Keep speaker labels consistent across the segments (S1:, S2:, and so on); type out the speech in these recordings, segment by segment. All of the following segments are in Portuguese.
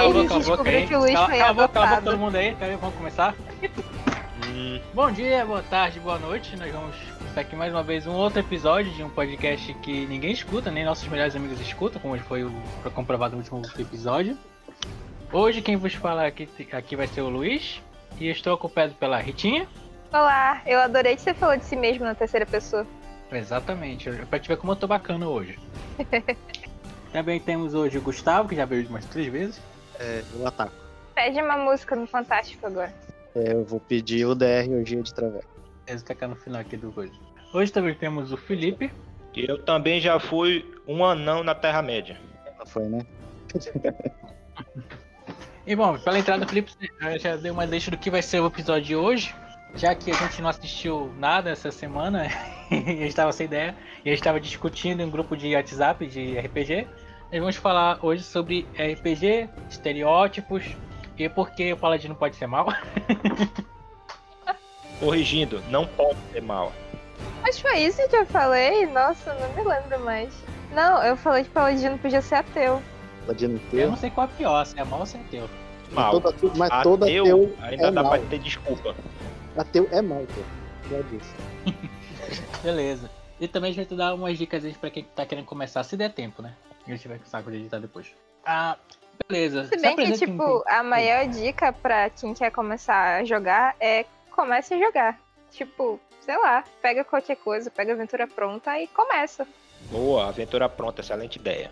S1: Então, cala a boca, cala a boca aí. Cala, cala a boca, cala a boca todo mundo aí. Peraí, vamos começar. Hum. Bom dia, boa tarde, boa noite. Nós vamos começar aqui mais uma vez um outro episódio de um podcast que ninguém escuta, nem nossos melhores amigos escutam, como foi o, foi comprovado no último episódio. Hoje quem vos fala aqui, aqui vai ser o Luiz. E estou acompanhado pela Ritinha.
S2: Olá, eu adorei que você falou de si mesmo na terceira pessoa.
S1: Exatamente, pra te ver como eu tô bacana hoje. Também temos hoje o Gustavo, que já veio umas três vezes.
S3: É, eu ataco.
S2: Pede uma música no Fantástico agora.
S3: É, eu vou pedir o DR Orgia de Traveco.
S1: Esse tá cá no final aqui do coisa. Hoje também temos o Felipe.
S4: Eu também já fui um anão na Terra-média.
S3: Não foi, né?
S1: e bom, pela entrada do Felipe, já deu uma deixa do que vai ser o episódio de hoje. Já que a gente não assistiu nada essa semana, a gente estava sem ideia, e a gente estava discutindo em um grupo de WhatsApp de RPG, nós vamos falar hoje sobre RPG, estereótipos e por que o paladino pode ser mal.
S4: Corrigindo, não pode ser mal.
S2: Mas foi isso que eu falei? Nossa, não me lembro mais. Não, eu falei que paladino podia ser ateu.
S3: Paladino ateu?
S1: Eu não sei qual é pior, se é mal ou se é ateu.
S4: Mal.
S3: Mas toda, mas toda
S4: ateu,
S3: ateu
S4: ainda
S3: é
S4: dá
S3: mal.
S4: pra ter desculpa.
S3: Ateu é mal, pô. Já disse.
S1: Beleza. E também a gente vai te dar umas dicas aí pra quem tá querendo começar, se der tempo, né? A gente vai saco de editar depois. Ah, beleza.
S2: Se bem que, tipo,
S1: quem-
S2: a maior dica pra quem quer começar a jogar é comece a jogar. Tipo, sei lá, pega qualquer coisa, pega a aventura pronta e começa.
S4: Boa, aventura pronta, excelente ideia.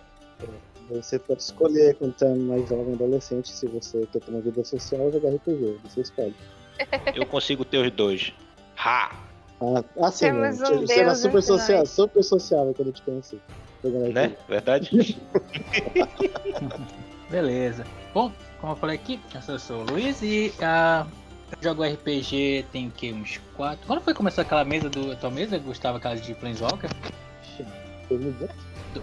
S3: Você pode escolher quando você é mais jovem, adolescente, se você quer ter uma vida social ou jogar RPG. Você escolhe.
S4: Eu consigo ter os dois. Ha!
S3: Ah, ah sim,
S2: Temos
S3: mano.
S2: um
S3: Você era
S2: Deus
S3: super social, super sociável quando eu te conheci.
S4: Né? Verdade?
S1: Beleza. Bom, como eu falei aqui, eu sou o Luiz e ah, eu jogo RPG tem que uns quatro. Quando foi começar aquela mesa do a tua mesa, Gustavo, aquela de Planeswalker?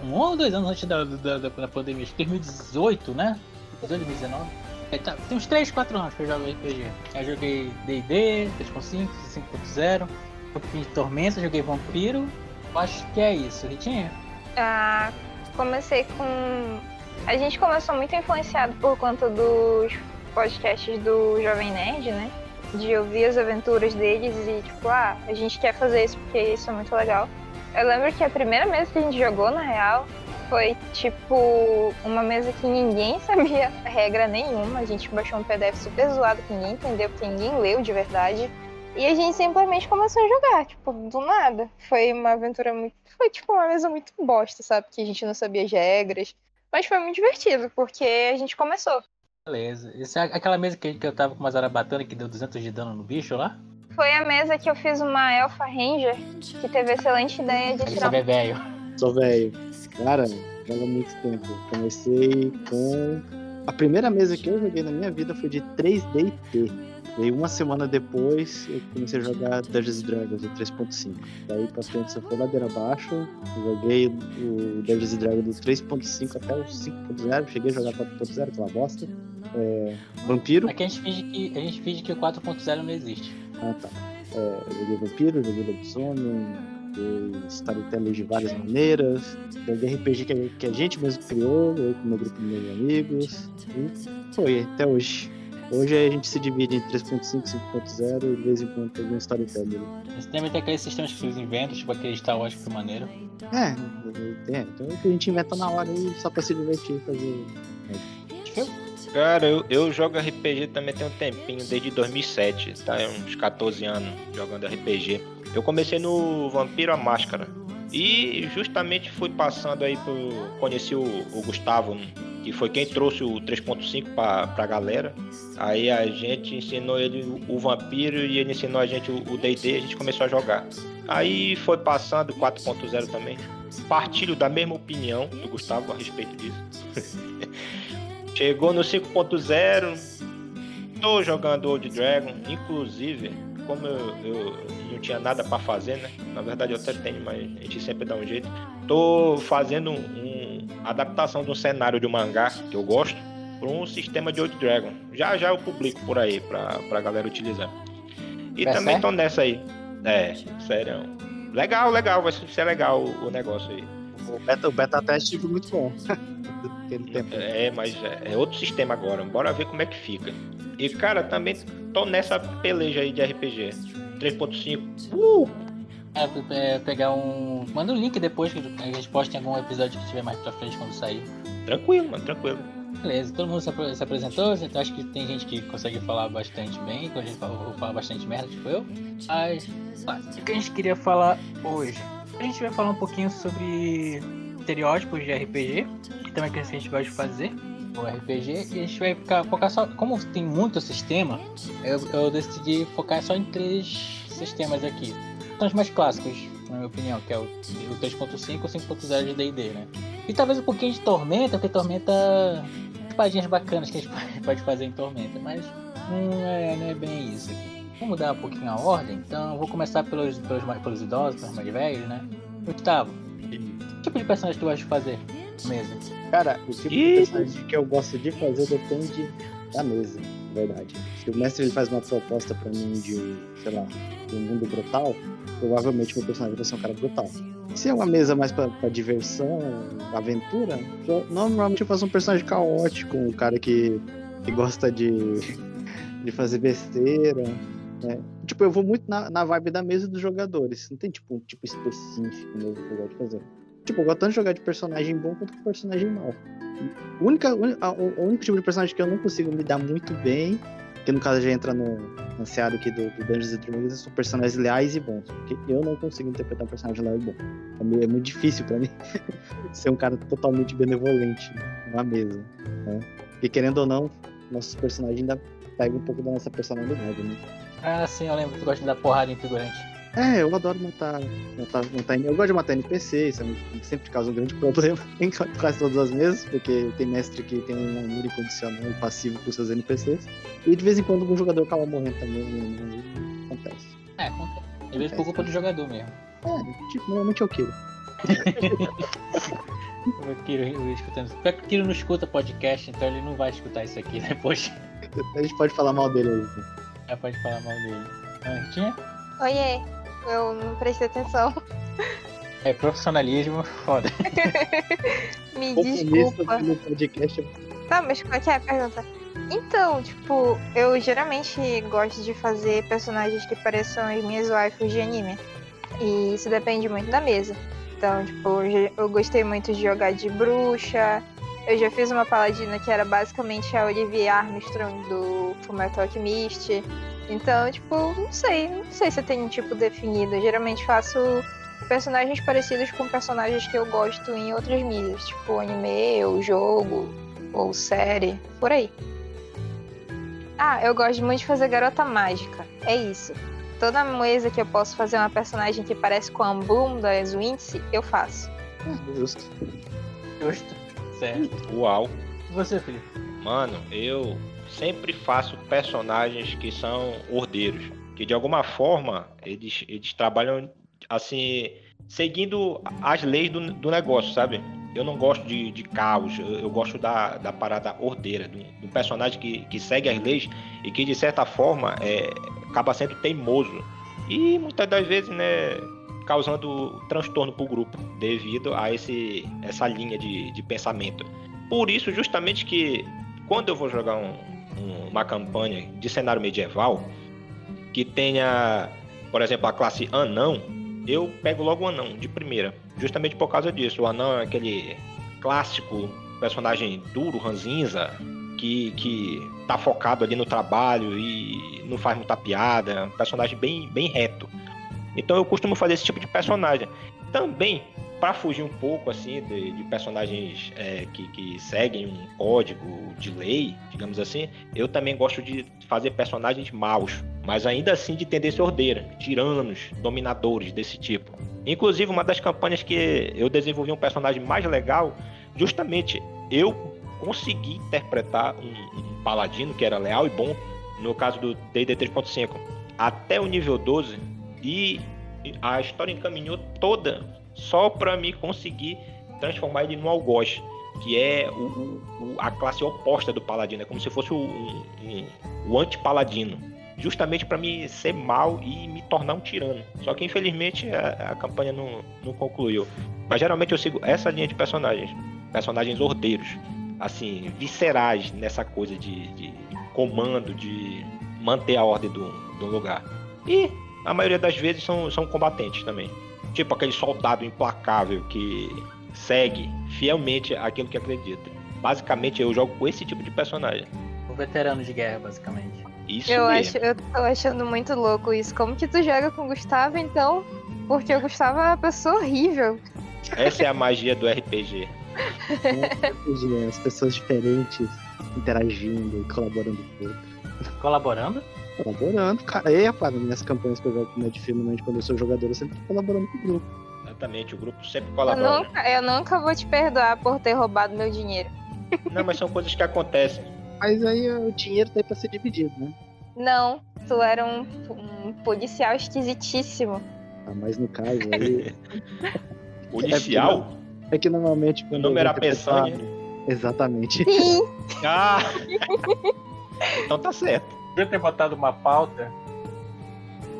S1: Um ou dois anos antes da, da, da, da pandemia, acho que 2018, né? 2019. É, tá, tem uns 3, 4 anos que eu jogo RPG. Eu joguei DD, 3.5, 5.0, um pouquinho de Tormenta, joguei Vampiro. Eu acho que é isso, Ritinha?
S2: Ah, comecei com. A gente começou muito influenciado por conta dos podcasts do Jovem Nerd, né? De ouvir as aventuras deles e, tipo, ah, a gente quer fazer isso porque isso é muito legal. Eu lembro que a primeira mesa que a gente jogou, na real, foi tipo uma mesa que ninguém sabia regra nenhuma. A gente baixou um PDF super zoado que ninguém entendeu, porque ninguém leu de verdade. E a gente simplesmente começou a jogar, tipo, do nada. Foi uma aventura muito. Foi tipo uma mesa muito bosta, sabe? Que a gente não sabia as regras. Mas foi muito divertido, porque a gente começou.
S1: Beleza. Essa é aquela mesa que, que eu tava com uma zarabatana que deu 200 de dano no bicho lá?
S2: Foi a mesa que eu fiz uma Elfa Ranger, que teve a excelente ideia de
S1: Ele
S2: tirar
S1: só é velho.
S3: Sou velho. Cara, joga há muito tempo. Comecei com. A primeira mesa que eu joguei na minha vida foi de 3D e T. Daí uma semana depois eu comecei a jogar Dungeons and Dragons de 3.5. Daí pra frente só foi ladeira abaixo. Joguei o Dungeons and Dragons do 3.5 até o 5.0. Cheguei a jogar 4.0, aquela bosta. É, Vampiro.
S1: Aqui a gente finge que, a gente finge que o 4.0 não existe.
S3: Ah, tá. É, eu joguei Vampiro, joguei Lobisomem, joguei Storytelling de várias maneiras, joguei RPG que a, que a gente mesmo criou, eu com o meu grupo de meus amigos, e foi até hoje. Hoje a gente se divide em 3.5, 5.0 e de vez em quando tem um Storytelling.
S1: Esse também tem aqueles sistemas que eles inventam, tipo aquele Star Wars que foi maneiro.
S3: É, é, então é o que a gente inventa na hora aí só pra se divertir, fazer.
S4: Cara, eu, eu jogo RPG também tem um tempinho, desde 2007, tá? É Uns 14 anos jogando RPG. Eu comecei no Vampiro a Máscara. E justamente fui passando aí por. Conheci o, o Gustavo, que foi quem trouxe o 3.5 pra, pra galera. Aí a gente ensinou ele o, Vampiro e ele ensinou a gente o o DD, a gente começou a jogar. Aí foi passando 4.0 também. Partilho da mesma opinião do Gustavo a respeito disso. Chegou no 5.0, tô jogando Old Dragon, inclusive, como eu, eu não tinha nada pra fazer, né? Na verdade eu até tenho, mas a gente sempre dá um jeito. Tô fazendo um, um- adaptação de um cenário de um mangá que eu gosto para um sistema de Old Dragon. Já já eu publico por aí pra, pra galera utilizar. E
S1: É
S4: também
S1: certo?
S4: tô nessa aí. É, sério. Legal, legal, vai ser legal o negócio aí.
S3: O beta, o beta teste foi muito bom.
S4: é, mas é, é outro sistema agora. Bora ver como é que fica. E, cara, também tô nessa peleja aí de RPG. 3.5. Uh!
S1: É, pegar um. Manda um link depois que a gente posta em algum episódio que tiver mais pra frente quando sair.
S4: Tranquilo, mano, tranquilo.
S1: Beleza, todo mundo se apresentou, acho que tem gente que consegue falar bastante bem, quando a gente fala, fala bastante merda, tipo eu. Mas, o que a gente queria falar hoje? A gente vai falar um pouquinho sobre estereótipos de RPG, que também é que a gente gosta de fazer o RPG, e a gente vai ficar, focar só. Como tem muito sistema, eu, eu decidi focar só em três sistemas aqui. São os mais clássicos, na minha opinião, que é o, o 3.5 e o 5.0 de DD, né? E talvez um pouquinho de Tormenta, porque Tormenta espadinhas bacanas que a gente pode fazer em Tormenta, mas não é, não é bem isso aqui. Vamos mudar um pouquinho a ordem, então vou começar pelos, pelos, pelos idosos, pelos mais velhos, né? Gustavo, que tipo de personagem tu gosta de fazer mesa?
S3: Cara, o tipo de personagem que eu gosto de fazer depende da mesa, verdade. Se o mestre ele faz uma proposta pra mim de, sei lá, de um mundo brutal, provavelmente meu personagem vai ser um cara brutal. Se é uma mesa mais pra, pra diversão, aventura, normalmente eu faço um personagem caótico, um cara que, que gosta de, de fazer besteira. Né? Tipo, eu vou muito na, na vibe da mesa dos jogadores. Não tem tipo um tipo específico mesmo que eu gosto de fazer. Tipo, eu gosto tanto de jogar de personagem bom quanto de personagem mau. O, única, o único tipo de personagem que eu não consigo me dar muito bem que no caso já entra no, seara aqui do, do Dungeons and Dragons, são personagens leais e bons. Porque eu não consigo interpretar um personagem leal e bom. É, meio, é muito difícil para mim ser um cara totalmente benevolente na mesa. Né? Porque querendo ou não, nossos personagens ainda pegam um pouco da nossa personalidade, né?
S1: Ah, sim, eu lembro que tu gosta de dar porrada em figurante.
S3: É, eu adoro matar, matar, matar Eu gosto de matar NPC, isso é sempre causa um grande problema em quase todas as mesas, porque tem mestre que tem um amor incondicional passivo com seus NPCs. E de vez em quando algum jogador acaba morrendo também, né? acontece.
S1: É, acontece. Às vezes por culpa do jogador mesmo.
S3: É, tipo, normalmente eu quero.
S1: o Kiro escutando. Pior que o Kiro não escuta podcast, então ele não vai escutar isso aqui depois.
S3: A gente pode falar mal dele hoje.
S1: É, pode falar mal dele. Ritinha?
S2: Oiê eu não prestei atenção.
S1: É profissionalismo foda.
S2: Me desculpa. Tá, mas qual é, é a pergunta? Então, tipo, eu geralmente gosto de fazer personagens que pareçam as minhas waifus de anime. E isso depende muito da mesa. Então, tipo, eu gostei muito de jogar de bruxa. Eu já fiz uma paladina que era basicamente a Olivia Armstrong do Fullmetal Alchemist. Então, tipo, não sei, não sei se tem um tipo definido. Eu geralmente faço personagens parecidos com personagens que eu gosto em outras mídias, tipo anime, ou jogo, ou série, por aí. Ah, eu gosto muito de fazer garota mágica. É isso. Toda mesa que eu posso fazer uma personagem que parece com a Bloom da Swince, eu faço.
S3: Justo.
S1: Justo. Certo.
S4: Uau.
S1: Você, Felipe?
S4: Mano, eu sempre faço personagens que são ordeiros, que de alguma forma eles, eles trabalham assim, seguindo as leis do, do negócio, sabe? Eu não gosto de, de caos, eu, eu, gosto da, da parada ordeira, do, do, personagem que, que segue as leis e que de certa forma é, acaba sendo teimoso. E muitas das vezes, né, causando transtorno para o grupo devido a esse, essa linha de, de pensamento. Por isso, justamente que quando eu vou jogar um, uma campanha de cenário medieval que tenha, por exemplo, a classe anão, eu pego logo o anão de primeira, justamente por causa disso. O anão é aquele clássico personagem duro, ranzinza, que, que tá focado ali no trabalho e não faz muita piada, um personagem bem, bem reto. Então eu costumo fazer esse tipo de personagem. Também para fugir um pouco assim de, de personagens é, que, que, seguem um código de lei, digamos assim, eu também gosto de fazer personagens maus, mas ainda assim de tendência ordeira, tiranos, dominadores desse tipo. Inclusive, uma das campanhas que eu desenvolvi um personagem mais legal, justamente eu consegui interpretar um, um paladino que era leal e bom, no caso do D&D 3.5, até o nível 12, e a história encaminhou toda só para me conseguir transformar ele no algoz, que é o, o, a classe oposta do paladino, é como se fosse o, um, o anti-paladino, justamente para me ser mal e me tornar um tirano. Só que infelizmente a, a campanha não, não concluiu. Mas geralmente eu sigo essa linha de personagens. Personagens ordeiros. Assim, viscerais nessa coisa de, de comando, de manter a ordem do, do lugar. E a maioria das vezes são, são combatentes também. Tipo aquele soldado implacável que segue fielmente aquilo que acredita. Basicamente eu jogo com esse tipo de personagem.
S1: Um veterano de guerra, basicamente.
S2: Isso eu mesmo. acho, eu tô achando muito louco isso. Como que tu joga com o Gustavo, então? Porque o Gustavo é uma pessoa horrível.
S4: Essa é a magia do RPG.
S3: As pessoas diferentes interagindo e colaborando com o outro.
S1: Colaborando?
S3: Colaborando, cara. E, rapaz, nas minhas campanhas que eu jogo com o Filme, quando eu sou jogador, eu sempre tô colaborando com o grupo.
S4: Exatamente, o grupo sempre colabora.
S2: Eu nunca, eu nunca vou te perdoar por ter roubado meu dinheiro.
S4: Não, mas são coisas que acontecem.
S3: Mas aí o dinheiro tá aí pra ser dividido, né?
S2: Não, tu era um, um policial esquisitíssimo.
S3: Ah, mas no caso aí.
S4: policial?
S3: É que, é que normalmente.
S4: O nome era Peçanha.
S3: Exatamente.
S2: Sim.
S4: ah! então tá certo.
S1: Podia ter botado uma pauta.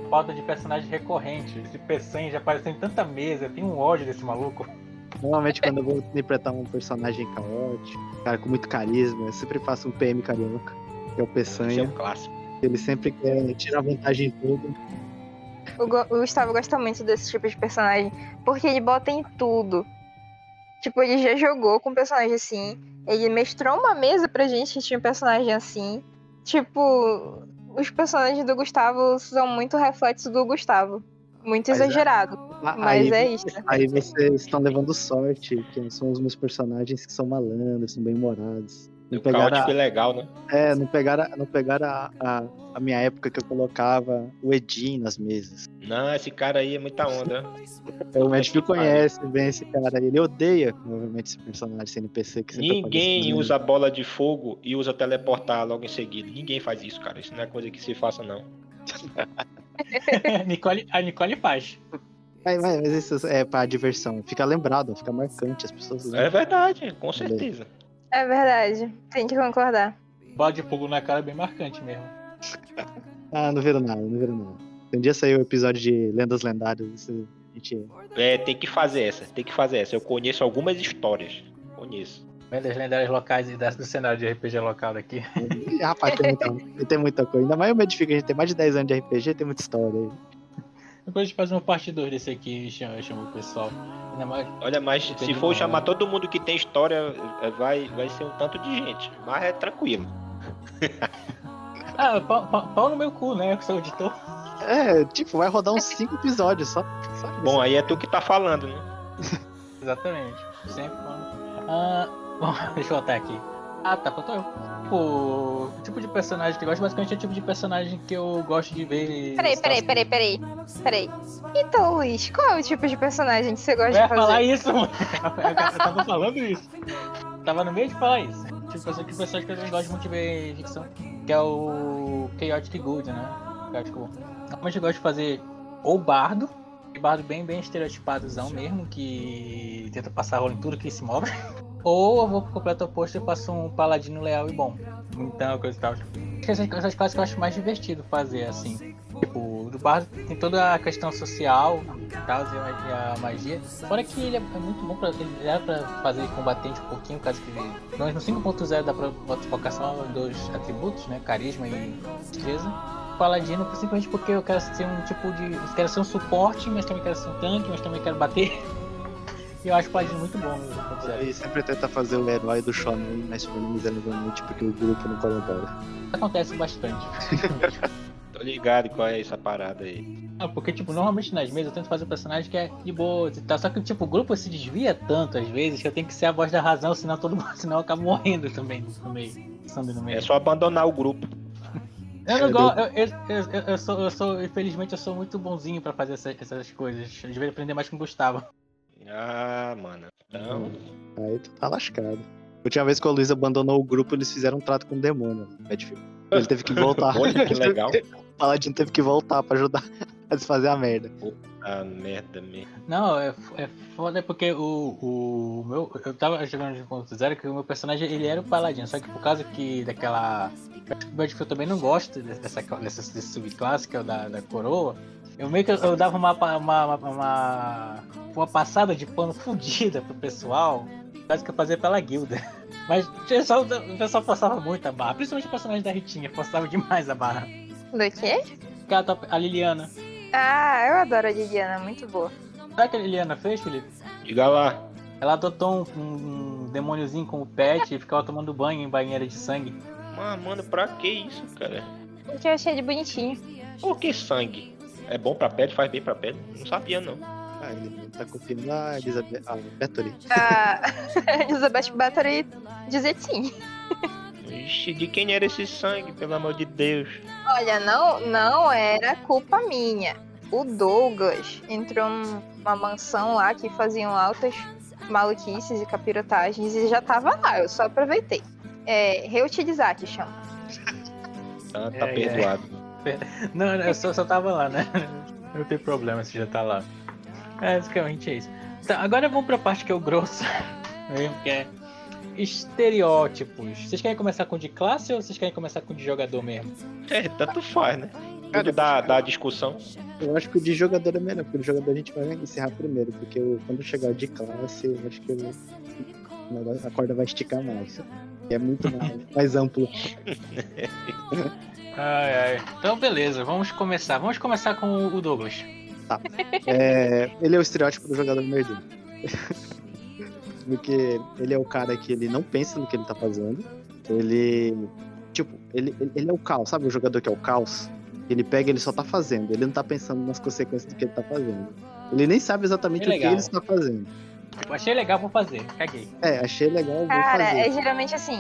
S1: Pauta de personagem recorrente. Esse Peçanha já apareceu em tanta mesa. Tem um ódio desse maluco.
S3: Normalmente quando eu vou interpretar um personagem caótico, cara com muito carisma, eu sempre faço um PM carioca, que é o Peçanha. É
S4: um clássico.
S3: Ele sempre quer tirar vantagem em tudo.
S2: O Gustavo gosta muito desse tipo de personagem, porque ele bota em tudo. Tipo, ele já jogou com um personagem assim, ele mestrou uma mesa pra gente que tinha um personagem assim. Tipo, os personagens do Gustavo são muito reflexos do Gustavo. Muito é. exagerado. É, mas aí, é isso.
S3: Aí vocês estão levando sorte, que são os meus personagens que são malandros, são bem-humorados.
S4: Não pegaram a... legal, né?
S3: É, não pegaram, não pegaram a, a, a, minha época que eu colocava o Edin nas mesas.
S4: Não, esse cara aí é muita onda.
S3: é, o Matt conhece bem esse cara. Ele odeia, provavelmente, esse personagem, esse NPC que
S4: Ninguém usa bola de fogo e usa teleportar logo em seguida. Ninguém faz isso, cara. Isso não é coisa que se faça, não.
S1: Nicole, a Nicole faz.
S3: Mas, mas isso é pra diversão. Fica lembrado, fica marcante as pessoas.
S4: É verdade, com certeza.
S2: É verdade, tem que concordar.
S1: Bola de fogo na cara é bem marcante mesmo.
S3: Ah, não viro nada, não viro nada. Um dia saiu o episódio de Lendas Lendárias, isso a gente...
S4: É, tem que fazer essa, tem que fazer essa. Eu conheço algumas histórias. Conheço.
S1: Lendas lendárias locais e do cenário de RPG local daqui.
S3: Rapaz, tem muita, tem muita coisa. Ainda mais o Medifica, a gente tem mais de 10 anos de RPG, tem muita história aí.
S1: Depois a gente faz uma parte 2 desse aqui e chama, chama, o pessoal.
S4: Mais, Olha, mas se for chamar todo mundo que tem história, é, vai, vai ser um tanto de gente. Mas é tranquilo.
S1: ah, pau, pau, pau, no meu cu, né? Eu sou editor.
S3: É, tipo, vai rodar uns 5 episódios só. só
S4: Bom, aí é tu que tá falando, né?
S1: Exatamente. Sempre falando. Ah, bom, deixa eu voltar aqui. Ah, tá, faltou eu. O tipo de personagem que eu gosto, basicamente é o tipo de personagem que eu gosto de ver.
S2: Peraí, peraí, peraí, peraí. Peraí. Então, Luiz, qual é o tipo de personagem que você gosta
S1: eu
S2: de fazer?
S1: Eu ia falar isso, mano. Eu tava falando isso. Tava no meio de falar isso. Tipo, tipo personagem que eu gosto muito de ver ficção, que é o Chaotic Good, né? Chaotic Good. Normalmente eu gosto de fazer ou bardo, bardo bem, bem estereotipadozão mesmo, que tenta passar rolo em tudo que se move. Ou eu vou pro completo oposto e faço um paladino leal e bom. Então, coisa e tal. Essas, essas coisas que eu acho mais divertido fazer, assim. Tipo, do bardo tem toda a questão social tal, e a magia. Fora que ele é muito bom pra. Ele dá pra fazer combatente um pouquinho, caso que. Mas no 5.0 dá pra focar só dois atributos, né? Carisma e destreza paladino simplesmente porque eu quero ser um tipo de. Eu quero ser um suporte, mas também quero ser um tanque, mas também quero bater. E eu acho o Paladino muito bom.
S3: E sempre tenta fazer o herói do Shonen, mas miseravelmente porque o grupo não colabora.
S1: Acontece bastante.
S4: Tô ligado qual é essa parada aí.
S1: Ah, porque, tipo, normalmente nas mesas eu tento fazer um personagem que é de boa e tal. Só que, tipo, o grupo se desvia tanto às vezes que eu tenho que ser a voz da razão, senão todo mundo, senão eu acabo morrendo também no meio. No meio.
S4: É só abandonar o grupo.
S1: Eu não gosto, eu, eu, eu, eu, sou, eu sou, infelizmente, eu sou muito bonzinho pra fazer essa, essas coisas. Eu deveria aprender mais com o Gustavo.
S4: Ah, mano. Então.
S3: Aí tu tá lascado. A última vez que o Luiz abandonou o grupo, eles fizeram um trato com o demônio. É difícil. Ele teve que voltar.
S4: Olha que legal.
S3: o Paladino teve que voltar pra ajudar a desfazer a merda.
S4: Puta merda mesmo.
S1: Não, é, é foda porque o, o meu. Eu tava jogando de zero que o meu personagem ele era o Paladino, só que por causa que daquela. O Battlefield também não gosta dessa, dessa, desse subclasse que é o da, da coroa. Eu meio que eu, dava uma, uma, uma, uma, passada de pano fodida pro pessoal, quase que eu fazia pela guilda. Mas o pessoal, o pessoal passava muito a barra, principalmente o personagem da Ritinha, passava demais a barra.
S2: Do quê?
S1: A Liliana.
S2: Ah, eu adoro a Liliana, muito boa.
S1: Sabe o que a Liliana fez, Felipe?
S4: Diga lá.
S1: Ela adotou um, um demôniozinho como pet e ficava tomando banho em banheira de sangue.
S4: Mano, mano, pra que isso, cara?
S2: Porque eu achei de bonitinho.
S4: Por que sangue? É bom pra pele, faz bem pra pele? Não sabia, não.
S3: Ah, ele tá confiando a Elizabeth a Bathory.
S2: A Elizabeth Bathory dizer sim.
S4: Ixi, de quem era esse sangue, pelo amor de Deus?
S2: Olha, não, não era culpa minha. O Douglas entrou numa mansão lá que faziam altas maluquices e capirotagens e já tava lá, eu só aproveitei. É, reutilizar que chama.
S4: Tá, tá é, perdoado.
S1: É. Não, eu só, só tava lá, né? Não tem problema se já tá lá. É, basicamente é isso. Tá, agora vamos pra parte que é o grosso. que é estereótipos. Vocês querem começar com de classe ou vocês querem começar com de jogador mesmo?
S4: É, tanto faz, né? Tudo dá, dá discussão.
S3: Eu acho que o de jogador é melhor, porque o jogador a gente vai encerrar primeiro, porque eu, quando chegar de classe, eu acho que eu, a corda vai esticar mais. É muito mais, mais amplo.
S1: ai, ai. Então, beleza, vamos começar. Vamos começar com o Douglas.
S3: Tá. É, ele é o estereótipo do jogador merdeiro. porque ele é o cara que ele não pensa no que ele tá fazendo. Ele. Tipo, ele, ele é o caos, sabe o jogador que é o caos? Ele pega, ele só tá fazendo. Ele não tá pensando nas consequências do que ele tá fazendo. Ele nem sabe exatamente o que ele está fazendo.
S1: Tipo, achei legal, vou fazer. Caguei.
S3: É, achei legal, vou
S2: Cara,
S3: fazer.
S2: é geralmente assim.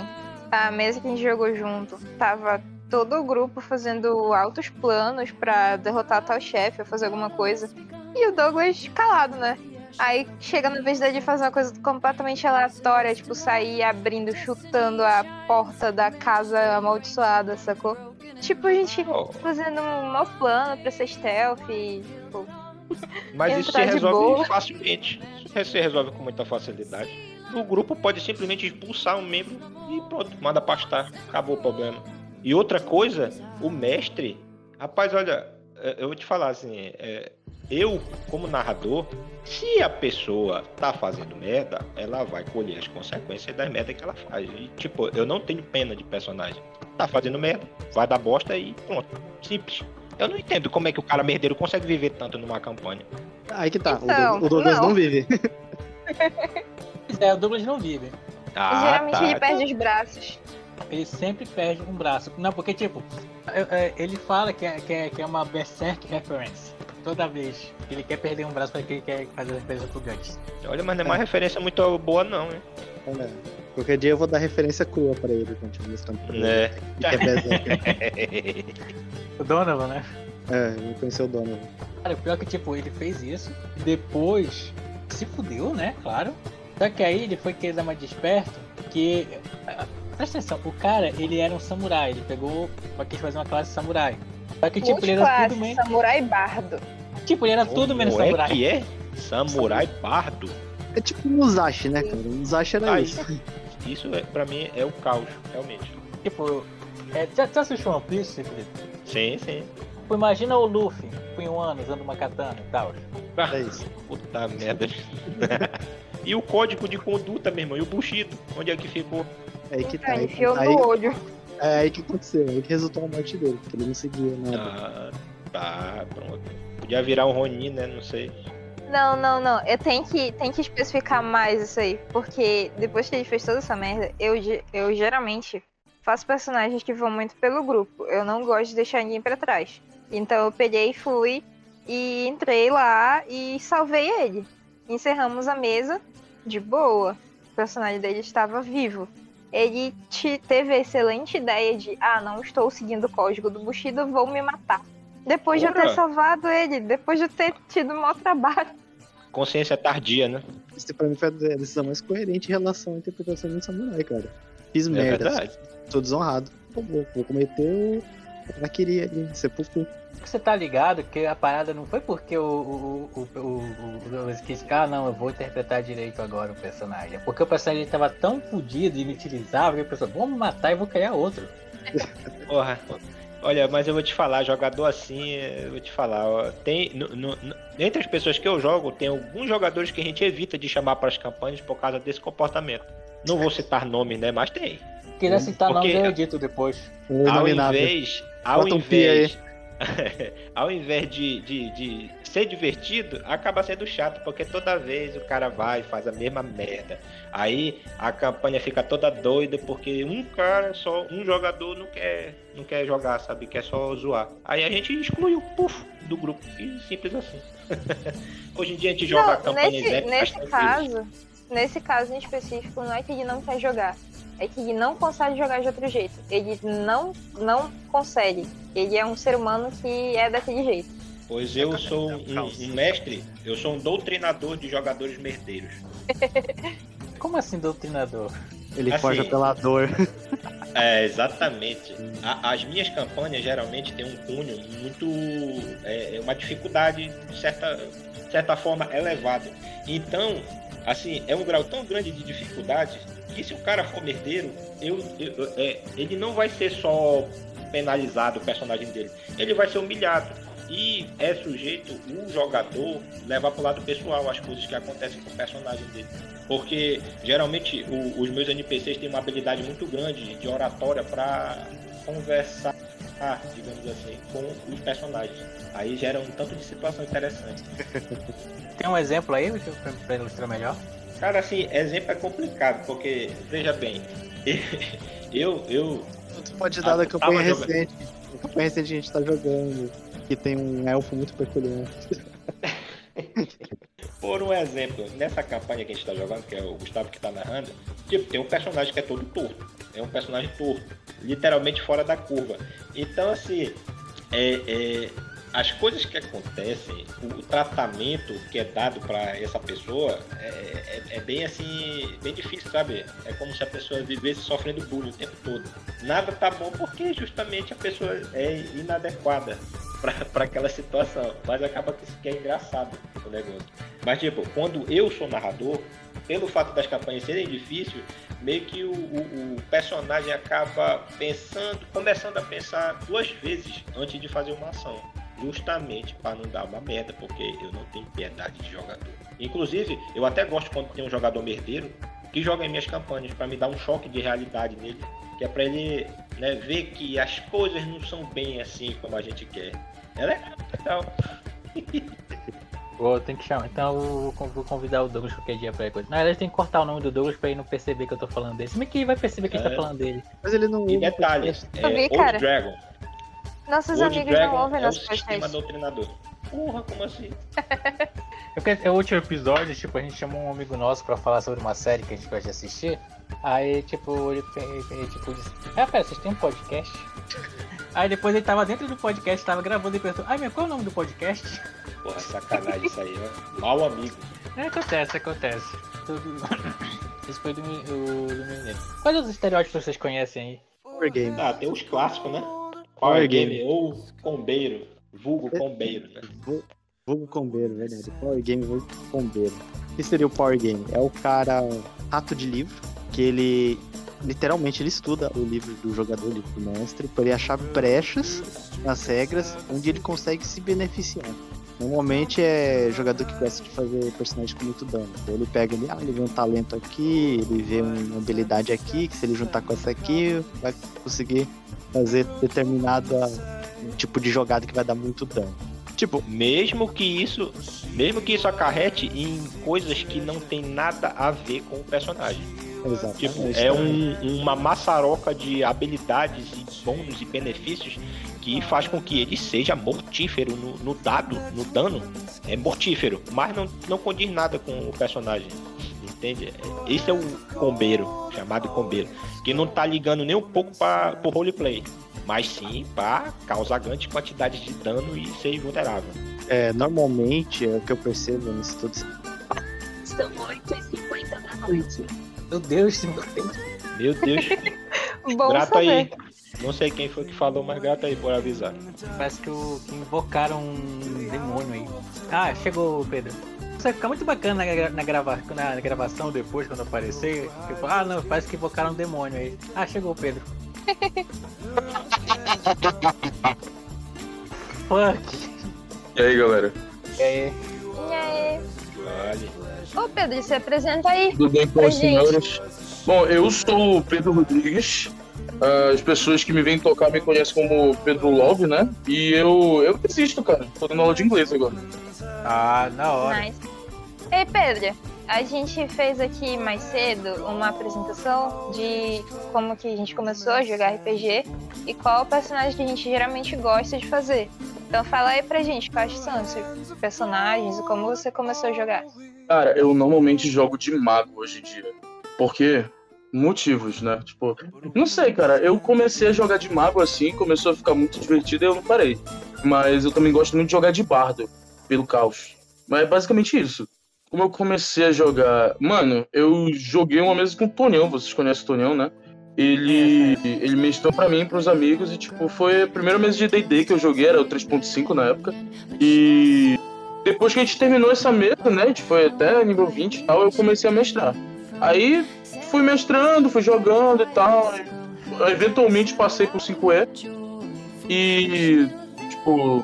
S2: A mesa que a gente jogou junto tava todo o grupo fazendo altos planos para derrotar tal chefe ou fazer alguma coisa. E o Douglas calado, né? Aí chega na vez dele fazer uma coisa completamente aleatória, tipo sair abrindo, chutando a porta da casa amaldiçoada, sacou? Tipo, a gente oh. fazendo um mau plano pra ser stealth e, tipo,
S4: Mas isso se resolve facilmente. Isso se resolve com muita facilidade. O grupo pode simplesmente expulsar um membro e pronto, manda pastar. Acabou o problema. E outra coisa, o mestre. Rapaz, olha, é, eu vou te falar assim, é, eu, como narrador, se a pessoa tá fazendo merda, ela vai colher as consequências das merdas que ela faz. E, tipo, eu não tenho pena de personagem. Tá fazendo merda, vai dar bosta e pronto. Simples. Eu não entendo como é que o cara merdeiro consegue viver tanto numa campanha.
S3: Aí que tá, então, o, Douglas não, não vive.
S1: é, o Douglas não vive.
S2: Ah, Geralmente tá, ele perde então... os braços.
S1: Ele sempre perde um braço. Não, porque, tipo, ele fala que é, que é, que é uma Berserk reference. Toda vez que ele quer perder um braço, porque ele quer fazer a referência pro Guts.
S4: Olha, mas não é uma referência muito boa, não, hein?
S3: É. Qualquer dia eu vou dar referência crua pra ele, continuando mostrando pra ele. É. Que é Berserk.
S1: o Donovan, né?
S3: É, ele conheceu o Donovan.
S1: Cara, o pior é que, tipo, ele fez isso, depois se fudeu, né? Claro. Só que aí ele foi querer dar mais desperto, que Presta atenção, o cara, ele era um samurai, ele pegou pra quis fazer uma classe samurai. Só que, tipo, ele era tudo menos.
S2: Samurai bardo.
S1: Tipo, ele era tudo menos
S4: é
S1: samurai.
S4: que é? Samurai bardo?
S3: É tipo um Musashi, né, cara? Musashi era ah, isso.
S4: Isso, é, pra mim, é o caos, realmente.
S1: Tipo, é, já, já assistiu One Piece, Felipe?
S4: Sim, sim.
S1: Tipo, imagina o Luffy, com um ano, usando uma katana e tal.
S4: Ah, é isso. Puta merda. e o código de conduta, meu irmão? E o Bushido? Onde é que ficou?
S3: É aí que tá. Aí,
S2: enfiou aí, no olho.
S3: É aí que aconteceu, aí que resultou a morte dele, porque ele não seguia nada.
S4: Ah, tá, pronto. Podia virar um Ronin, né? Não sei.
S2: Não, não, não. Eu tenho que, tenho que especificar mais isso aí. Porque depois que ele fez toda essa merda, eu, eu geralmente faço personagens que vão muito pelo grupo. Eu não gosto de deixar ninguém para trás. Então eu peguei, fui e entrei lá e salvei ele. Encerramos a mesa de boa. O personagem dele estava vivo ele te teve a excelente ideia de: ah, não estou seguindo o código do Bushido, vou me matar. Depois de eu ter salvado ele, depois de eu ter tido um mau trabalho.
S4: Consciência tardia, né?
S3: Isso pra mim foi a decisão mais coerente em relação à interpretação de um samurai, cara. Fiz é merda. Verdade. Tô desonrado. Vou, vou cometer o queria ali, sepulcro.
S1: Você tá ligado que a parada não foi porque o, o, o, o, o, quis, ah não, eu vou interpretar direito agora o personagem. É porque o personagem tava tão fodido e inutilizável que a pessoa, vamos matar e vou criar outro.
S4: Porra. Olha, mas eu vou te falar, jogador assim, eu vou te falar, ó, tem no, no, entre as pessoas que eu jogo, tem alguns jogadores que a gente evita de chamar para as campanhas por causa desse comportamento. Não vou citar nomes, né, mas tem.
S1: Queria citar Porque, nome, eu edito depois.
S4: Ao invés, ao invés, ao invés de, de, de, ser divertido, acaba sendo chato, porque toda vez o cara vai e faz a mesma merda. Aí a campanha fica toda doida, porque um cara só, um jogador não quer, não quer jogar, sabe? Quer só zoar. Aí a gente exclui o puff do grupo. E simples assim. Hoje em dia a gente joga não, a campanha
S2: nesse, nesse caso, nesse caso em específico, não é que ele não quer jogar é que ele não consegue jogar de outro jeito. Ele não, não consegue. Ele é um ser humano que é daquele jeito.
S4: Pois eu sou um, um mestre, eu sou um doutrinador de jogadores merdeiros.
S1: Como assim doutrinador?
S3: Ele assim, forja pela dor.
S4: É, exatamente. A, as minhas campanhas geralmente têm um cunho muito. É, é, uma dificuldade, de certa, de certa forma, elevada. Então, assim, é um grau tão grande de dificuldade que se o cara for merdeiro, eu, eu, é, ele não vai ser só penalizado o personagem dele, ele vai ser humilhado. E é sujeito o jogador levar para o lado pessoal as coisas que acontecem com o personagem dele. Porque geralmente o, os meus NPCs têm uma habilidade muito grande de oratória para conversar, digamos assim, com os personagens. Aí gera um tanto de situação interessante.
S1: Tem um exemplo aí para ilustrar melhor?
S4: Cara, assim, exemplo é complicado, porque, veja bem, eu. eu
S3: tu pode dar da campanha recente. A campanha recente a gente tá jogando, que tem um elfo muito peculiar.
S4: Por um exemplo, nessa campanha que a gente tá jogando, que é o Gustavo que tá narrando, tipo, tem um personagem que é todo torto. É um personagem torto. Literalmente fora da curva. Então, assim, é, é as coisas que acontecem, o tratamento que é dado para essa pessoa é, é, é, bem assim, bem difícil, sabe? É como se a pessoa vivesse sofrendo bullying o tempo todo. Nada tá bom porque justamente a pessoa é inadequada para aquela situação. Mas acaba que isso é engraçado o negócio. Mas tipo, quando eu sou narrador, pelo fato das campanhas serem difíceis, meio que o, o, o, personagem acaba pensando, começando a pensar duas vezes antes de fazer uma ação justamente para não dar uma merda, porque eu não tenho piedade de jogador. Inclusive, eu até gosto quando tem um jogador merdeiro que joga em minhas campanhas para me dar um choque de realidade nele, que é para ele né, ver que as coisas não são bem assim como a gente quer. É legal.
S1: Vou, tem que chamar. Então eu vou convidar o Douglas qualquer dia pra coisa. Na verdade tem que cortar o nome do Douglas pra ele não perceber que eu tô falando dele. Se bem que ele vai perceber que é. a gente tá falando dele.
S3: Mas ele não.
S4: E detalhes, é, Old Dragon.
S2: Nossos Old amigos Dragon não ouvem é nosso podcast. sistema
S4: doutrinador. Porra, como assim?
S1: é o último episódio, tipo, a gente chamou um amigo nosso pra falar sobre uma série que a gente gosta de assistir. Aí, tipo, ele, ele tipo, disse, é, pera, vocês têm um podcast? Aí depois ele tava dentro do podcast, tava gravando e perguntou, ai, meu, qual é o nome do podcast?
S4: Porra, sacanagem isso aí, ó. Mal amigo.
S1: É, acontece, acontece. Isso foi do, do, do. Quais os estereótipos vocês conhecem aí?
S3: Power Game.
S4: Ah, tem os clássicos, né? Power Game ou Combeiro, vulgo é, Combeiro, né?
S3: Vulgo Combeiro, verdade. Power Game, vulgo Combeiro. O que seria o Power Game? É o cara rato de livro, que ele literalmente ele estuda o livro do jogador, o livro do mestre, para ele achar brechas nas regras onde ele consegue se beneficiar. Normalmente é jogador que gosta de fazer personagem com muito dano. Então ele pega ele, ah, ele vê um talento aqui, ele vê uma habilidade aqui, que se ele juntar com essa aqui, vai conseguir fazer determinado tipo de jogada que vai dar muito dano.
S4: Tipo, mesmo que isso, mesmo que isso acarrete em coisas que não tem nada a ver com o personagem.
S3: Exato.
S4: Tipo, é um, uma maçaroca de habilidades e bônus e benefícios que faz com que ele seja mortífero no, no dado, no dano. É mortífero, mas não, não condiz nada com o personagem. Entende? Esse é o combeiro, chamado combeiro, que não tá ligando nem um pouco para o roleplay, mas sim para causar grande quantidade de dano e ser vulnerável.
S3: É, normalmente, é o que eu percebo nisso tudo.
S2: São 8h50 da noite.
S1: Meu Deus,
S4: Meu Deus.
S2: Bom
S4: Grato saber. aí. Não sei quem foi que falou, mas grato aí por avisar.
S1: Parece que, o, que invocaram um demônio aí. Ah, chegou, Pedro. Isso vai ficar muito bacana na, na, grava, na gravação depois, quando aparecer. Tipo, ah, não, parece que invocaram um demônio aí. Ah, chegou, Pedro. Fuck.
S5: E aí, galera?
S1: E aí?
S2: E aí?
S4: Vale.
S2: Ô Pedro, se apresenta aí.
S5: Tudo bem com os senhores? Bom, eu sou o Pedro Rodrigues. As pessoas que me vêm tocar me conhecem como Pedro Love, né? E eu, eu existo, cara. Tô dando aula de inglês agora.
S1: Ah, na hora.
S2: Nice. Ei, Pedro, a gente fez aqui mais cedo uma apresentação de como que a gente começou a jogar RPG e qual o personagem que a gente geralmente gosta de fazer. Então fala aí pra gente quais são os seus personagens e como você começou a jogar.
S5: Cara, eu normalmente jogo de mago hoje em dia. Por quê? Motivos, né? Tipo, não sei, cara. Eu comecei a jogar de mago assim, começou a ficar muito divertido e eu não parei. Mas eu também gosto muito de jogar de bardo, pelo caos. Mas é basicamente isso. Como eu comecei a jogar. Mano, eu joguei uma mesa com o Tonhão, vocês conhecem o Tonhão, né? Ele, ele mestrou pra mim e pros amigos e, tipo, foi a primeira mesa de D&D que eu joguei, era o 3.5 na época. E depois que a gente terminou essa mesa, né, a gente foi até nível 20 e tal, eu comecei a mestrar. Aí fui mestrando, fui jogando e tal. e, eventualmente passei pro 5E. E, tipo,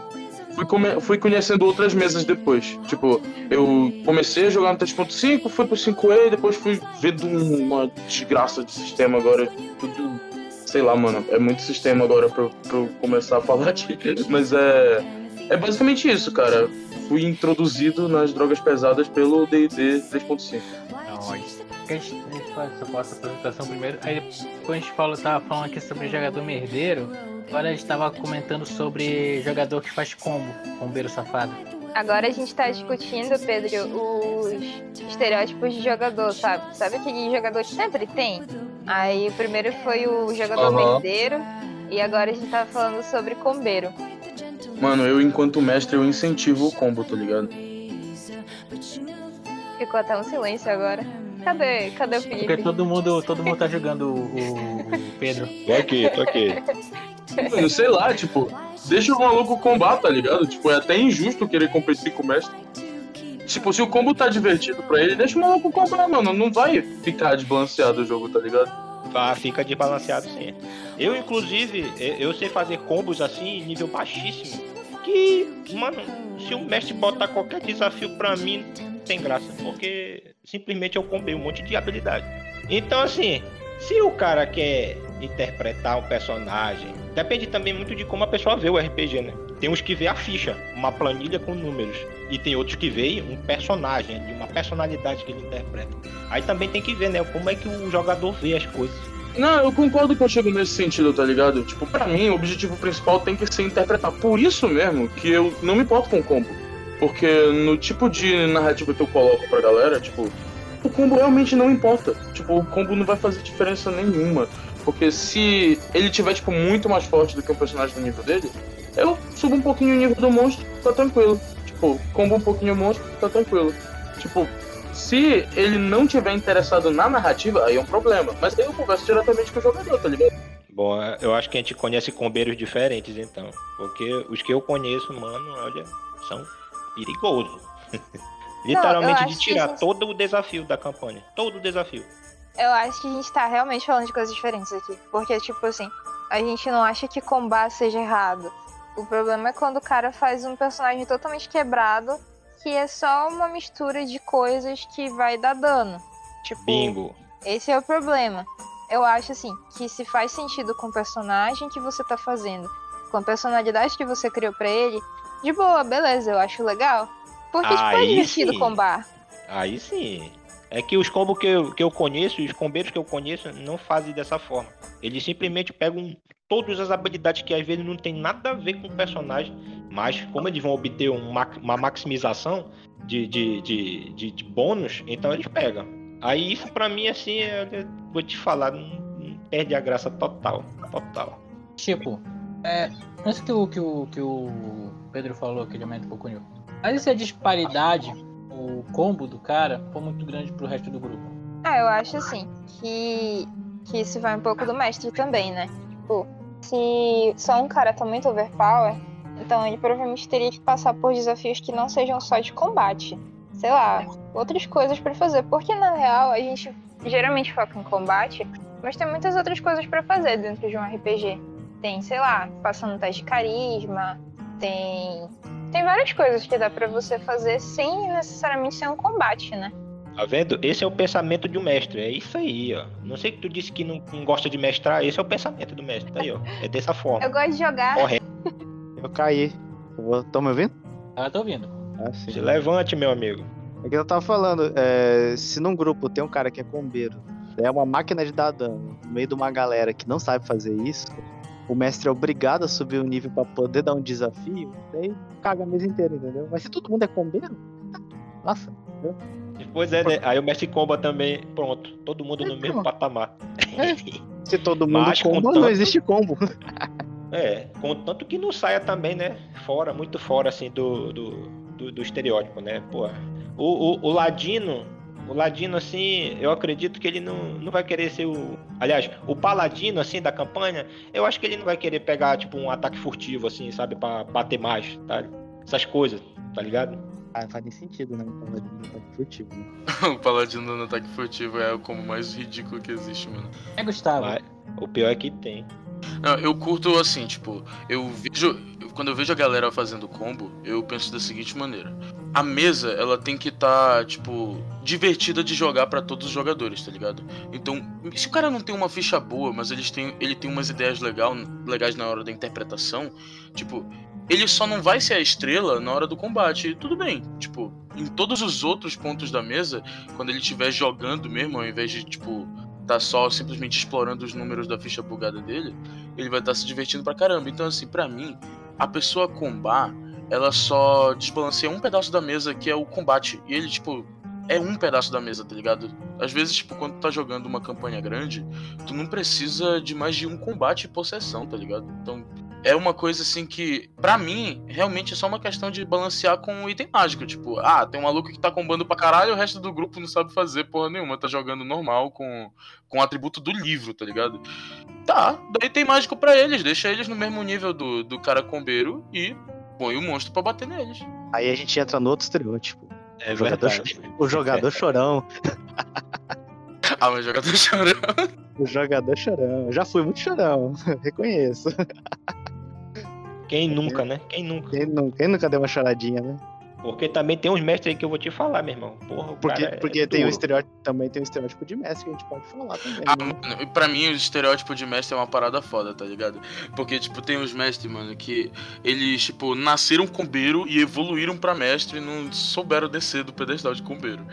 S5: fui, come- fui conhecendo outras mesas depois. Tipo, eu comecei a jogar no 3.5, fui pro 5E, e depois fui vendo uma desgraça de sistema agora. Tudo. Sei lá, mano. É muito sistema agora pra, pra eu começar a falar aqui. Mas é. É basicamente isso, cara. Fui introduzido nas drogas pesadas pelo DD 3.5.
S1: Não, a gente a gente faz essa nossa apresentação primeiro. Aí depois a gente fala, tava falando aqui sobre jogador merdeiro. Agora a gente tava comentando sobre jogador que faz combo, combeiro safado.
S2: Agora a gente tá discutindo, Pedro, os estereótipos de jogador, sabe? Sabe que jogador sempre tem? Aí o primeiro foi o jogador
S5: Aham.
S2: merdeiro e agora a gente tá falando sobre combeiro.
S5: Mano, eu enquanto mestre eu incentivo o combo, tá ligado?
S2: Ficou até um silêncio agora. Cadê? Cadê o
S1: Porque
S2: Felipe?
S1: todo mundo, todo mundo tá jogando o, o- Pedro.
S4: Tô aqui, tô aqui.
S5: Mano, sei lá, tipo, deixa o maluco combar, tá ligado? Tipo, é até injusto querer competir com o mestre. Tipo, se o combo tá divertido pra ele, deixa o maluco combar, mano. Não vai ficar desbalanceado o jogo, tá ligado?
S4: Ah, fica desbalanceado sim. Eu, inclusive, eu eu sei fazer combos assim, nível baixíssimo. Que, mano, se o mestre botar qualquer desafio pra mim, tem graça. Porque simplesmente eu combei um monte de habilidade. Então, assim, se o cara quer interpretar um personagem, depende também muito de como a pessoa vê o RPG, né? Tem uns que vê a ficha, uma planilha com números. E tem outros que veem um personagem, uma personalidade que ele interpreta. Aí também tem que ver, né? Como é que o jogador vê as coisas.
S5: Não, eu concordo contigo nesse sentido, tá ligado? Tipo, pra mim, o objetivo principal tem que ser interpretar. Por isso mesmo que eu não me importo com o combo. Porque no tipo de narrativa que eu coloco pra galera, tipo, o combo realmente não importa. Tipo, o combo não vai fazer diferença nenhuma. Porque se ele tiver, tipo, muito mais forte do que um personagem do nível dele, eu subo um pouquinho o nível do monstro, tá tranquilo. Tipo, combo um pouquinho o monstro, tá tranquilo. Tipo, se ele não tiver interessado na narrativa, aí é um problema. Mas aí eu converso diretamente com o jogador, tá ligado?
S4: Bom, eu acho que a gente conhece combeiros diferentes, então. Porque os que eu conheço, mano, olha, são perigosos. Literalmente de tirar
S2: gente-
S4: todo o desafio da campanha. Todo o desafio.
S2: Eu acho que a gente tá realmente falando de coisas diferentes aqui. Porque, tipo assim, a gente não acha que combar seja errado. O problema é quando o cara faz um personagem totalmente quebrado, que é só uma mistura de coisas que vai dar dano. Tipo,
S4: Bingo.
S2: esse é o problema. Eu acho assim, que se faz sentido com o personagem que você tá fazendo, com a personalidade que você criou pra ele, de boa, beleza, eu acho legal. Porque, tipo, é divertido
S4: sim.
S2: combar.
S4: Aí sim. É que os combos que eu, que eu conheço, os combeiros que eu conheço, não fazem dessa forma. Eles simplesmente pegam todas as habilidades que às vezes não tem nada a ver com o personagem, mas como eles vão obter um ma- uma maximização de, de, de, de, de bônus, então eles pegam. Aí isso pra mim, assim, eu eu vou te falar, não, não perde a graça total. Total.
S1: Tipo, é, antes que o, que o, que o Pedro falou, que ele aumenta um pouco o nível. Mas se a disparidade, o combo do cara, for muito grande pro resto do grupo.
S2: Ah, eu acho assim, que, que isso vai um pouco do mestre também, né? Tipo, se só um cara tá muito overpower, então ele provavelmente teria que passar por desafios que não sejam só de combate. Sei lá, outras coisas pra fazer. Porque na real a gente geralmente foca em combate Mas tem muitas outras coisas para fazer dentro de um RPG. Tem, sei lá, passando teste de carisma, tem tem várias coisas que dá para você fazer sem necessariamente ser um combate, né?
S4: Tá vendo? Esse é o pensamento de um mestre. É isso aí, ó. Não sei que tu disse que não, não gosta de mestrar, esse é o pensamento do mestre. Tá aí, ó. É dessa forma.
S2: Eu gosto de jogar.
S4: Correto.
S3: Eu caí. Tô me ouvindo?
S1: Ah, tô ouvindo.
S3: Ah, sim.
S4: Se levante, meu amigo.
S3: É que eu tava falando, é, se num grupo tem um cara que é combeiro, é uma máquina de dar dano, no meio de uma galera que não sabe fazer isso, o mestre é obrigado a subir o nível para poder dar um desafio, daí caga a mesa inteira, entendeu? Mas se todo mundo é combeiro, nossa, entendeu?
S4: Pois é, né? Aí o mestre comba também, pronto, todo mundo no mesmo patamar.
S3: É. Se todo mundo Mas, comba, tanto... não existe combo.
S4: É, contanto que não saia também, né? Fora, muito fora, assim, do, do, do, do estereótipo, né? Pô, o, o, o Ladino, o Ladino, assim, eu acredito que ele não, não vai querer ser o. Aliás, o Paladino, assim, da campanha, eu acho que ele não vai querer pegar, tipo, um ataque furtivo, assim, sabe, pra bater mais, tá? Essas coisas, tá ligado?
S3: Ah, faz nem sentido, né? O Paladino no ataque furtivo. Né?
S5: o Paladino no ataque furtivo é o como mais ridículo que existe, mano.
S1: É, Gustavo.
S4: Mas, o pior é que tem.
S5: Não, eu curto assim, tipo, eu vejo. Quando eu vejo a galera fazendo combo, eu penso da seguinte maneira. A mesa, ela tem que estar, tá, tipo, divertida de jogar para todos os jogadores, tá ligado? Então, se o cara não tem uma ficha boa, mas eles têm, ele tem umas ideias legal, legais na hora da interpretação, tipo, ele só não vai ser a estrela na hora do combate. Tudo bem, tipo, em todos os outros pontos da mesa, quando ele estiver jogando mesmo, ao invés de, tipo, tá só simplesmente explorando os números da ficha bugada dele, ele vai estar tá se divertindo pra caramba. Então, assim, para mim, a pessoa combar, ela só desbalanceia um pedaço da mesa que é o combate. E ele, tipo, é um pedaço da mesa, tá ligado? Às vezes, tipo, quando tu tá jogando uma campanha grande, tu não precisa de mais de um combate por sessão, tá ligado? Então, é uma coisa assim que, para mim, realmente é só uma questão de balancear com o item mágico. Tipo, ah, tem um maluco que tá combando pra caralho, o resto do grupo não sabe fazer porra nenhuma, tá jogando normal com, com o atributo do livro, tá ligado? Tá, dá item mágico para eles, deixa eles no mesmo nível do, do cara combeiro e põe o monstro para bater neles.
S3: Aí a gente entra no outro estereótipo. É, o jogador, o jogador chorão.
S5: ah, mas jogador chorão.
S3: O jogador chorão. Já fui muito chorão, reconheço.
S4: Quem nunca, né? Quem nunca?
S3: Quem, nunca? Quem nunca deu uma choradinha, né?
S4: Porque também tem uns mestres aí que eu vou te falar, meu irmão. Porra,
S3: porque porque é tem um estereótipo, também tem um estereótipo de mestre que a gente pode falar também.
S5: Ah, né? pra mim, o estereótipo de mestre é uma parada foda, tá ligado? Porque, tipo, tem uns mestres, mano, que eles, tipo, nasceram combeiro e evoluíram pra mestre e não souberam descer do pedestal de combeiro.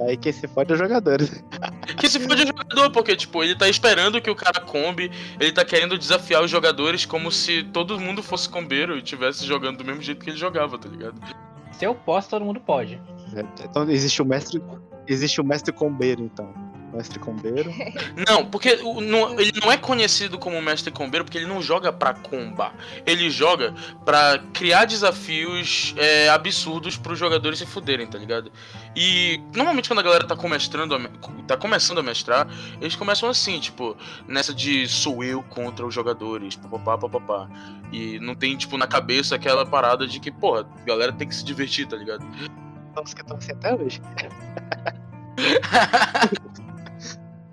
S3: Aí quem se fode é o jogador.
S5: Que se fode é o jogador, porque, tipo, ele tá esperando que o cara combe, ele tá querendo desafiar os jogadores como se todo mundo fosse combeiro e tivesse jogando do mesmo jeito que ele jogava, tá ligado?
S1: Se eu posso, todo mundo pode.
S3: Então existe o mestre. Existe o mestre combeiro, então mestre combeiro.
S5: Não, porque o, não, ele não é conhecido como mestre combeiro porque ele não joga pra combar. Ele joga pra criar desafios é, absurdos pros jogadores se fuderem, tá ligado? E normalmente quando a galera tá começando a, tá começando a mestrar, eles começam assim, tipo, nessa de sou eu contra os jogadores, papapá, papapá. E não tem, tipo, na cabeça aquela parada de que, pô, a galera tem que se divertir, tá ligado?
S3: Vamos que estão assim até hoje.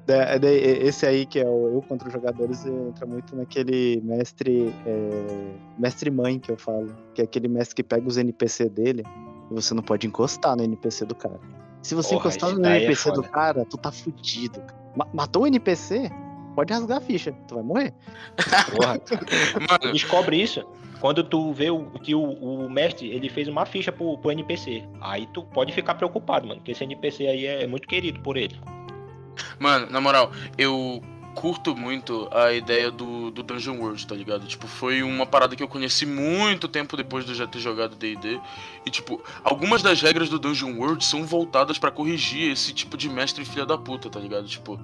S3: É, esse aí, que é o eu contra os jogadores, entra muito naquele mestre. É, mestre mãe que eu falo. Que é aquele mestre que pega os NPC dele e você não pode encostar no NPC do cara. Se você Porra, encostar no NPC é do cara, tu tá fudido. Matou o NPC? Pode rasgar a ficha, tu vai morrer.
S4: Descobre isso quando tu vê o, que o, o, mestre ele fez uma ficha pro, pro NPC. Aí tu pode ficar preocupado, mano, porque esse NPC aí é muito querido por ele.
S5: Mano, na moral, eu curto muito a ideia do, do Dungeon World, tá ligado? Tipo, foi uma parada que eu conheci muito tempo depois de eu já ter jogado D&D. E, tipo, algumas das regras do Dungeon World são voltadas para corrigir esse tipo de mestre filha da puta, tá ligado? Tipo,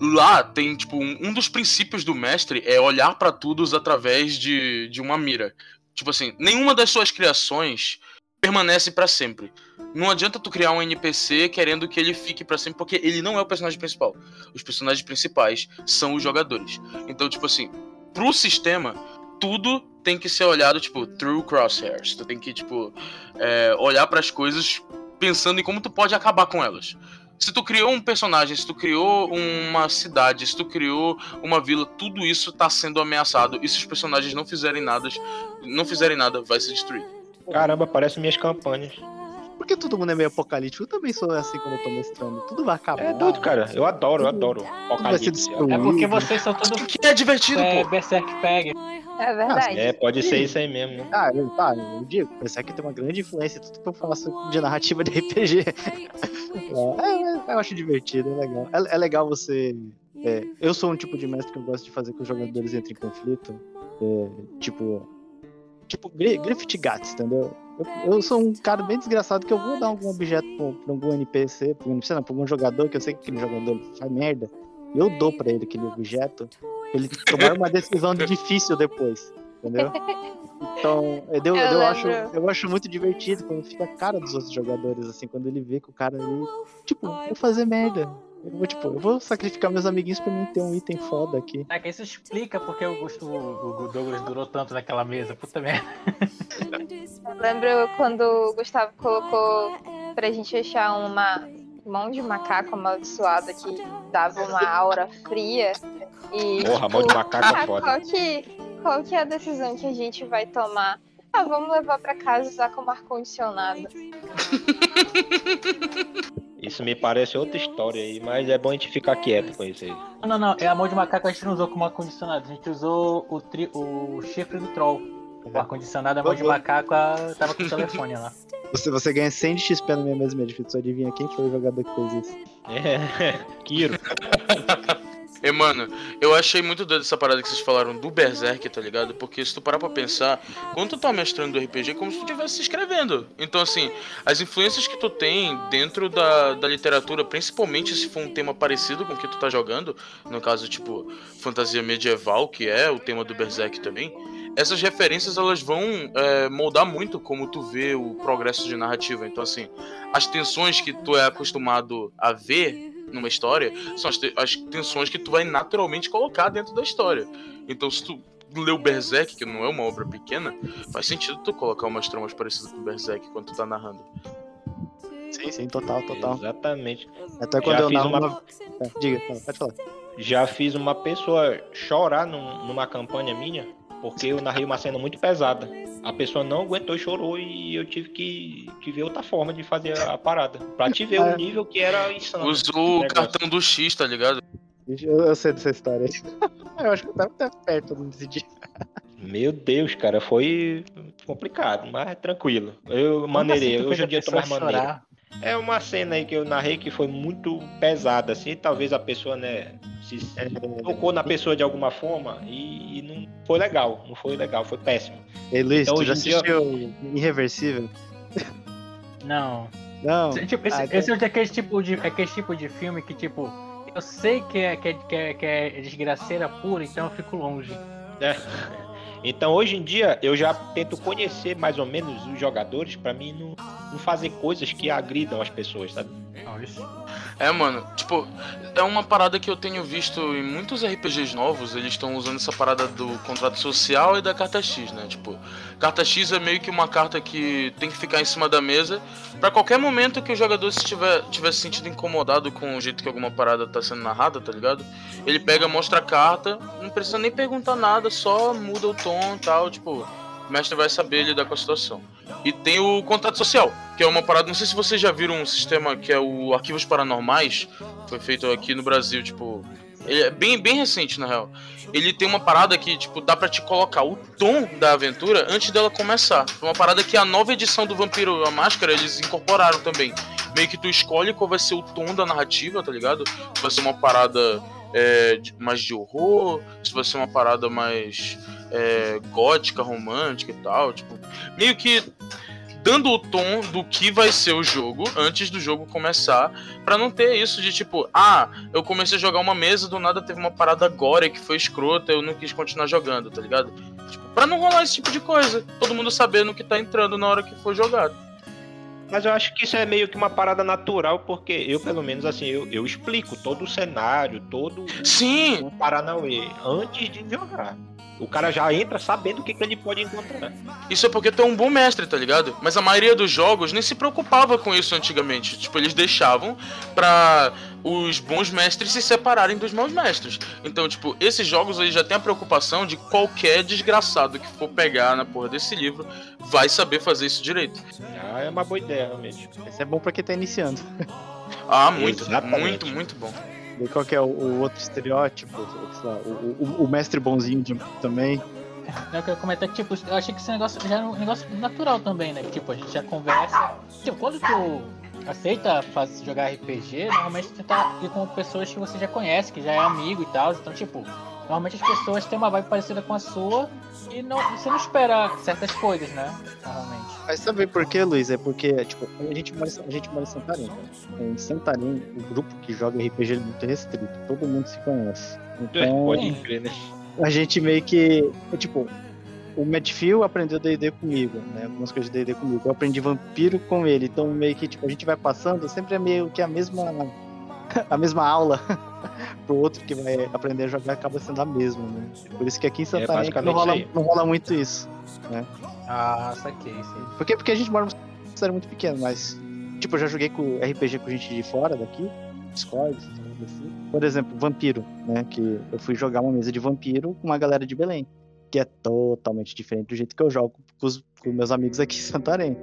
S5: lá tem, tipo, um, um dos princípios do mestre é olhar para todos através de, de uma mira. Tipo assim, nenhuma das suas criações permanece para sempre. Não adianta tu criar um NPC querendo que ele fique para sempre, porque ele não é o personagem principal. Os personagens principais são os jogadores. Então, tipo assim, pro sistema, tudo tem que ser olhado, tipo, through crosshairs. Tu tem que, tipo, é, olhar para as coisas pensando em como tu pode acabar com elas. Se tu criou um personagem, se tu criou uma cidade, se tu criou uma vila, tudo isso tá sendo ameaçado. E se os personagens não fizerem nada, não fizerem nada, vai se destruir.
S4: Caramba, parece minhas campanhas.
S3: Porque todo mundo é meio apocalíptico. Eu também sou assim quando eu tô mestrando. Tudo vai acabar.
S4: É doido, cara. Eu adoro, eu adoro.
S3: Apocalipse.
S1: É porque vocês são todos.
S5: Que é divertido,
S1: é,
S5: pô.
S1: Berserk Peg.
S2: É verdade.
S4: É, pode ser isso aí mesmo, né?
S3: Ah, eu, tá, eu digo, Berserk tem uma grande influência em tudo que eu faço de narrativa de RPG. é, é, eu acho divertido, é legal. É, é legal você. é, eu sou um tipo de mestre que eu gosto de fazer que os jogadores entrem em conflito. é, tipo. Tipo, Gri- Griffith Gats, entendeu? Eu, eu sou um cara bem desgraçado que eu vou dar algum objeto pra, pra algum NPC, pra, um não, pra algum jogador, que eu sei que aquele jogador faz merda. Eu dou pra ele aquele objeto ele tomar uma decisão difícil depois. Entendeu? Então, eu, eu,
S2: Eu
S3: eu acho, eu acho muito divertido quando fica a cara dos outros jogadores, assim, quando ele vê que o cara ali, tipo, vou fazer merda. Eu vou, tipo, eu vou sacrificar meus amiguinhos pra mim ter um item foda aqui.
S1: É que isso explica porque o Douglas durou tanto naquela mesa. Puta merda.
S2: Lembro quando o Gustavo colocou pra gente achar uma mão de macaco amaldiçoada que dava uma aura fria. E.
S4: Porra, mão de macaco é
S2: ah,
S4: foda.
S2: Qual que, qual que é a decisão que a gente vai tomar? Ah, vamos levar pra casa e usar como ar-condicionado.
S4: Isso me parece outra história aí, mas é bom a gente ficar quieto com isso aí.
S1: Não, não, não. É a mão de macaco a gente não usou como ar-condicionado. A gente usou o, tri, o chifre do troll. O ar-condicionado, a mão de macaco a, tava com o telefone lá.
S3: Você, você ganha 100 de XP no meu mesmo edifício, só adivinha quem foi o jogador que fez isso.
S4: É, Kiro.
S5: E, mano, eu achei muito doido essa parada que vocês falaram do Berserk, tá ligado? Porque se tu parar pra pensar, quando tu tá mestrando do RPG, é como se tu estivesse se escrevendo. Então, assim, as influências que tu tem dentro da, da literatura, principalmente se for um tema parecido com o que tu tá jogando, no caso, tipo, fantasia medieval, que é o tema do Berserk também, essas referências elas vão é, moldar muito como tu vê o progresso de narrativa. Então, assim, as tensões que tu é acostumado a ver numa história são as, te- as tensões que tu vai naturalmente colocar dentro da história. Então, se tu lê o Berserk, que não é uma obra pequena, faz sentido tu colocar umas tramas parecidas com o Berserk quando tu tá narrando.
S3: Sim, sim, total, total.
S4: Exatamente.
S3: Até quando
S4: Já
S3: eu
S4: fiz
S3: narro
S4: uma-
S3: uma... É, diga, pode falar.
S4: Já fiz uma pessoa chorar num- numa campanha minha, porque eu narrei uma cena muito pesada. A pessoa não aguentou e chorou e eu tive que, que ver outra forma de fazer a parada. Pra te ver
S3: É.
S4: o nível que era insano.
S5: Usou o cartão do X, tá ligado?
S3: Eu, eu sei dessa história. eu acho que eu tava até perto nesse dia.
S4: Meu Deus, cara, foi complicado, mas tranquilo. Eu maneirei,
S1: assim
S4: hoje em dia eu tô mais maneiro.
S1: chorar?
S4: É uma cena aí que eu narrei que foi muito pesada, assim, talvez a pessoa, né, se tocou na pessoa de alguma forma e, e não foi legal, não foi legal, foi péssimo.
S3: Ei, Luiz,
S4: Então,
S3: tu já
S4: em dia-
S3: assistiu Irreversível?
S1: Não.
S3: Não.
S1: Tipo, esse,
S3: Ah,
S1: esse é aquele tipo de, aquele tipo de filme que, tipo, eu sei que é, que é, que é, que é desgraceira pura, então eu fico longe.
S4: né? Então hoje em dia eu já tento conhecer mais ou menos os jogadores pra mim não, não fazer coisas que agridam as pessoas, sabe?
S5: É, mano, tipo, é uma parada que eu tenho visto em muitos RPGs novos, eles estão usando essa parada do contrato social e da carta X, né? Tipo, carta X é meio que uma carta que tem que ficar em cima da mesa pra qualquer momento que o jogador se tiver, tiver se sentido incomodado com o jeito que alguma parada tá sendo narrada, tá ligado? Ele pega, mostra a carta, não precisa nem perguntar nada, só muda o tom e tal, tipo, o mestre vai saber lidar com a situação. E tem o contrato social, que é uma parada. Não sei se vocês já viram um sistema que é o Arquivos Paranormais, foi feito aqui no Brasil, tipo. Ele é bem, bem recente, na real. Ele tem uma parada que, tipo, dá pra te colocar o tom da aventura antes dela começar. Uma parada que a nova edição do Vampiro a Máscara eles incorporaram também. Meio que tu escolhe qual vai ser o tom da narrativa, tá ligado? Vai ser uma parada é, mais de horror, se vai ser uma parada mais é, gótica, romântica e tal. Tipo, meio que dando o tom do que vai ser o jogo antes do jogo começar, Pra não ter isso de tipo, ah, eu comecei a jogar uma mesa, do nada teve uma parada agora que foi escrota, eu não quis continuar jogando, tá ligado? Tipo, pra não rolar esse tipo de coisa, todo mundo sabendo o que tá entrando na hora que for jogado.
S4: Mas eu acho que isso é meio que uma parada natural, porque eu, pelo menos, assim, eu, eu explico todo o cenário, todo
S5: Sim,
S4: o Paranauê antes de jogar. O cara já entra sabendo o que, que ele pode encontrar.
S5: Isso é porque tu é um bom mestre, tá ligado? Mas a maioria dos jogos nem se preocupava com isso antigamente. Tipo, eles deixavam pra os bons mestres se separarem dos maus mestres. Então, tipo, esses jogos aí já tem a preocupação de qualquer desgraçado que for pegar na porra desse livro vai saber fazer isso direito.
S4: Ah, é uma boa ideia, realmente.
S3: Isso é bom pra quem tá iniciando.
S5: Ah, muito, Exatamente. muito, muito bom.
S3: Qual que é o, o outro estereótipo? O, o, o, mestre bonzinho de, também.
S1: Não, eu quero comentar que, tipo, eu achei que esse negócio já era um negócio natural também, né? Tipo, a gente já conversa. Tipo, quando tu aceita fazer, jogar RPG, normalmente tu tá ir com pessoas que você já conhece, que já é amigo e tal. Então, tipo, normalmente as pessoas têm uma vibe parecida com a sua e não, você não espera certas coisas, né? Normalmente.
S3: Mas sabe por quê, Luiz? É porque, tipo, a gente mora, a gente mora em Santarém. Né? Em Santarém, o grupo que joga RPG é muito restrito. Todo mundo se conhece. Então,
S4: Pode crer, né?
S3: A gente meio que. É, tipo, o Madfield aprendeu D&D comigo, né? Algumas coisas de D&D comigo. Eu aprendi vampiro com ele. Então, meio que, tipo, a gente vai passando, sempre é meio que a mesma a mesma aula pro outro que vai aprender a jogar acaba sendo a mesma, né? Por isso que aqui em Santarém é não, rola, não rola muito isso, né?
S1: Ah, saquei, sim.
S3: Porque, porque a gente mora numa cidade muito pequena, mas tipo, eu já joguei com RPG com gente de fora daqui, Discord, assim. Por exemplo, Vampiro, né? Que eu fui jogar uma mesa de Vampiro com uma galera de Belém que é totalmente diferente do jeito que eu jogo com os com meus amigos aqui em Santarém.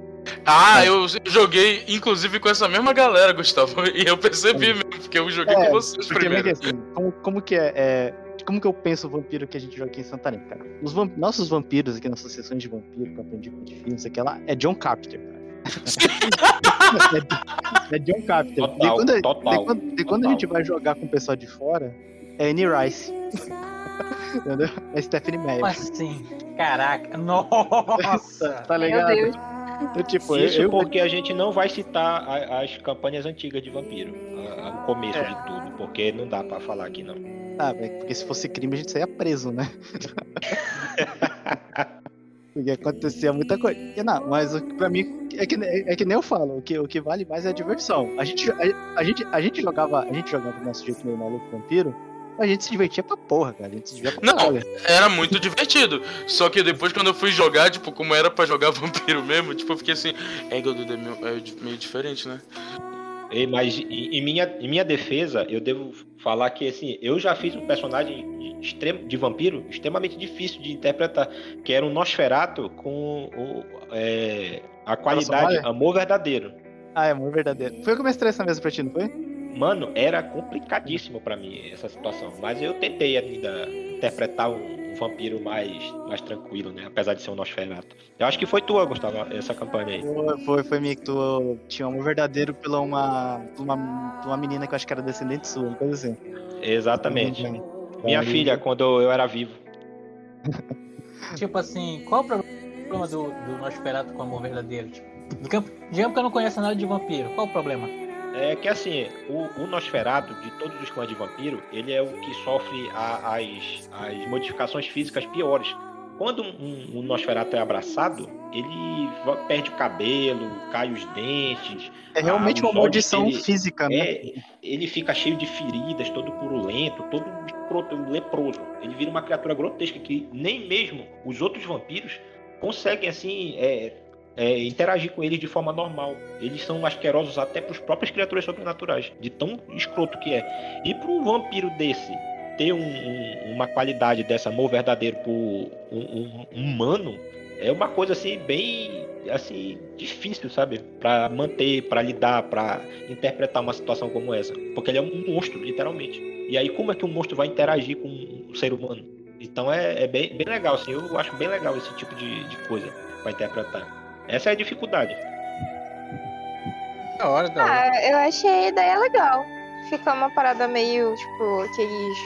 S5: Ah, é. eu joguei inclusive com essa mesma galera, Gustavo, e eu percebi é. mesmo, porque eu joguei é, com vocês primeiro.
S3: Assim, como, como, que é, é, Como que eu penso o vampiro que a gente joga aqui em Santarém, cara? Os vamp nossos vampiros aqui, nossas sessões de vampiro, que eu aprendi com o filme, não sei o que lá, é John Carpenter, cara. é, John Carpenter. Total, de quando, total, de quando, de quando a gente vai jogar com o pessoal de fora, é Annie Rice. Entendeu? É Stephanie Meyer. Como
S1: assim? Caraca, nossa!
S3: tá ligado? Meu Deus.
S4: Então, tipo, Isso eu, porque a gente não vai citar a, as campanhas antigas de vampiro, a, a, o começo é. de tudo, porque não dá pra falar aqui não.
S3: Ah, porque se fosse crime a gente saía preso, né? porque acontecia muita coisa. Não, mas pra mim é que, é que nem eu falo, o que, o que vale mais é a diversão. A gente, a, a gente, a gente jogava, a gente jogava do nosso jeito meio maluco vampiro, a gente se divertia pra porra, cara. A gente se divertia pra
S5: Não, porra. era muito divertido. Só que depois, quando eu fui jogar, tipo, como era pra jogar vampiro mesmo, tipo, eu fiquei assim, é, é meio diferente, né?
S4: Mas em minha, em minha defesa, eu devo falar que assim, eu já fiz um personagem de, extremo, de vampiro extremamente difícil de interpretar, que era um Nosferato com o, é, a qualidade amor verdadeiro.
S3: Ah, é amor verdadeiro. Foi eu que mestrei essa mesa pra ti, não foi?
S4: Mano, era complicadíssimo para mim essa situação. Mas eu tentei ainda interpretar um, vampiro mais, mais tranquilo, né? Apesar de ser um Nosferatu. Eu acho que foi tua, Gustavo, essa campanha aí.
S3: Foi, foi, minha que tu tinha um verdadeiro pela uma, uma, uma menina que eu acho que era descendente sua, coisa assim.
S4: Exatamente. Minha filha, quando eu era vivo.
S1: tipo assim, qual o problema do, do Nosferatu com o amor verdadeiro? Tipo, digamos que eu não conheço nada de vampiro, qual o problema?
S4: É que assim, o, o Nosferatu, de todos os clãs de vampiro, ele é o que sofre a, as, as modificações físicas piores. Quando um, um Nosferatu é abraçado, ele perde o cabelo, cai os dentes.
S3: É realmente uma maldição física, né?
S4: É, ele fica cheio de feridas, todo purulento, todo leproso. Ele vira uma criatura grotesca que nem mesmo os outros vampiros conseguem, assim, é, é, interagir com eles de forma normal. Eles são asquerosos até para as próprias criaturas sobrenaturais, de tão escroto que é. E para um vampiro desse ter um, um, uma qualidade dessa, amor verdadeiro por um, um, humano, é uma coisa assim bem assim difícil, sabe? Para manter, para lidar, para interpretar uma situação como essa, porque ele é um monstro, literalmente. E aí como é que um monstro vai interagir com um ser humano? Então é, é bem, bem legal, assim. Eu acho bem legal esse tipo de, de coisa para interpretar. Essa é a dificuldade.
S2: Da hora, da hora. Ah, eu achei a ideia legal. Fica uma parada meio, tipo, aqueles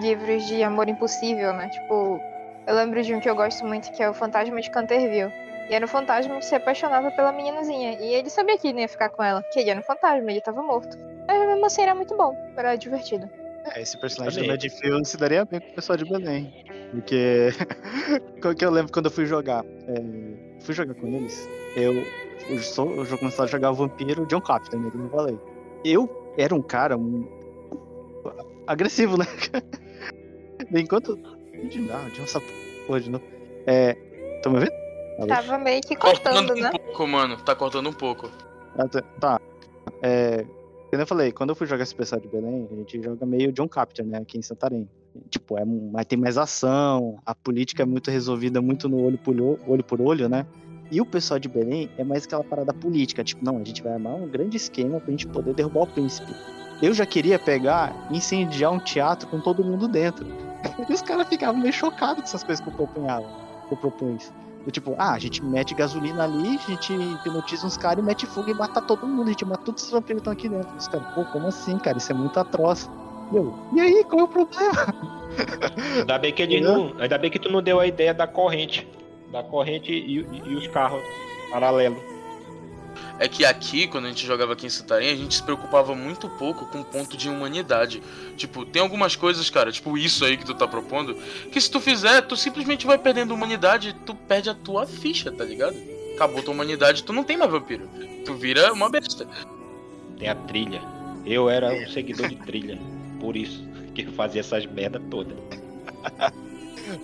S2: livros de amor impossível, né? Tipo, eu lembro de um que eu gosto muito, que é o Fantasma de Canterville. E era um fantasma que se apaixonava pela meninazinha. E ele sabia que ele ia ficar com ela, que ele era um fantasma, ele tava morto. Mas mesmo assim era muito bom, era divertido.
S3: É, esse personagem do Medfield se daria bem com o pessoal de Belém. Porque. que eu lembro quando eu fui jogar. É fui jogar com eles, eu, eu, sou, eu já comecei a jogar o vampiro John Captain, né, como eu falei. Eu era um cara um, agressivo, né? Enquanto. Não, John Porra, de novo. É. Tá me ouvindo?
S2: Tava meio que cortando, cortando
S5: né? um pouco, mano. Tá cortando um pouco.
S3: Ah, tá. tá. É. Como eu falei, quando eu fui jogar esse pessoal de Belém, a gente joga meio John Capture, né? Aqui em Santarém. Tipo, é, mas tem mais ação, a política é muito resolvida muito no olho por olho, por olho, né? E o pessoal de Belém é mais aquela parada política, tipo, não, a gente vai armar um grande esquema pra gente poder derrubar o príncipe. Eu já queria pegar e incendiar um teatro com todo mundo dentro. E os caras ficavam meio chocados com essas coisas que eu propunhava, que eu propunha. Do tipo, ah, a gente mete gasolina ali, a gente hipnotiza uns caras e mete fogo e mata todo mundo, a gente mata todos os vampiros que estão aqui dentro. Os caras, pô, como assim, cara? Isso é muito atroz. Meu, e aí, qual é o problema?
S4: Ainda bem que ele não. Ainda bem que tu não deu a ideia da corrente. Da corrente e, e os carros paralelos
S5: é que aqui, quando a gente jogava aqui em Santarém, a gente se preocupava muito pouco com o ponto de humanidade. Tipo, tem algumas coisas, cara, tipo isso aí que tu tá propondo, que se tu fizer, tu simplesmente vai perdendo humanidade, tu perde a tua ficha, tá ligado? Acabou tua humanidade, tu não tem mais vampiro. Tu vira uma besta.
S4: Tem a trilha. Eu era um seguidor de trilha. Por isso que eu fazia essas merda todas.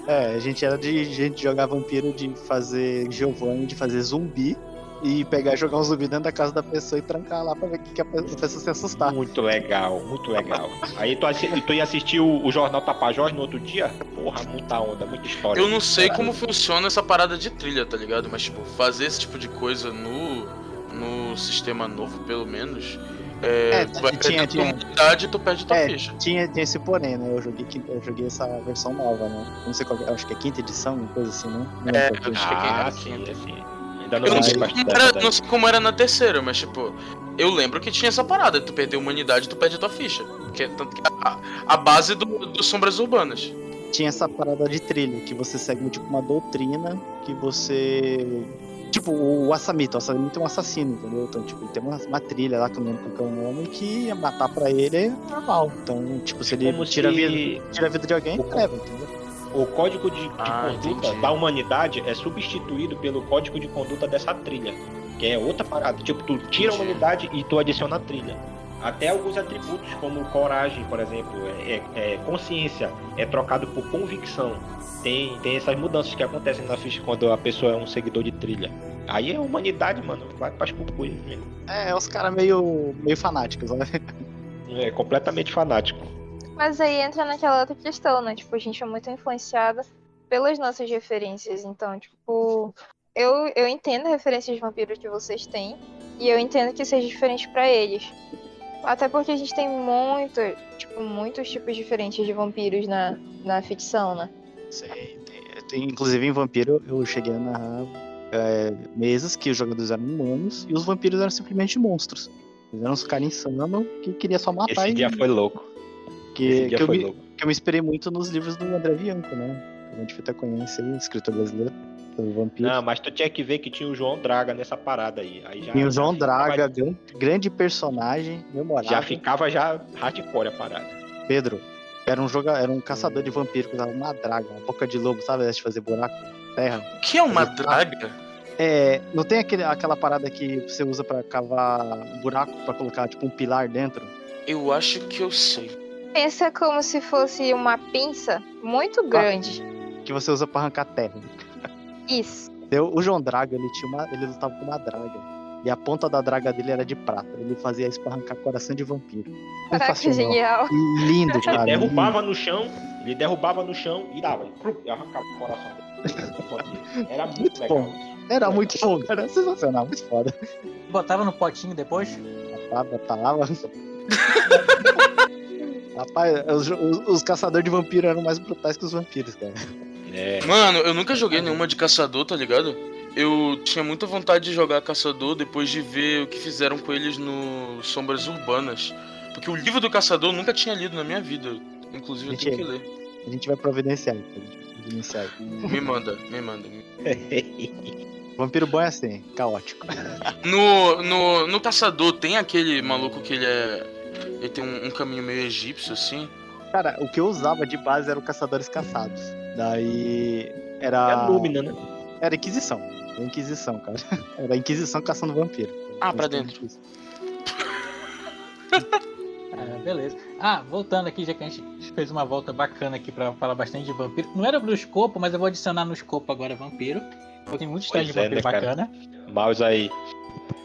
S3: É, a gente era de gente jogar vampiro, de fazer Giovanni, de fazer zumbi e pegar e jogar um zumbi dentro da casa da pessoa e trancar lá pra ver que, que a pessoa se assustar.
S4: Muito legal, muito legal. Aí tu, tu ia assistir o, o Jornal Tapajós no outro dia? Porra, muita onda, muita história.
S5: Eu não sei como funciona essa parada de trilha, tá ligado? Mas, tipo, fazer esse tipo de coisa no, no sistema novo, pelo menos. É, é vai tinha, tinha, unidade, tu perde tua
S3: é,
S5: ficha.
S3: Tinha, tinha esse porém, né? Eu joguei, eu joguei essa versão nova, né? Não sei qual é, acho que é quinta edição, uma coisa assim, né?
S5: Não é, acho que é ah, quinta, sim, sim. Ainda não, eu não sei, como era, não sei como era na terceira, mas tipo, eu lembro que tinha essa parada, tu perder humanidade, tu perde a tua ficha. Que é, tanto que a, a base do, do Sombras Urbanas.
S3: Tinha essa parada de trilha, que você segue tipo uma doutrina que você. Tipo, o Assamito, o Assamito é um assassino, entendeu? Então, tipo, tem uma, uma trilha lá que eu não lembro qual é o nome, que matar pra ele é normal. Então, tipo, se ele tira, se... a vida, tira a vida de alguém, o... leva, entendeu?
S4: o código de, de ah, conduta entendi. da humanidade é substituído pelo código de conduta dessa trilha. Que é outra parada. Tipo, tu tira a humanidade e tu adiciona a trilha. Até alguns atributos, como coragem, por exemplo, é, é, é, consciência, é trocado por convicção. Tem, tem essas mudanças que acontecem na ficha quando a pessoa é um seguidor de trilha. Aí é humanidade, mano. Vai pra esculpura.
S3: É, os caras meio, meio fanáticos, né?
S4: É, completamente fanático.
S2: Mas aí entra naquela outra questão, né? Tipo, a gente é muito influenciada pelas nossas referências. Então, tipo, eu, eu entendo a referência de vampiros que vocês têm. E eu entendo que seja diferente para eles. Até porque a gente tem muito, tipo, muitos tipos diferentes de vampiros na, na ficção, né?
S3: Sim, tem, tem, inclusive em Vampiro eu cheguei a narrar é, mesas que os jogadores eram humanos e os vampiros eram simplesmente monstros. Eles eram uns caras insanos que queria só matar
S4: Esse e... dia foi louco.
S3: Que, que, eu me, que eu me inspirei muito nos livros do André Bianco, né? A gente até conhece aí, escritor brasileiro. Do vampiro.
S4: Não, mas tu tinha que ver que tinha o João Draga nessa parada aí. aí já,
S3: tinha o João Draga, ficava... grande personagem, memorável.
S4: Já ficava já hardcore a parada.
S3: Pedro, era um joga... era um caçador de vampiro que usava uma draga, uma boca de lobo, sabe? De fazer buraco, terra.
S5: O que é uma draga?
S3: É, não tem aquele, aquela parada que você usa para cavar buraco para colocar tipo um pilar dentro?
S5: Eu acho que eu sei.
S2: Pensa como se fosse uma pinça muito grande.
S3: Ah, que você usa para arrancar terra.
S2: Isso.
S3: O João Draga, ele tinha uma. ele lutava com uma draga. E a ponta da draga dele era de prata. Ele fazia isso pra arrancar coração de vampiro.
S2: Caraca, genial.
S3: Lindo, cara.
S4: Ele derrubava no chão, ele derrubava no chão e dava. E arrancava o coração dele. Era muito legal. Bom.
S3: Era muito bom, era sensacional, muito foda.
S1: Botava no potinho depois?
S3: Botava, botava. Rapaz, os, os, os caçadores de vampiro eram mais brutais que os vampiros, cara.
S5: É. Mano, eu nunca joguei nenhuma de caçador, tá ligado? Eu tinha muita vontade de jogar caçador depois de ver o que fizeram com eles no Sombras Urbanas. Porque o livro do caçador eu nunca tinha lido na minha vida. Inclusive eu tenho que ler.
S3: A gente vai providenciar, a gente vai providenciar.
S5: Me manda, me manda.
S3: Vampiro bom é assim, caótico.
S5: No, no, no caçador tem aquele maluco que ele é ele tem um, um, caminho meio egípcio, assim.
S3: Cara, o que eu usava de base era o Caçadores Caçados. Daí. Era.
S4: É a Lúmina, né?
S3: Era Inquisição. Era Inquisição, cara. Era Inquisição caçando vampiro.
S5: Ah, pra dentro.
S1: ah, beleza. Ah, voltando aqui, já que a gente fez uma volta bacana aqui pra falar bastante de vampiro. Não era do escopo, mas eu vou adicionar no escopo agora vampiro. Tem muitos testes de é, vampiro né, bacana.
S4: Mouse aí.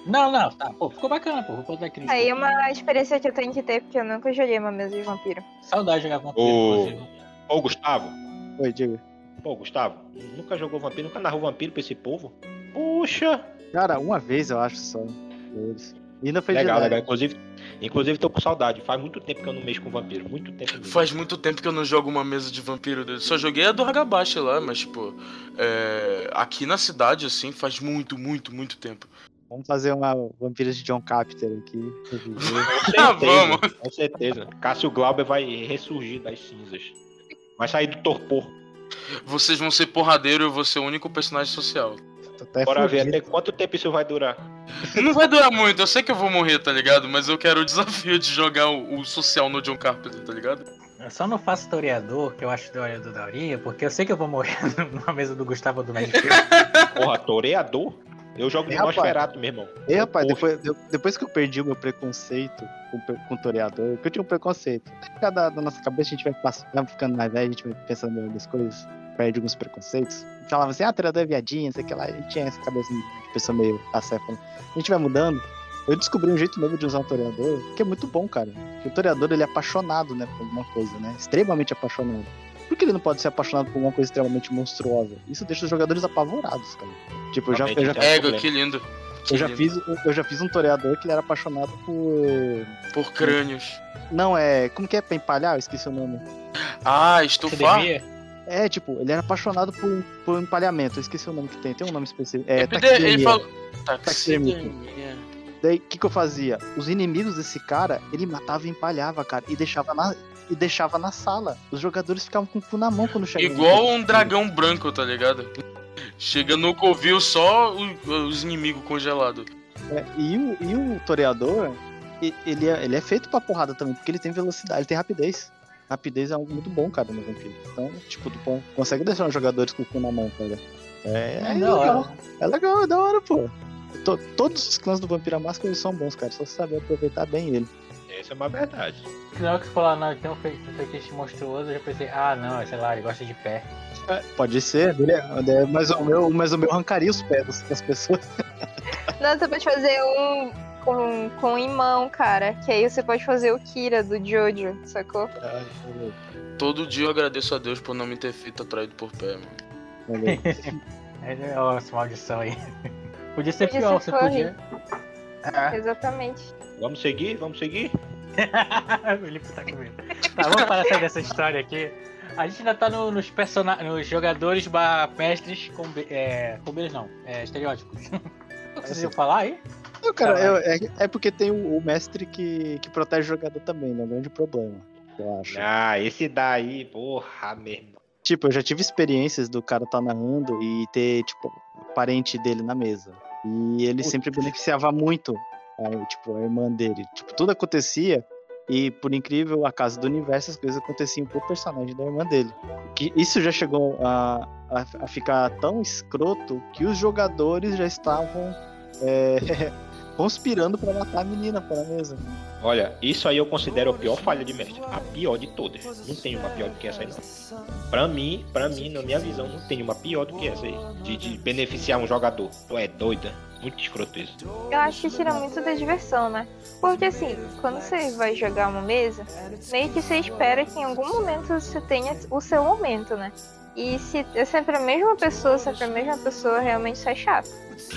S1: Não, não, tá. Pô, ficou bacana, pô. Vou botar aqui no
S2: Aí é uma experiência que eu tenho que ter, porque eu nunca joguei uma mesa de vampiro.
S1: Saudade de jogar vampiro.
S4: Ô, Ô Gustavo.
S3: Oi, diga.
S4: Pô, Gustavo, nunca jogou vampiro, nunca narrou vampiro pra esse povo? Puxa!
S3: Cara, uma vez eu acho só. Eles. E ainda foi
S4: legal, legal. Inclusive, inclusive, tô com saudade. Faz muito tempo que eu não mexo com vampiro. Muito tempo mesmo.
S5: Faz muito tempo que eu não jogo uma mesa de vampiro. Só joguei a do Hagabashi lá, mas, tipo, é... aqui na cidade, assim, faz muito, muito, muito tempo.
S3: Vamos fazer uma Vampiros de John Carpenter aqui.
S4: ah, vamos! Com certeza. Cássio Glauber vai ressurgir das cinzas. Vai sair do torpor.
S5: Vocês vão ser porradeiro e eu vou ser o único personagem social.
S4: Bora ver até quanto tempo isso vai durar.
S5: Não vai durar muito, eu sei que eu vou morrer, tá ligado? Mas eu quero o desafio de jogar o, o social no John Carpenter, tá ligado?
S1: Eu só não faço toreador, que eu acho toreador da Aurinha, porque eu sei que eu vou morrer numa mesa do Gustavo do Magic
S4: Porra, toreador? Eu jogo no Nosferatu, meu irmão.
S3: E rapaz, depois, depois que eu perdi o meu preconceito com, com o toreador, porque eu tinha um preconceito. Cada da nossa cabeça a gente vai, passando, vai ficando mais velho, a gente vai pensando em outras coisas, perde alguns preconceitos. Falava assim, ah, toreador é viadinho, sei que lá. A gente tinha essa cabeça de pessoa meio acéfala. A gente vai mudando. Eu descobri um jeito novo de usar um toreador, que é muito bom, cara. Porque o toreador, ele é apaixonado, né, por alguma coisa, né? Extremamente apaixonado. Por que ele não pode ser apaixonado por alguma coisa extremamente monstruosa? Isso deixa os jogadores apavorados, cara. Tipo, eu já. Eu já
S5: Ego, que lindo.
S3: Eu já, fiz, eu já fiz um toreador que ele era apaixonado por.
S5: Por crânios.
S3: Não, é. Como que é pra empalhar? Eu esqueci o nome.
S5: Ah, estufar?
S3: É, tipo, ele era apaixonado por, por empalhamento. Eu esqueci o nome que tem. Tem um nome específico.
S5: É, ele falou. Taxidermia.
S3: Daí, o que, que eu fazia? Os inimigos desse cara, ele matava e empalhava, cara. E deixava na, e deixava na sala. Os jogadores ficavam com o cu na mão quando chegavam.
S5: Igual um dragão branco, tá ligado? Chega no covil só os inimigos congelados.
S3: É, e, o, e o toreador, ele é, ele é feito pra porrada também, porque ele tem velocidade, ele tem rapidez. Rapidez é algo muito bom, cara, no vampiro. Então, tipo, tu consegue deixar os jogadores com o cu na mão, cara. É, é, é legal. É legal, é da hora, pô. todos os clãs do Vampira Máscara eles são bons, cara. Só saber aproveitar bem ele.
S4: Isso é uma verdade.
S1: Na que você falou, não, tem um feitiço monstruoso, eu já pensei, ah, não, sei lá, ele gosta de pé.
S3: É, pode ser, é, mas o meu, mas o meu arrancaria os pés das pessoas.
S2: Não, você pode fazer um com, com imão, cara. Que aí você pode fazer o Kira do Jojo, sacou? Ah,
S5: Todo dia eu agradeço a Deus por não me ter feito atraído por pé,
S1: mano. é, ó, essa maldição aí. Podia ser podia pior, ser você podia.
S2: Ah. Exatamente.
S4: Vamos seguir? Vamos seguir?
S1: o Felipe tá com medo. Tá, vamos parar dessa história aqui. A gente ainda tá no, nos, person... nos jogadores barra mestres com, é, combeiros não, é, estereótipos. Vocês iam falar aí?
S3: Não, cara, eu, é, é, porque tem o, o, mestre que, que protege o jogador também, né? É um grande problema, eu acho.
S4: Ah, esse daí, porra, mesmo.
S3: Tipo, eu já tive experiências do cara tá narrando e ter, tipo, parente dele na mesa. E ele sempre beneficiava muito, a, tipo, a irmã dele. Tipo, tudo acontecia e, por incrível acaso do universo, as coisas aconteciam pro personagem da irmã dele. Que isso já chegou a, a, a ficar tão escroto que os jogadores já estavam é, conspirando para matar a menina para a mesa.
S4: Olha, isso aí eu considero a pior falha de mestre. A pior de todas. Não tem uma pior do que essa aí, não. Pra mim, pra mim, na minha visão, não tem uma pior do que essa aí. De, de beneficiar um jogador. Tu é doida. Muito escroto isso.
S2: Eu acho que tira muito da diversão, né? Porque assim, quando você vai jogar uma mesa, meio que você espera que em algum momento você tenha o seu momento, né? E se é sempre a mesma pessoa, sempre a mesma pessoa, realmente isso é chato.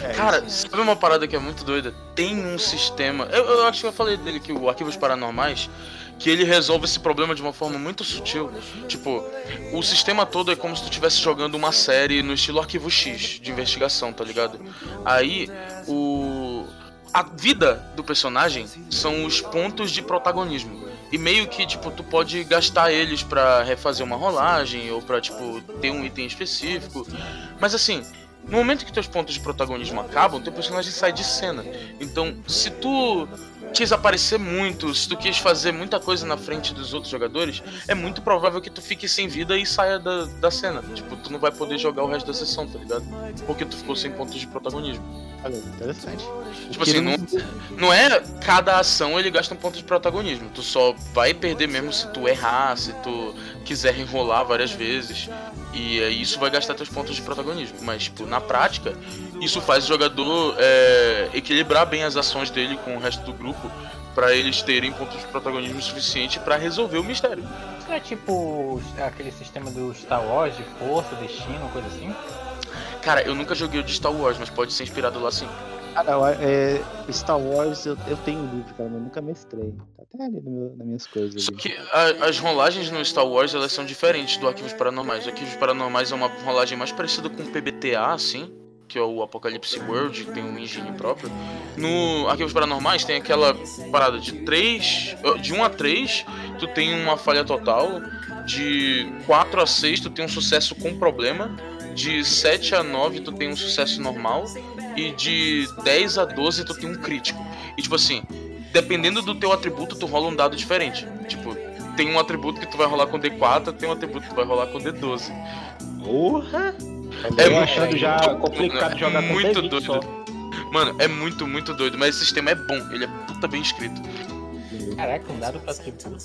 S5: É, Cara, sabe uma parada que é muito doida? Tem um sistema. Eu, eu acho que eu falei dele que o Arquivos Paranormais que ele resolve esse problema de uma forma muito sutil. Tipo, o sistema todo é como se tu estivesse jogando uma série no estilo Arquivo X de investigação, tá ligado? Aí o a vida do personagem são os pontos de protagonismo. E meio que, tipo, tu pode gastar eles para refazer uma rolagem ou pra, tipo, ter um item específico. Mas assim, no momento que teus pontos de protagonismo acabam, teu personagem sai de cena. Então, se tu quis aparecer muito, se tu quis fazer muita coisa na frente dos outros jogadores, é muito provável que tu fique sem vida e saia da, da cena. Tipo, tu não vai poder jogar o resto da sessão, tá ligado? Porque tu ficou sem pontos de protagonismo.
S3: Olha, interessante.
S5: Tipo assim, não, não é cada ação ele gasta um ponto de protagonismo. Tu só vai perder mesmo se tu errar, se tu quiser enrolar várias vezes. E aí isso vai gastar teus pontos de protagonismo. Mas, tipo, na prática, isso faz o jogador é, equilibrar bem as ações dele com o resto do grupo para eles terem pontos de protagonismo suficiente para resolver o mistério.
S1: Isso é tipo aquele sistema do Star Wars de força, destino, coisa assim?
S5: Cara, eu nunca joguei o de Star Wars, mas pode ser inspirado lá sim.
S3: Cara, é, Star Wars eu, eu tenho um livro, cara, mas nunca mestrei. Tá até ali meu, nas minhas coisas.
S5: Só que a, as rolagens no Star Wars elas são diferentes do Arquivos Paranormais. O Arquivos Paranormais é uma rolagem mais parecida com o PBTA, assim que é o Apocalypse World, que tem um engine próprio. No Arquivos Paranormais tem aquela parada de 3, de 1 a 3, tu tem uma falha total, de 4 a 6 tu tem um sucesso com problema, de 7 a 9 tu tem um sucesso normal e de 10 a 12 tu tem um crítico. E tipo assim, dependendo do teu atributo tu rola um dado diferente. Tipo, tem um atributo que tu vai rolar com D4, tem um atributo que tu vai rolar com D12.
S4: Porra! É eu achando já complicado é jogar
S5: muito com doido. Só. Mano, é muito, muito doido, mas esse sistema é bom, ele é puta bem escrito.
S1: Caraca, um dado pra tributo.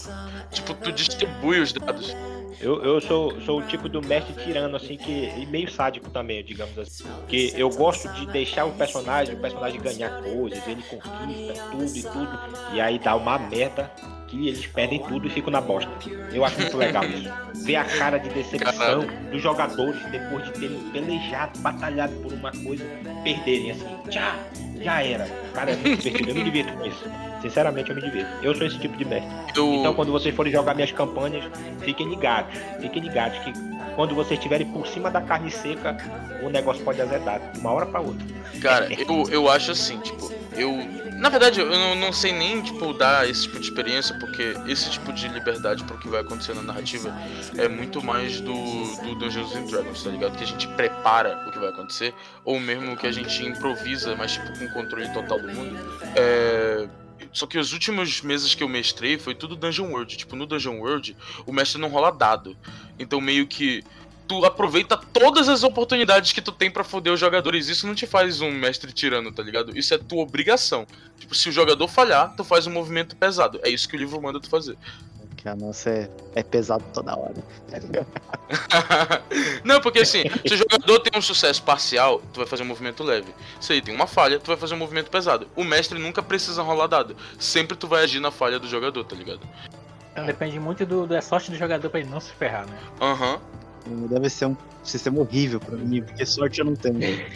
S5: Tipo, tu distribui os dados.
S4: Eu, eu sou, sou o tipo do mestre tirano, assim, que. E meio sádico também, digamos assim. Que eu gosto de deixar o personagem, o personagem ganhar coisas, ele conquista tudo e tudo. E aí dá uma merda que eles perdem tudo e ficam na bosta. Eu acho muito legal isso. Ver a cara de decepção dos jogadores depois de terem pelejado, batalhado por uma coisa, perderem assim. Tchau, já era. Cara, é muito divertido. Eu me divirto com isso. Sinceramente, eu me divirto. Eu sou esse tipo de mestre. Eu... Então, quando vocês forem jogar minhas campanhas, fiquem ligados. Fiquem ligados que quando vocês estiverem por cima da carne seca, o negócio pode azedar de uma hora para outra.
S5: Cara, eu, eu acho assim, tipo, eu na verdade, eu não, não, sei nem, tipo, dar esse tipo de experiência, porque esse tipo de liberdade pro que vai acontecer na narrativa é muito mais do, do Dungeons and Dragons, tá ligado? Que a gente prepara o que vai acontecer, ou mesmo que a gente improvisa, mas, tipo, com controle total do mundo. É... Só que os últimos meses que eu mestrei foi tudo Dungeon World. Tipo, no Dungeon World, o mestre não rola dado. Então, meio que tu aproveita todas as oportunidades que tu tem para foder os jogadores. Isso não te faz um mestre tirano, tá ligado? Isso é tua obrigação. Tipo, se o jogador falhar, tu faz um movimento pesado. É isso que o livro manda tu fazer.
S3: Que a nossa é, é pesado toda hora.
S5: não, porque assim, se o jogador tem um sucesso parcial, tu vai fazer um movimento leve. Se ele tem uma falha, tu vai fazer um movimento pesado. O mestre nunca precisa rolar dado. Sempre tu vai agir na falha do jogador, tá ligado?
S1: Então depende muito do, da sorte do jogador pra ele não se ferrar, né?
S5: Aham. Uhum.
S3: Deve ser um sistema horrível pra mim, porque sorte eu não tenho.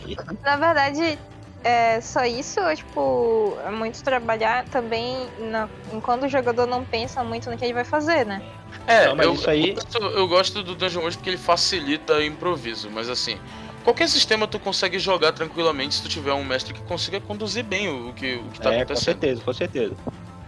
S2: Na verdade, é só isso, tipo, é muito trabalhar também na, enquanto o jogador não pensa muito no que ele vai fazer, né?
S5: É, não, eu, aí... eu, gosto, eu gosto do Dungeon World porque ele facilita o improviso, mas assim, qualquer sistema tu consegue jogar tranquilamente se tu tiver um mestre que consiga conduzir bem o, que, o que tá
S4: é,
S5: acontecendo.
S4: Com certeza, com certeza.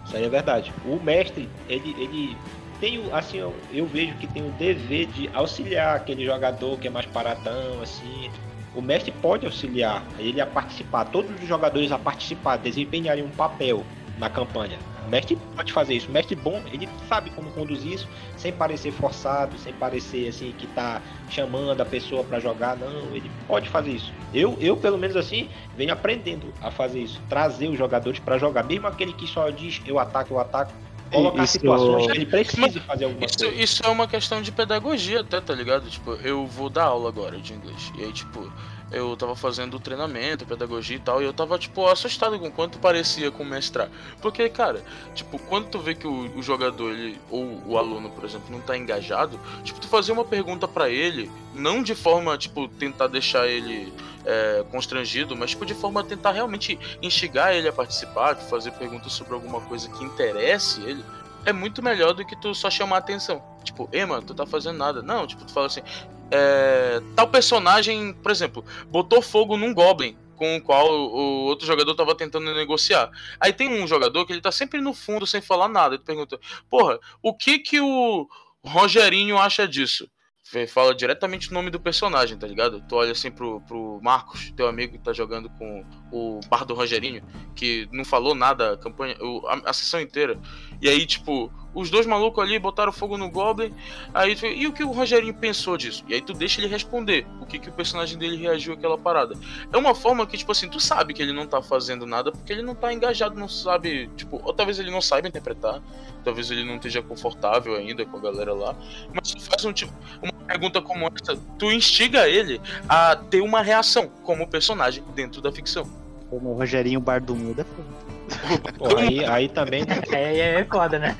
S4: Isso aí é verdade. O mestre, ele, ele tem assim, eu, eu, vejo que tem o dever de auxiliar aquele jogador que é mais paradão, assim. O mestre pode auxiliar ele a participar, todos os jogadores a participar, desempenharem um papel na campanha. O mestre pode fazer isso. O mestre bom, ele sabe como conduzir isso sem parecer forçado, sem parecer assim que tá chamando a pessoa para jogar. Não, ele pode fazer isso. Eu, eu pelo menos assim, venho aprendendo a fazer isso, trazer os jogadores para jogar, mesmo aquele que só diz eu ataco, eu ataco colocar isso... situações que ele precisa fazer alguma
S5: isso,
S4: coisa.
S5: Isso é uma questão de pedagogia até, tá ligado? Tipo, eu vou dar aula agora de inglês. E aí, tipo, eu tava fazendo treinamento, pedagogia e tal, e eu tava, tipo, assustado com quanto parecia com mestrar. Porque, cara, tipo, quando tu vê que o, o, jogador, ele, ou o aluno, por exemplo, não tá engajado, tipo, tu fazer uma pergunta para ele, não de forma, tipo, tentar deixar ele é, constrangido, mas, tipo, de forma a tentar realmente instigar ele a participar, fazer perguntas sobre alguma coisa que interesse ele, é muito melhor do que tu só chamar atenção. Tipo, ei, mano, tu tá fazendo nada. Não, tipo, tu fala assim, é, tal personagem, por exemplo, botou fogo num Goblin com o qual o outro jogador tava tentando negociar. Aí tem um jogador que ele tá sempre no fundo sem falar nada. Ele pergunta: Porra, o que que o Rogerinho acha disso? Fala diretamente o nome do personagem, tá ligado? Tu olha assim pro, pro Marcos, teu amigo que tá jogando com o Bardo Rogerinho, que não falou nada a campanha, a, a sessão inteira. E aí, tipo, os dois malucos ali botaram fogo no Goblin. Aí tu, e o que o Rogerinho pensou disso? E aí tu deixa ele responder o que, que o personagem dele reagiu àquela parada. É uma forma que, tipo assim, tu sabe que ele não tá fazendo nada porque ele não tá engajado, não sabe, tipo, ou talvez ele não saiba interpretar, talvez ele não esteja confortável ainda com a galera lá. Mas tu faz um tipo, uma pergunta como essa, tu instiga ele a ter uma reação como personagem dentro da ficção.
S3: Como o Rogerinho Bar do Mundo é
S4: Pô, aí, aí também.
S1: É, é foda, né?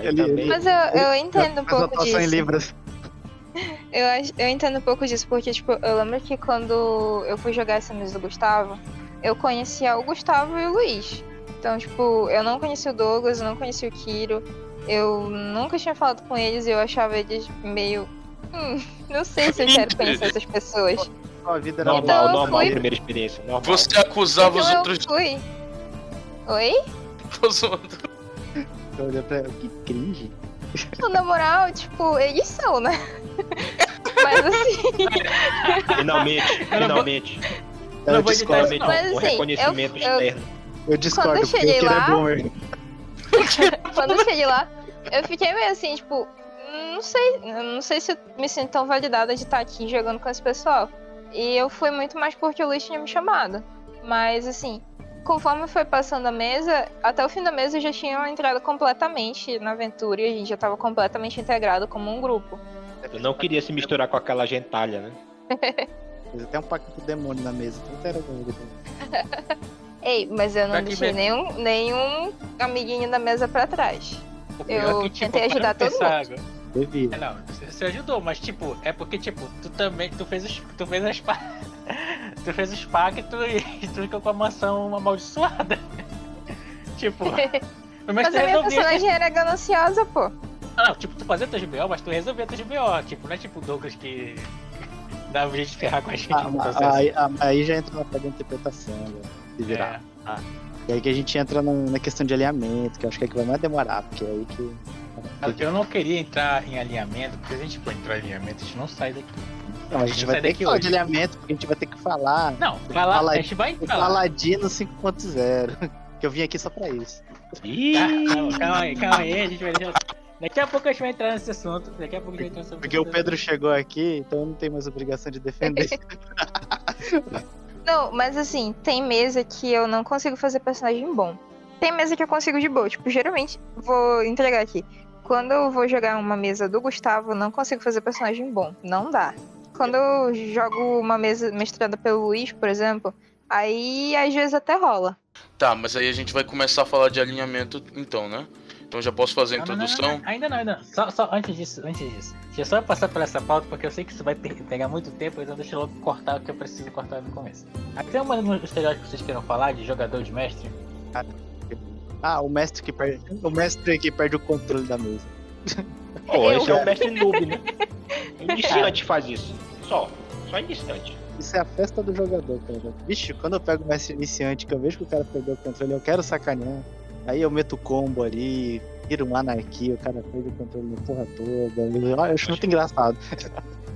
S2: Ele, Mas eu, eu entendo um pouco disso. Em livros. Eu, eu entendo um pouco disso, porque, tipo, eu lembro que quando eu fui jogar essa mesa do Gustavo, eu conhecia o Gustavo e o Luiz. Então, tipo, eu não conhecia o Douglas, eu não conhecia o Kiro. Eu nunca tinha falado com eles e eu achava eles meio. Hum, não sei se eu quero conhecer essas pessoas.
S4: A vida normal, então, normal, fui... primeira experiência. Normal.
S5: Você acusava
S2: então
S5: os outros.
S2: Eu fui. Oi?
S5: Os outros
S3: eu olhei pra ela, que cringe.
S2: Na moral, tipo, eles são, né? Mas assim.
S4: Finalmente, finalmente.
S3: Eu, eu discordo.
S2: Mas, assim,
S4: o reconhecimento
S2: eu,
S4: externo.
S3: Eu, discordo, quando eu cheguei lá,
S2: quando eu cheguei lá, eu fiquei meio assim, tipo, não sei, não sei se eu me sinto tão validada de estar aqui jogando com esse pessoal. E eu fui muito mais porque o Luiz tinha me chamado. Mas assim, conforme foi passando a mesa, até o fim da mesa já tinham entrado completamente na aventura e a gente já estava completamente integrado como um grupo.
S4: Eu não queria se misturar com aquela gentalha, né?
S3: Fez até um pacto o demônio na mesa, tudo era
S2: Ei, mas eu não deixei nenhum, nenhum amiguinho da mesa pra trás. Eu que, tipo, tentei ajudar todo mundo.
S1: É, não, você ajudou, mas tipo, é porque tipo, tu também tu fez tu fez as tu fez os pactos e tu ficou com a maçã amaldiçoada. tipo.
S2: Mas, mas a minha personagem era gananciosa, pô.
S1: Ah, não, tipo, tu fazia teus BO, mas tu resolvia teus BO. Tipo, não é tipo o Douglas que dava um jeito de ferrar com a gente.
S3: Ah, aí, aí, já entra na parte da interpretação, né? se virar. É. Ah. E aí que a gente entra na, na, questão de alinhamento, que eu acho que é que vai mais demorar, porque é aí que.
S1: Eu não queria entrar em alinhamento, porque se a gente for entrar em alinhamento, a gente não sai daqui.
S3: Não, a gente vai ter que falar de alinhamento, porque a gente vai ter que falar.
S1: Não, falar, falar a gente vai falar.
S3: Paladino 5.0. Que eu vim aqui só pra isso.
S1: Ih, calma, calma aí, calma aí, a gente vai deixar. Daqui a pouco a gente vai entrar nesse assunto. Daqui a pouco a gente vai entrar
S3: Porque o Pedro chegou aqui, então não tem mais obrigação de defender.
S2: não, mas assim, tem mesa que eu não consigo fazer personagem bom. Tem mesa que eu consigo de boa. Tipo, geralmente, vou entregar aqui. Quando eu vou jogar uma mesa do Gustavo, não consigo fazer personagem bom. Não dá quando eu jogo uma mesa mestrada pelo Luiz, por exemplo, aí às vezes até rola.
S5: Tá, mas aí a gente vai começar a falar de alinhamento então, né? Então já posso fazer a introdução?
S1: Não, não, ainda não, ainda não. Só, só antes disso, antes disso. Deixa eu só passar por essa pauta, porque eu sei que isso vai pegar muito tempo, então deixa eu logo cortar o que eu preciso cortar no começo. Aqui tem uma estereótipo que vocês queiram falar de jogador de mestre?
S3: Ah, o mestre que perde. O mestre que perde o controle da mesa.
S4: Pô, esse é o mestre noob, né? Iniciante faz isso. Só. Só iniciante.
S3: Isso é a festa do jogador, cara. Vixe, quando eu pego o mestre iniciante, que eu vejo que o cara perdeu o controle, eu quero sacanear. Aí eu meto combo ali, tiro um anarquia, o cara perde o controle na porra toda. Eu acho muito engraçado.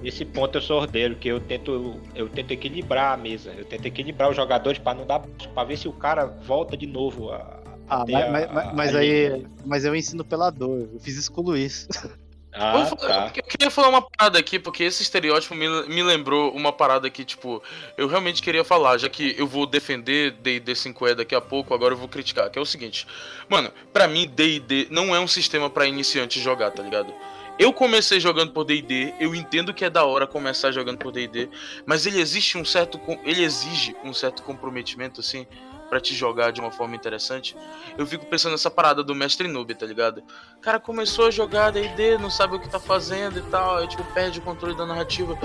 S4: Nesse ponto eu sou ordeiro, que eu tento, eu tento equilibrar a mesa. Eu tento equilibrar os jogadores para não dar para ver se o cara volta de novo a,
S3: ah, mas, a, mas, mas aí, mas eu ensino pela dor. Eu fiz isso com o Luiz.
S5: Ah, tá. Eu queria falar uma parada aqui, porque esse estereótipo me, me lembrou uma parada que, tipo, eu realmente queria falar, já que eu vou defender D&D 5e daqui a pouco, agora eu vou criticar, que é o seguinte. Mano, pra mim, D&D não é um sistema para iniciante jogar, tá ligado? Eu comecei jogando por D&D, eu entendo que é da hora começar jogando por D&D, mas ele existe um certo ele exige um certo comprometimento assim para te jogar de uma forma interessante, eu fico pensando nessa parada do mestre noob, tá ligado? Cara começou a jogar D&D, não sabe o que tá fazendo e tal, aí, tipo, perde o controle da narrativa.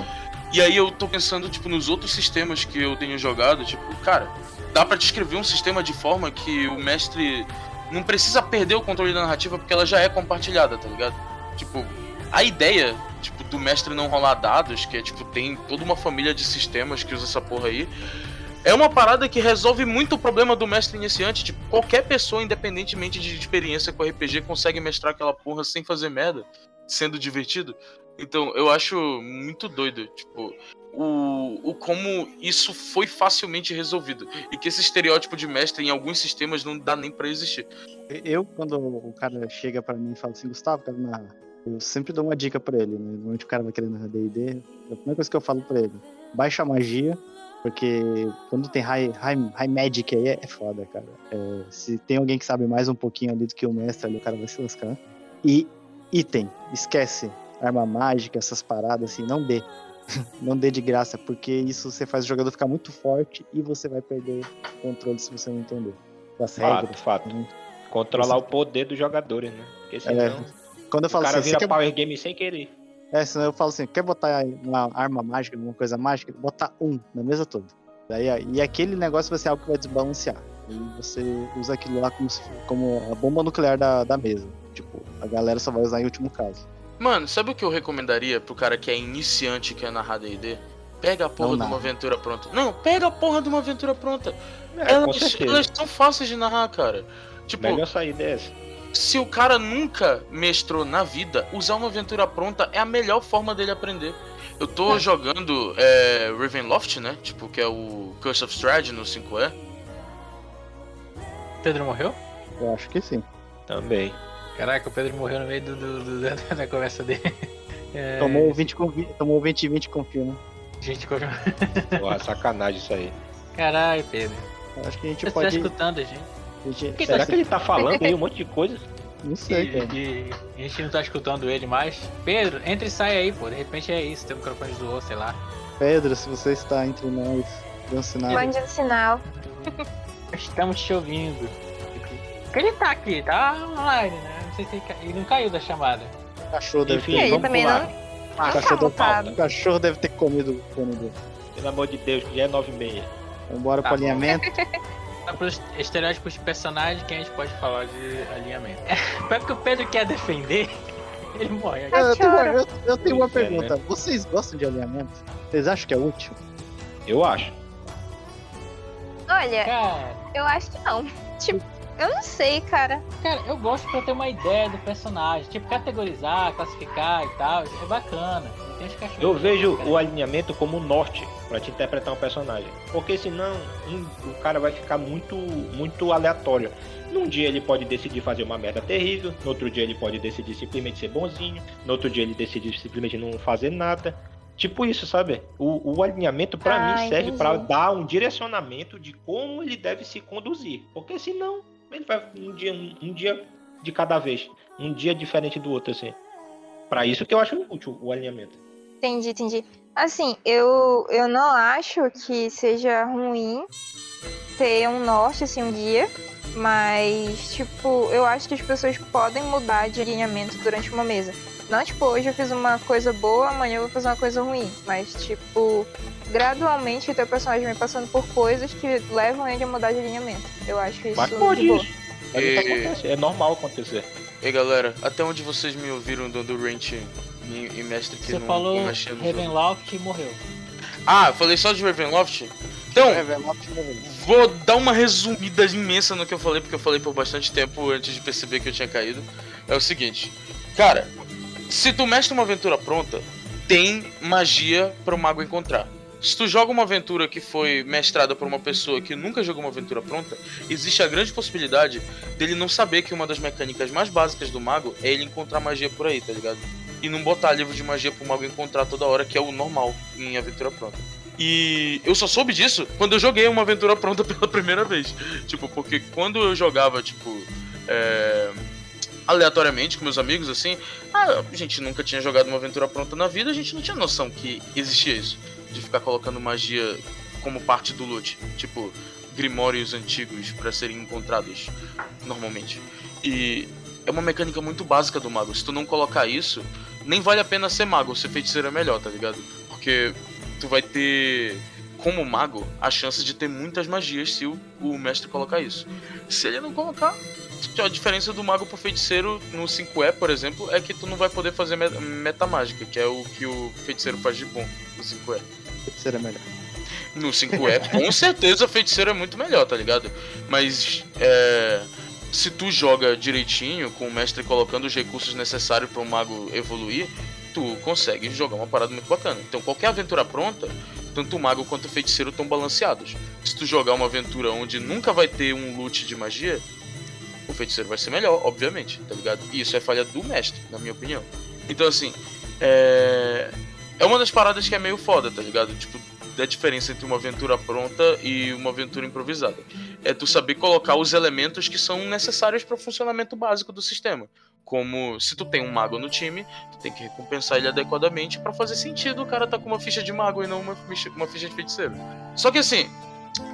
S5: E aí eu tô pensando, tipo, nos outros sistemas que eu tenho jogado, tipo, cara, dá para descrever um sistema de forma que o mestre não precisa perder o controle da narrativa porque ela já é compartilhada, tá ligado? Tipo, a ideia, tipo, do mestre não rolar dados, que é, tipo, tem toda uma família de sistemas que usa essa porra aí, é uma parada que resolve muito o problema do mestre iniciante. Tipo, qualquer pessoa, independentemente de experiência com RPG, consegue mestrar aquela porra sem fazer merda, sendo divertido. Então, eu acho muito doido, tipo, o, o como isso foi facilmente resolvido. E que esse estereótipo de mestre em alguns sistemas não dá nem para existir.
S3: Eu, quando o cara chega para mim e fala assim, Gustavo, quero narrar, eu sempre dou uma dica para ele, né? Normalmente o cara vai querer narrar D&D, a primeira coisa que eu falo para ele, baixa a magia, porque quando tem high, high, high magic aí é, foda, cara. É, se tem alguém que sabe mais um pouquinho ali do que o mestre ali, o cara vai se lascar. E item, esquece. Arma mágica, essas paradas assim, não dê. não dê de graça, porque isso você faz o jogador ficar muito forte e você vai perder controle se você não entender.
S4: Das fato, regras. Fato. Né? Controlar o poder dos jogadores, né? Porque é, senão. É,
S3: quando eu falo
S4: o cara
S3: assim,
S4: vira power game sem querer.
S3: É, senão eu falo assim, quer botar uma arma mágica, alguma coisa mágica, botar um na mesa toda. Daí, e aquele negócio vai ser algo que vai desbalancear. E você usa aquilo lá como, como a bomba nuclear da, da mesa. Tipo, a galera só vai usar em último caso.
S5: Mano, sabe o que eu recomendaria pro cara que é iniciante que quer narrar D&D? Pega a porra de uma aventura pronta. Não, pega a porra de uma aventura pronta. É, elas, elas são fáceis de narrar, cara. Tipo,
S4: Melhor sair dessa
S5: se o cara nunca mestrou na vida, usar uma aventura pronta é a melhor forma dele aprender. Eu tô é. jogando é, Ravenloft, né? Tipo, que é o Curse of Strahd no 5E.
S1: Pedro morreu?
S3: Eu acho que sim.
S4: Também.
S1: Caraca, o Pedro morreu no meio do, do, do da conversa dele.
S3: É... Tomou 20 tomou 20 e 20 confirma.
S1: Gente, confirma.
S4: Pô, sacanagem isso aí.
S1: Caralho, Pedro.
S3: Eu acho que a gente
S1: Você
S3: pode.
S1: Tá escutando a gente?
S4: Gente, Será que ele tá falando aí um monte de coisa?
S3: Não sei,
S1: e, cara. E a gente não tá escutando ele mais. Pedro, entra e sai aí, pô. De repente é isso, tem um microfone zoou, sei lá.
S3: Pedro, se você está entre nós, dê um sinal.
S2: Mande um sinal.
S1: Estamos te ouvindo. Ele tá aqui, tá online, né? Não sei se ele, ele não caiu da chamada.
S3: O cachorro deve
S2: Enfim, ter. Também não.
S3: Ah, o, cachorro deve... o cachorro deve ter comido o fone dele.
S4: Pelo amor de Deus, que já é 9 e meia.
S3: Vambora tá pro alinhamento.
S1: Pelos estereótipos de personagem que a gente pode falar de alinhamento. É, porque o Pedro quer defender, ele morre.
S3: Eu, eu, tenho, uma, eu, eu tenho uma pergunta. Vocês gostam de alinhamento? Vocês acham que é útil?
S4: Eu acho.
S2: Olha, cara, eu acho que não. Tipo, eu não sei, cara.
S1: Cara, eu gosto pra ter uma ideia do personagem. Tipo, categorizar, classificar e tal. É bacana.
S4: Eu vejo o alinhamento como um norte para te interpretar um personagem. Porque senão um, o cara vai ficar muito, muito aleatório. Num dia ele pode decidir fazer uma merda terrível, no outro dia ele pode decidir simplesmente ser bonzinho, no outro dia ele decide simplesmente não fazer nada. Tipo isso, sabe? O, o alinhamento para ah, mim serve para dar um direcionamento de como ele deve se conduzir. Porque senão ele vai um dia, um, um dia de cada vez, um dia diferente do outro assim. Para isso que eu acho útil o alinhamento.
S2: Entendi, entendi. Assim, eu, eu não acho que seja ruim ter um norte assim um dia, mas tipo, eu acho que as pessoas podem mudar de alinhamento durante uma mesa. Não tipo, hoje eu fiz uma coisa boa, amanhã eu vou fazer uma coisa ruim, mas tipo, gradualmente o teu personagem vai passando por coisas que levam ele a mudar de alinhamento. Eu acho isso
S4: mas pode de boa. Isso. É, é normal acontecer.
S5: Ei galera, até onde vocês me ouviram dando rant e, e mestre que
S1: Você
S5: não,
S1: falou mexia no Ravenloft e morreu.
S5: Ah, falei só de Ravenloft? Então, vou dar uma resumida imensa no que eu falei, porque eu falei por bastante tempo antes de perceber que eu tinha caído. É o seguinte, cara, se tu mestre uma aventura pronta, tem magia para o mago encontrar. Se tu joga uma aventura que foi mestrada por uma pessoa que nunca jogou uma aventura pronta, existe a grande possibilidade dele não saber que uma das mecânicas mais básicas do mago é ele encontrar magia por aí, tá ligado? e não botar livro de magia pro mago encontrar toda hora, que é o normal em aventura pronta. E eu só soube disso quando eu joguei uma aventura pronta pela primeira vez. Tipo, porque quando eu jogava, tipo, é... aleatoriamente com meus amigos, assim, a gente nunca tinha jogado uma aventura pronta na vida, a gente não tinha noção que existia isso. De ficar colocando magia como parte do loot. Tipo, grimórios antigos para serem encontrados normalmente. E é uma mecânica muito básica do mago. Se tu não colocar isso, nem vale a pena ser mago, ser feiticeiro é melhor, tá ligado? Porque tu vai ter, como mago, a chance de ter muitas magias se o, o mestre colocar isso. Se ele não colocar, a diferença do mago pro feiticeiro no 5E, por exemplo, é que tu não vai poder fazer metamágica, que é o que o feiticeiro faz de bom no 5E.
S3: Feiticeiro é melhor.
S5: No 5E, com certeza, o feiticeiro é muito melhor, tá ligado? Mas, é se tu joga direitinho, com o mestre colocando os recursos necessários para o mago evoluir, tu consegue jogar uma parada muito bacana. Então qualquer aventura pronta, tanto o mago quanto o feiticeiro estão balanceados. Se tu jogar uma aventura onde nunca vai ter um loot de magia, o feiticeiro vai ser melhor, obviamente, tá ligado? E isso é falha do mestre, na minha opinião. Então assim, é. É uma das paradas que é meio foda, tá ligado? Tipo, da diferença entre uma aventura pronta e uma aventura improvisada. É tu saber colocar os elementos que são necessários para o funcionamento básico do sistema. Como se tu tem um mago no time, tu tem que recompensar ele adequadamente para fazer sentido o cara tá com uma ficha de mago e não uma ficha, uma ficha de feiticeiro. Só que assim,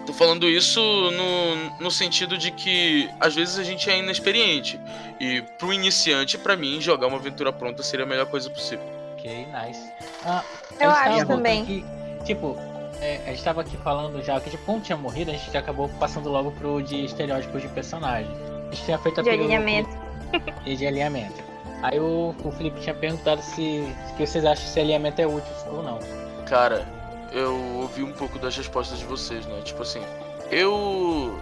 S5: tô falando isso no, no sentido de que às vezes a gente é inexperiente. E pro iniciante, para mim, jogar uma aventura pronta seria a melhor coisa possível.
S1: Ok, nice. Ah,
S2: eu acho também.
S1: Que, tipo, é, a gente tava aqui falando já que, tipo, como tinha morrido, a gente já acabou passando logo pro de estereótipos de personagem. A gente tinha feito a
S2: De alinhamento.
S1: E de alinhamento. Aí o, o Felipe tinha perguntado se que vocês acham se alinhamento é útil ou não.
S5: Cara, eu ouvi um pouco das respostas de vocês, né? Tipo assim, eu.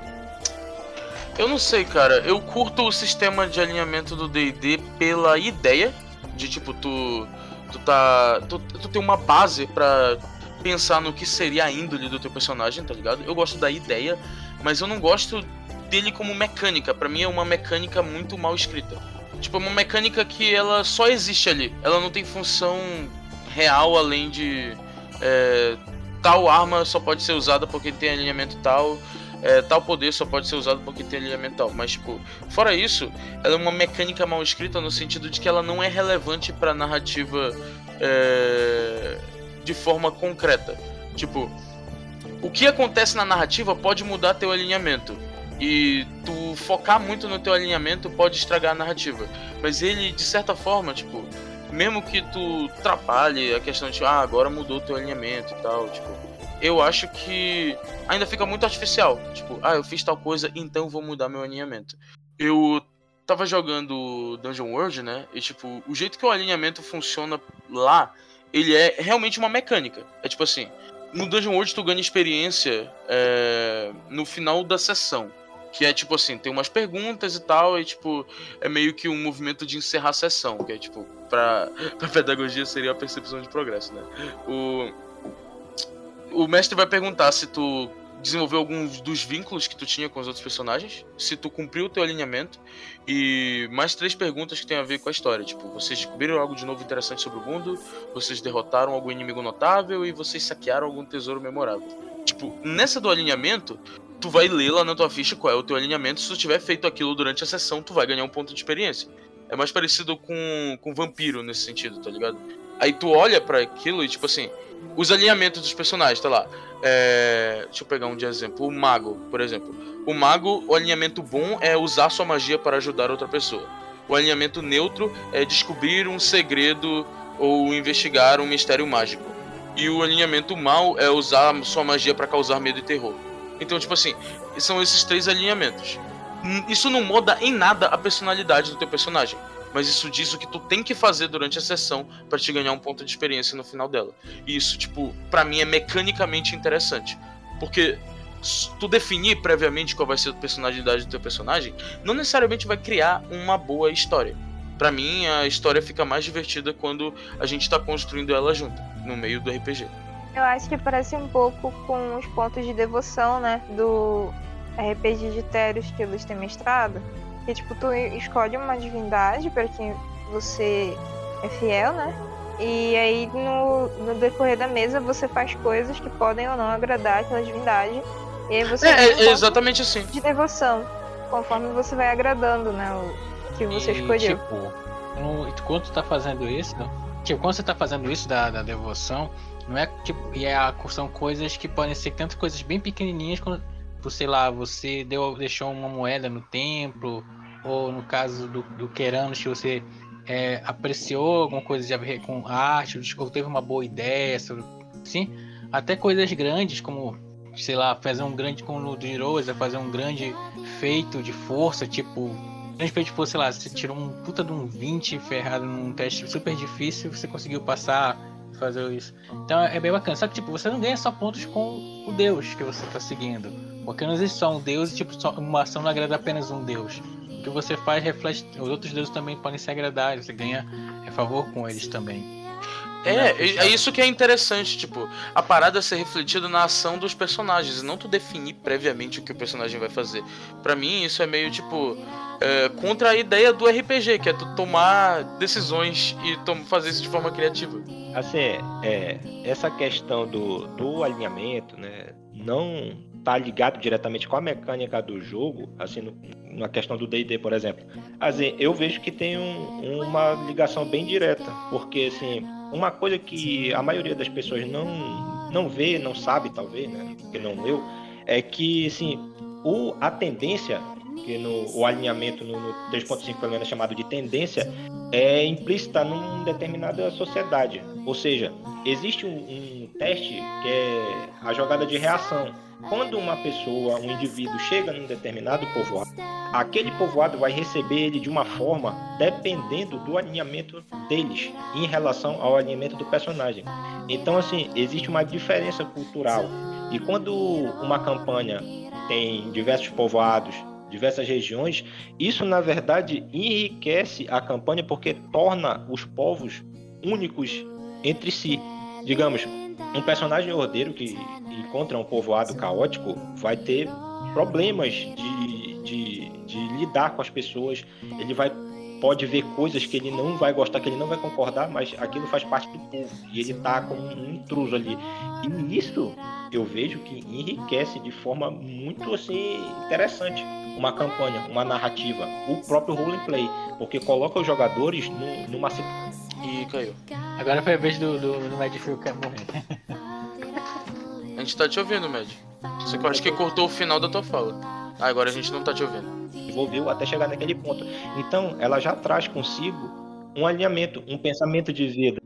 S5: Eu não sei, cara. Eu curto o sistema de alinhamento do DD pela ideia de tipo, tu. Tu tá. Tu, tu tem uma base pra pensar no que seria a índole do teu personagem, tá ligado? Eu gosto da ideia, mas eu não gosto dele como mecânica. Para mim é uma mecânica muito mal escrita. Tipo, é uma mecânica que ela só existe ali. Ela não tem função real além de é, tal arma só pode ser usada porque tem alinhamento tal. É, tal poder só pode ser usado porque tem alinhamento tal. Mas, tipo, fora isso, ela é uma mecânica mal escrita no sentido de que ela não é relevante pra narrativa é, de forma concreta. Tipo, o que acontece na narrativa pode mudar teu alinhamento. E tu focar muito no teu alinhamento pode estragar a narrativa. Mas ele, de certa forma, tipo, mesmo que tu atrapalhe a questão de, ah, agora mudou teu alinhamento e tal, tipo, eu acho que ainda fica muito artificial. Tipo, ah, eu fiz tal coisa, então vou mudar meu alinhamento. Eu tava jogando Dungeon World, né? E tipo, o jeito que o alinhamento funciona lá ele é realmente uma mecânica. É tipo assim, no Dungeon World tu ganha experiência é, no final da sessão. Que é tipo assim, tem umas perguntas e tal, e tipo, é meio que um movimento de encerrar a sessão, que é tipo, pra, pra pedagogia seria a percepção de progresso, né? O, o mestre vai perguntar se tu desenvolver alguns dos vínculos que tu tinha com os outros personagens, se tu cumpriu o teu alinhamento e mais três perguntas que tem a ver com a história, tipo, vocês descobriram algo de novo interessante sobre o mundo, vocês derrotaram algum inimigo notável e vocês saquearam algum tesouro memorável. Tipo, nessa do alinhamento, tu vai ler lá na tua ficha qual é o teu alinhamento, se tu tiver feito aquilo durante a sessão, tu vai ganhar um ponto de experiência. É mais parecido com, com vampiro nesse sentido, tá ligado? Aí tu olha para aquilo e tipo assim, os alinhamentos dos personagens, tá lá. É, deixa eu pegar um de exemplo. O mago, por exemplo. O mago, o alinhamento bom é usar sua magia para ajudar outra pessoa. O alinhamento neutro é descobrir um segredo ou investigar um mistério mágico. E o alinhamento mal é usar sua magia para causar medo e terror. Então, tipo assim, são esses três alinhamentos. Isso não muda em nada a personalidade do teu personagem mas isso diz o que tu tem que fazer durante a sessão para te ganhar um ponto de experiência no final dela. E isso, tipo, para mim é mecanicamente interessante. Porque tu definir previamente qual vai ser a personalidade do teu personagem, não necessariamente vai criar uma boa história. Para mim, a história fica mais divertida quando a gente tá construindo ela junto, no meio do RPG.
S2: Eu acho que parece um pouco com os pontos de devoção, né, do RPG de Teros que eles têm mestrado que tipo, tu escolhe uma divindade para quem você é fiel, né? E aí no, no decorrer da mesa você faz coisas que podem ou não agradar aquela divindade. E aí você
S5: é, é exatamente assim.
S2: De devoção. Conforme você vai agradando, né? O que você e, escolheu.
S1: Tipo, no, quando tu tá fazendo isso, tipo, quando você tá fazendo isso da, da devoção, não é tipo, e é, são coisas que podem ser tanto coisas bem pequenininhas quando tipo, sei lá, você deu, deixou uma moeda no templo, ou no caso do, do Queranos, se você é, apreciou alguma coisa ver com arte, ou teve uma boa ideia, sim, até coisas grandes como, sei lá, fazer um grande, como o Girosa, fazer um grande feito de força, tipo, grande feito de força, sei lá, você tirou um puta de um 20 ferrado num teste super difícil, você conseguiu passar fazer isso. Então é bem bacana. Só que tipo, você não ganha só pontos com o Deus que você está seguindo. Porque não existe só um Deus e tipo, só uma ação não agrada apenas um Deus. O que você faz reflete. Os outros deuses também podem se agradar, você ganha é, favor com eles também.
S5: É, é isso que é interessante, tipo, a parada é ser refletida na ação dos personagens, e não tu definir previamente o que o personagem vai fazer. Para mim, isso é meio tipo. É, contra a ideia do RPG, que é tu tomar decisões e fazer isso de forma criativa.
S4: Assim, é, essa questão do, do alinhamento, né? Não tá ligado diretamente com a mecânica do jogo, assim, no, na questão do D&D, por exemplo. Assim, eu vejo que tem um, uma ligação bem direta, porque, assim, uma coisa que a maioria das pessoas não, não vê, não sabe, talvez, né, que não eu, é que, assim, o, a tendência, que no o alinhamento no, no 3.5 pelo menos é chamado de tendência, é implícita numa determinada sociedade. Ou seja, existe um, um teste que é a jogada de reação quando uma pessoa, um indivíduo chega num determinado povoado, aquele povoado vai receber ele de uma forma dependendo do alinhamento deles em relação ao alinhamento do personagem. Então, assim, existe uma diferença cultural. E quando uma campanha tem diversos povoados, diversas regiões, isso na verdade enriquece a campanha porque torna os povos únicos entre si. Digamos, um personagem ordeiro que encontra um povoado caótico vai ter problemas de, de, de lidar com as pessoas. Ele vai pode ver coisas que ele não vai gostar, que ele não vai concordar, mas aquilo faz parte do povo e ele tá como um intruso ali. E isso eu vejo que enriquece de forma muito assim interessante uma campanha, uma narrativa, o próprio roleplay, porque coloca os jogadores no, numa
S1: e caiu. Agora foi a vez do, do, do Mad morrer.
S5: A gente tá te ouvindo, Mad. Eu acho que cortou o final da tua fala. Ah, agora a gente não tá te ouvindo.
S4: Envolveu até chegar naquele ponto. Então, ela já traz consigo um alinhamento, um pensamento de vida.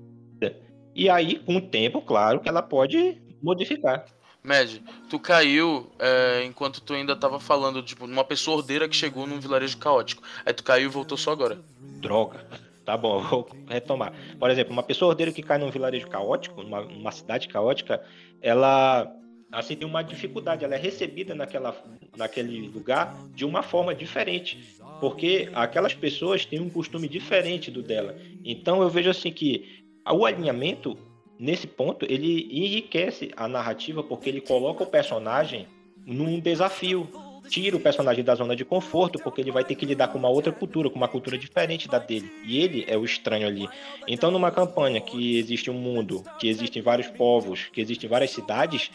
S4: E aí, com o tempo, claro que ela pode modificar.
S5: Mad, tu caiu é, enquanto tu ainda tava falando, tipo, numa pessoa ordeira que chegou num vilarejo caótico. Aí tu caiu e voltou só agora.
S4: Droga. Tá bom, vou retomar. Por exemplo, uma pessoa ordeira que cai num vilarejo caótico, numa, numa cidade caótica, ela assim tem uma dificuldade, ela é recebida naquela, naquele lugar de uma forma diferente, porque aquelas pessoas têm um costume diferente do dela. Então eu vejo assim que o alinhamento nesse ponto ele enriquece a narrativa porque ele coloca o personagem num desafio tira o personagem da zona de conforto, porque ele vai ter que lidar com uma outra cultura, com uma cultura diferente da dele. E ele é o estranho ali. Então, numa campanha que existe um mundo, que existem vários povos, que existem várias cidades,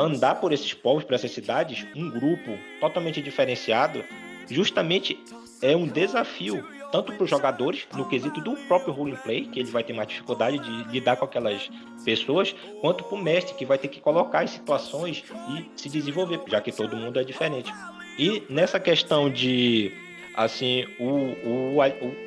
S4: andar por esses povos, por essas cidades, um grupo totalmente diferenciado, justamente é um desafio tanto para os jogadores, no quesito do próprio roleplay, que ele vai ter mais dificuldade de lidar com aquelas pessoas, quanto para o mestre, que vai ter que colocar em situações e se desenvolver, já que todo mundo é diferente. E nessa questão de assim o, o,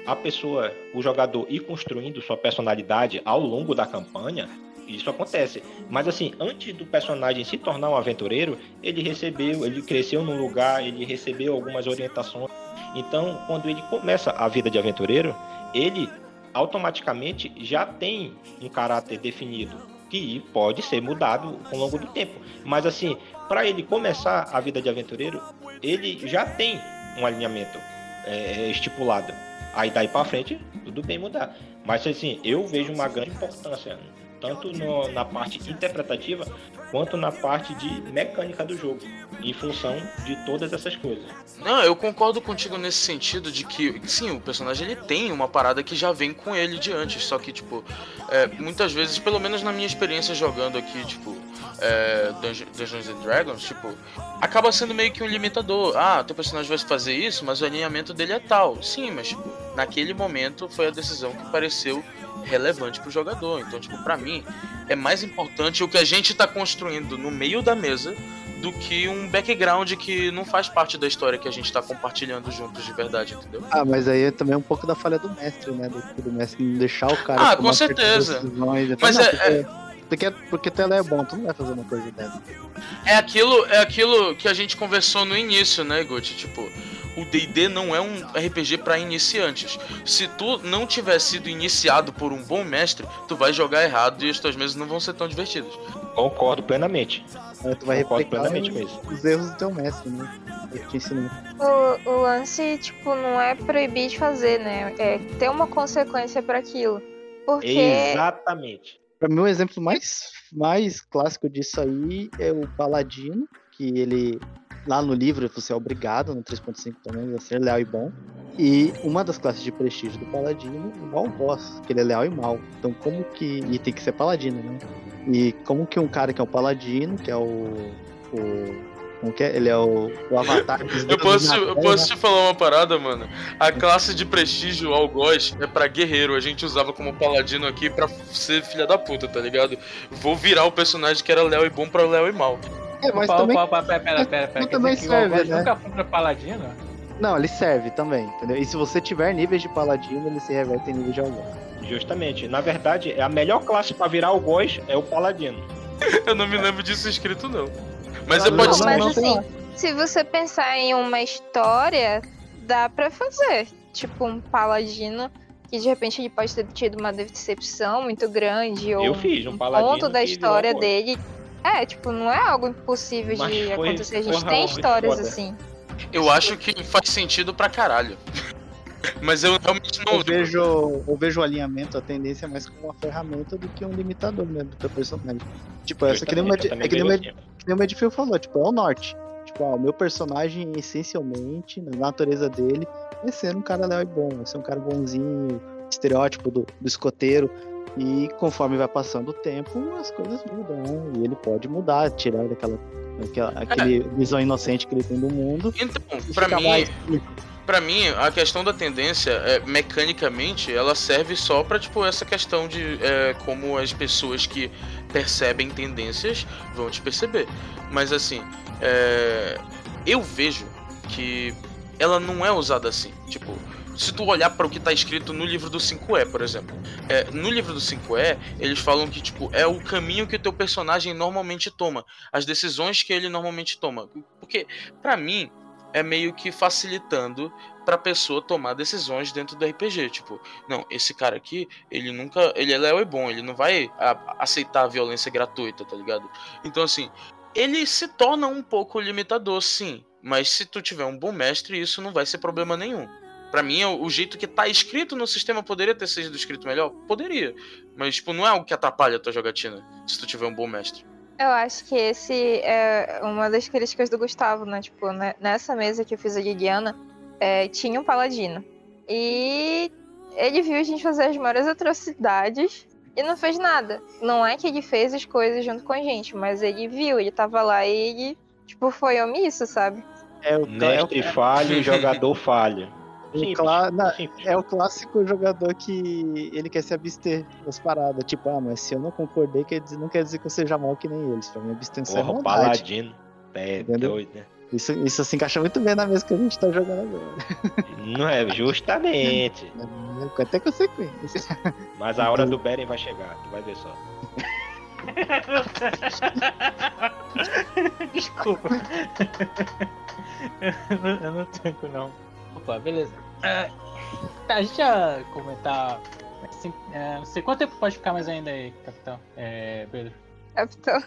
S4: a pessoa, o jogador ir construindo sua personalidade ao longo da campanha, isso acontece. Mas assim, antes do personagem se tornar um aventureiro, ele recebeu, ele cresceu num lugar, ele recebeu algumas orientações. Então, quando ele começa a vida de aventureiro, ele automaticamente já tem um caráter definido que pode ser mudado ao longo do tempo. Mas assim, para ele começar a vida de aventureiro, ele já tem um alinhamento é, estipulado. Aí daí para frente, tudo bem mudar. Mas assim, eu vejo uma grande importância tanto no, na parte interpretativa quanto na parte de mecânica do jogo, em função de todas essas coisas.
S5: Não, eu concordo contigo nesse sentido de que, sim, o personagem ele tem uma parada que já vem com ele de antes, só que, tipo, é, muitas vezes, pelo menos na minha experiência jogando aqui, tipo, é, Dungeons and Dragons, tipo, acaba sendo meio que um limitador. Ah, teu personagem vai fazer isso, mas o alinhamento dele é tal. Sim, mas, tipo, naquele momento foi a decisão que pareceu relevante pro jogador. Então, tipo, para mim é mais importante o que a gente tá construindo no meio da mesa do que um background que não faz parte da história que a gente tá compartilhando juntos de verdade, entendeu?
S3: Ah, mas aí é também um pouco da falha do mestre, né? Do, do mestre não deixar o cara.
S5: Ah, com certeza. Mas
S3: não, é, porque, é... Porque, porque tela é bom, tu não vai fazer uma coisa dessa.
S5: É aquilo, é aquilo que a gente conversou no início, né, Gucci? Tipo, o D&D não é um RPG para iniciantes. Se tu não tiver sido iniciado por um bom mestre, tu vai jogar errado e as tuas mesas não vão ser tão divertidas.
S4: Concordo plenamente.
S3: É, tu vai Concordo plenamente mesmo. os erros do teu mestre, né?
S2: O, o lance, tipo, não é proibir de fazer, né? É ter uma consequência para aquilo. Porque...
S4: Exatamente.
S3: Pra mim, o exemplo mais, mais clássico disso aí é o Paladino, que ele, lá no livro, você é obrigado, no 3.5 também, a ser leal e bom. E uma das classes de prestígio do Paladino é o boss, que ele é leal e mal. Então, como que. E tem que ser Paladino, né? E como que um cara que é o Paladino, que é o. o como que é? Ele é o, o avatar.
S5: eu posso, eu posso te falar uma parada, mano. A classe de prestígio algoz é pra guerreiro. A gente usava como paladino aqui pra ser filha da puta, tá ligado? Vou virar o personagem que era Léo e bom pra Léo e mal.
S1: É, mas opa, também... Opa, opa, pera, pera, pera. pera.
S3: também serve, né?
S1: nunca foi pra paladino?
S3: Não, ele serve também, entendeu? E se você tiver níveis de paladino, ele se reverte em nível de algoz.
S4: Justamente. Na verdade, a melhor classe pra virar algoz é o paladino.
S5: eu não me lembro disso escrito, não. Mas não, pode
S2: não, mas assim, se você pensar em uma história, dá para fazer. Tipo, um paladino que de repente ele pode ter tido uma decepção muito grande.
S4: Eu
S2: ou
S4: fiz um,
S2: um ponto da história dele. É, tipo, não é algo impossível mas de foi, acontecer. A gente tem histórias foda. assim.
S5: Eu acho que faz sentido pra caralho. Mas eu realmente não
S3: eu vejo, eu vejo o alinhamento, a tendência mais como uma ferramenta do que um limitador mesmo do teu personagem. Tipo, essa que nem, uma, é que, nem nem o Medfield falou, tipo, é o norte. Tipo, ó, o meu personagem, essencialmente, na natureza dele, é ser um cara leal e bom, é ser um cara bonzinho, estereótipo do, do escoteiro. E conforme vai passando o tempo, as coisas mudam, né? E ele pode mudar, tirar daquela, daquela aquele é. visão inocente que ele tem do mundo.
S5: Então, pra mim, mais para mim, a questão da tendência, é, mecanicamente, ela serve só para tipo, essa questão de é, como as pessoas que percebem tendências vão te perceber. Mas assim, é, eu vejo que ela não é usada assim. Tipo, se tu olhar para o que está escrito no livro do 5E, por exemplo. É, no livro do 5E, eles falam que tipo é o caminho que o teu personagem normalmente toma, as decisões que ele normalmente toma. Porque para mim, é meio que facilitando para a pessoa tomar decisões dentro do RPG. Tipo, não, esse cara aqui, ele nunca. Ele é leal e bom, ele não vai a, aceitar a violência gratuita, tá ligado? Então, assim, ele se torna um pouco limitador, sim. Mas se tu tiver um bom mestre, isso não vai ser problema nenhum. Para mim, o jeito que tá escrito no sistema poderia ter sido escrito melhor? Poderia. Mas, tipo, não é algo que atrapalha a tua jogatina se tu tiver um bom mestre.
S2: Eu acho que esse é uma das críticas do Gustavo, né? Tipo, né? nessa mesa que eu fiz a Liliana, é, tinha um paladino. E ele viu a gente fazer as maiores atrocidades e não fez nada. Não é que ele fez as coisas junto com a gente, mas ele viu, ele tava lá e ele, tipo, foi omisso, sabe?
S4: É o mestre falha e jogador falha.
S3: Simples, clá... não, é o clássico jogador que ele quer se abster das paradas. Tipo, ah, mas se eu não concordei, quer dizer, não quer dizer que eu seja mal que nem eles. Pra mim, abstenção
S4: Porra, é paladino. É, doido, né?
S3: Isso, isso se encaixa muito bem na mesa que a gente tá jogando agora.
S4: Não é, justamente.
S3: É, até consequência.
S4: Mas a hora do Beren vai chegar, tu vai ver só.
S1: Desculpa. eu não tanco não. Opa, beleza. É, tá, a gente ia comentar. Assim, é, não sei quanto tempo pode ficar mais ainda aí, capitão. É, Pedro.
S2: Capitão.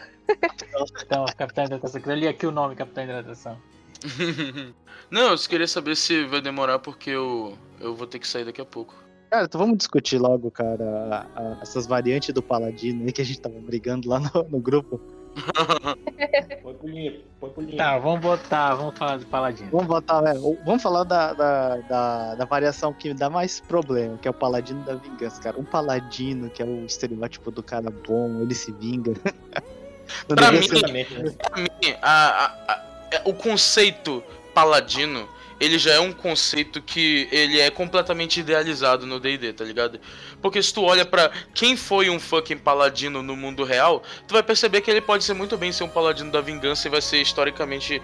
S1: Então, capitão de hidratação. Eu li aqui o nome, capitão de hidratação.
S5: não, eu só queria saber se vai demorar porque eu, eu vou ter que sair daqui a pouco.
S3: Cara, então vamos discutir logo, cara, a, a, essas variantes do Paladino aí que a gente tava brigando lá no, no grupo.
S4: Foi pro limpo, foi pro limpo.
S1: Tá, vamos botar, vamos falar do Paladino.
S3: Vamos botar, é, vamos falar da, da, da, da, variação que dá mais problema, que é o Paladino da Vingança, cara. Um Paladino, que é o estereótipo do cara bom, ele se vinga.
S5: pra, mim, né? pra mim, a, a, a, é, o conceito Paladino ele já é um conceito que ele é completamente idealizado no D&D, tá ligado? Porque se tu olha para quem foi um fucking paladino no mundo real, tu vai perceber que ele pode ser muito bem ser um paladino da vingança e vai ser historicamente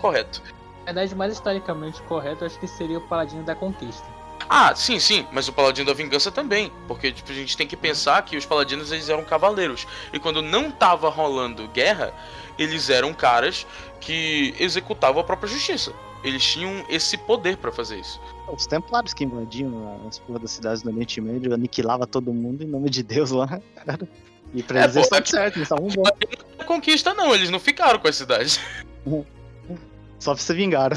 S5: correto.
S1: Na verdade, mais historicamente correto, acho que seria o paladino da conquista.
S5: Ah, sim, sim, mas o paladino da vingança também, porque tipo, a gente tem que pensar que os paladinos eles eram cavaleiros e quando não tava rolando guerra, eles eram caras que executavam a própria justiça. Eles tinham esse poder para fazer isso.
S3: Os templários que invadiam as porras das cidades do Oriente Médio aniquilava todo mundo em nome de Deus lá. E pra é, eles é, pô, certo, eles estavam bons.
S5: Conquista não, eles não ficaram com a cidade.
S3: Só se vingaram.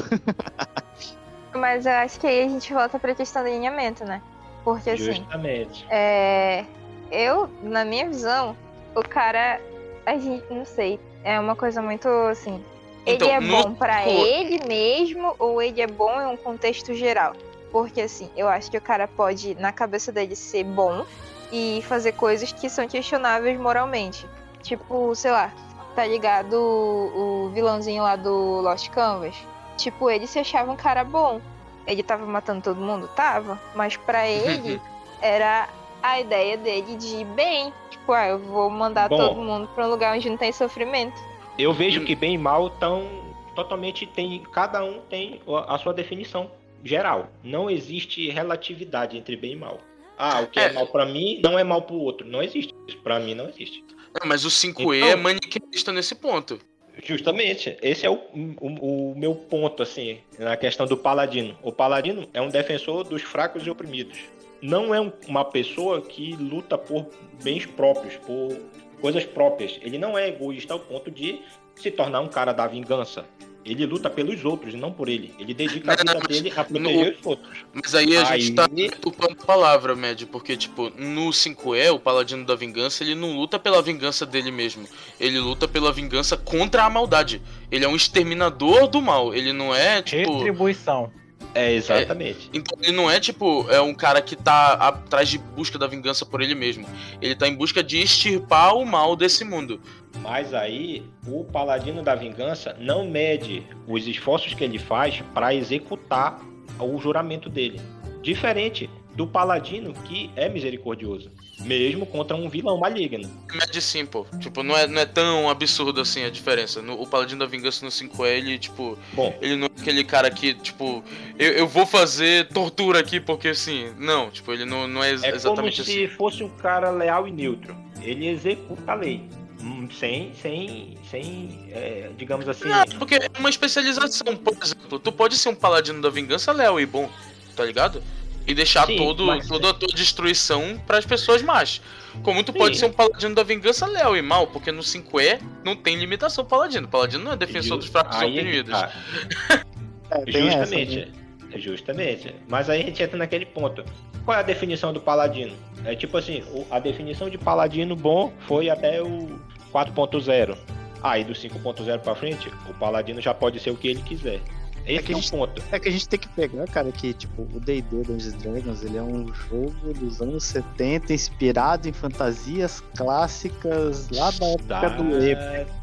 S2: Mas eu acho que aí a gente volta pra questão do alinhamento, né? Porque assim.
S4: Justamente.
S2: É, eu, na minha visão, o cara, a gente, não sei, é uma coisa muito assim. Ele então, é bom para ele mesmo ou ele é bom em um contexto geral? Porque assim, eu acho que o cara pode, na cabeça dele, ser bom e fazer coisas que são questionáveis moralmente. Tipo, sei lá, tá ligado o, o vilãozinho lá do Lost Canvas? Tipo, ele se achava um cara bom. Ele tava matando todo mundo? Tava. Mas para ele, era a ideia dele de bem. Tipo, ah, eu vou mandar Bom, todo mundo pra um lugar onde não tem sofrimento.
S4: Eu vejo que bem e mal tão totalmente tem. Cada um tem a sua definição geral. Não existe relatividade entre bem e mal. Ah, o que é, é mal para mim não é mal pro outro. Não existe. Isso para mim não existe.
S5: Mas o 5E então, é maniqueísta nesse ponto.
S4: Justamente, esse é o, o, o, meu ponto, assim, na questão do paladino. O paladino é um defensor dos fracos e oprimidos não é uma pessoa que luta por bens próprios, por coisas próprias. Ele não é egoísta ao ponto de se tornar um cara da vingança. Ele luta pelos outros e não por ele. Ele dedica não, a vida não, dele a proteger no, os outros.
S5: Mas aí a aí... gente tá ocupando palavra, Med, porque, tipo, no 5E, o Paladino da Vingança, ele não luta pela vingança dele mesmo. Ele luta pela vingança contra a maldade. Ele é um exterminador do mal. Ele não é, tipo.
S1: Retribuição.
S4: É, exatamente.
S5: É, então ele não é tipo, é um cara que tá atrás de busca da vingança por ele mesmo. Ele tá em busca de extirpar o mal desse mundo.
S4: Mas aí, o paladino da vingança não mede os esforços que ele faz para executar o juramento dele. Diferente do paladino que é misericordioso mesmo contra um vilão maligno.
S5: Mede sim, pô. Tipo, não é, não é tão absurdo assim a diferença. No, o Paladino da Vingança no 5E, ele, tipo. Bom. Ele não é aquele cara que, tipo, eu, eu vou fazer tortura aqui porque assim. Não, tipo, ele não, não é, é exatamente
S4: assim. É como se fosse um cara leal e neutro. Ele executa a lei. Hum, sem, sem, sem, é, digamos assim. Não,
S5: porque é uma especialização, por exemplo. Tu pode ser um paladino da vingança leal e bom, tá ligado? E deixar Sim, todo, mas... toda a tua destruição para as pessoas más. Como tu Sim. pode ser um paladino da vingança leal e mal, porque no 5E não tem limitação paladino. Paladino não é defensor dos fracos e é oprimidos.
S4: Tá. É, justamente. Essa, né? Justamente. Mas aí a gente entra naquele ponto. Qual é a definição do paladino? É tipo assim, a definição de paladino bom foi até o 4.0. Aí do 5.0 para frente, o paladino já pode ser o que ele quiser. Esse é, que é um gente, ponto.
S3: É que a gente tem que pegar, cara, que tipo, o D&D Dungeons Dragons, ele é um jogo dos anos 70 inspirado em fantasias clássicas lá da época do
S4: Epo.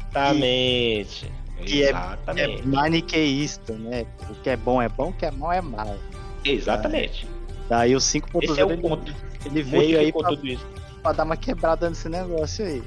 S4: Exatamente.
S3: Que é, é maniqueísta, né? O que é bom é bom, o que é mal é mal.
S4: Exatamente.
S3: Daí o 5.0 é ele, ponto. ele veio aí pra, pra, dar uma quebrada nesse negócio aí.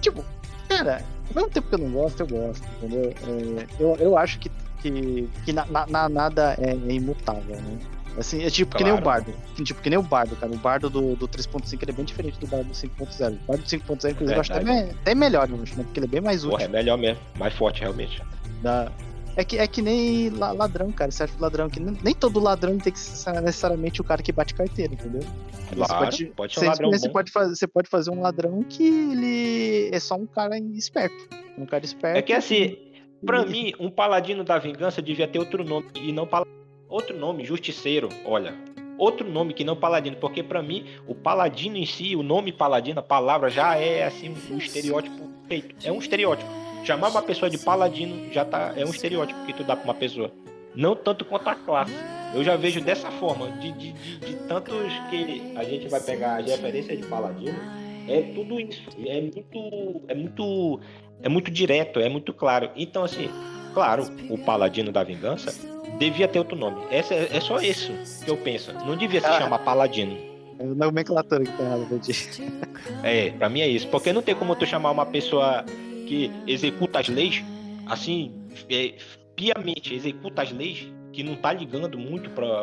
S3: Tipo, cara, ao mesmo tempo que eu não gosto, eu gosto, entendeu? É, eu, eu acho que que, que na, na, nada é, é, imutável, né? Assim, é tipo claro. que nem o Bardo. Tipo, que nem o Bardo, cara. O Bardo do, do 3.5 é bem diferente do Bardo do 5.0. O Bardo do 5.0, inclusive, eu acho até, até melhor, eu acho, né? Porque ele é bem mais útil. Porra,
S4: é melhor mesmo. Mais forte, realmente.
S3: Da... É que, é que nem ladrão, cara. Você acha que ladrão que nem todo ladrão tem que ser necessariamente o cara que bate carteira, entendeu?
S4: Claro, você pode, pode ser um ladrão
S3: você pode, fazer, você pode fazer um ladrão que ele é só um cara esperto. Um cara esperto.
S4: É que assim, Pra mim, um paladino da vingança devia ter outro nome e não paladino. Outro nome, justiceiro, olha. Outro nome que não paladino, porque para mim, o paladino em si, o nome paladino, a palavra já é assim um estereótipo feito. É um estereótipo. Chamar uma pessoa de paladino já tá é um estereótipo que tu dá pra uma pessoa. Não tanto quanto a classe. Eu já vejo dessa forma, de, de, de, de tantos que a gente vai pegar as referências de paladino, é tudo isso. É muito, é muito é muito direto, é muito claro. Então, assim, claro, o Paladino da Vingança devia ter outro nome. Essa, é, é só isso que eu penso. Não devia se ah. chamar Paladino.
S3: É a nomenclatura que tá errada,
S4: É, pra mim é isso. Porque não tem como tu chamar uma pessoa que executa as leis, assim, é, piamente executa as leis, que não tá ligando muito para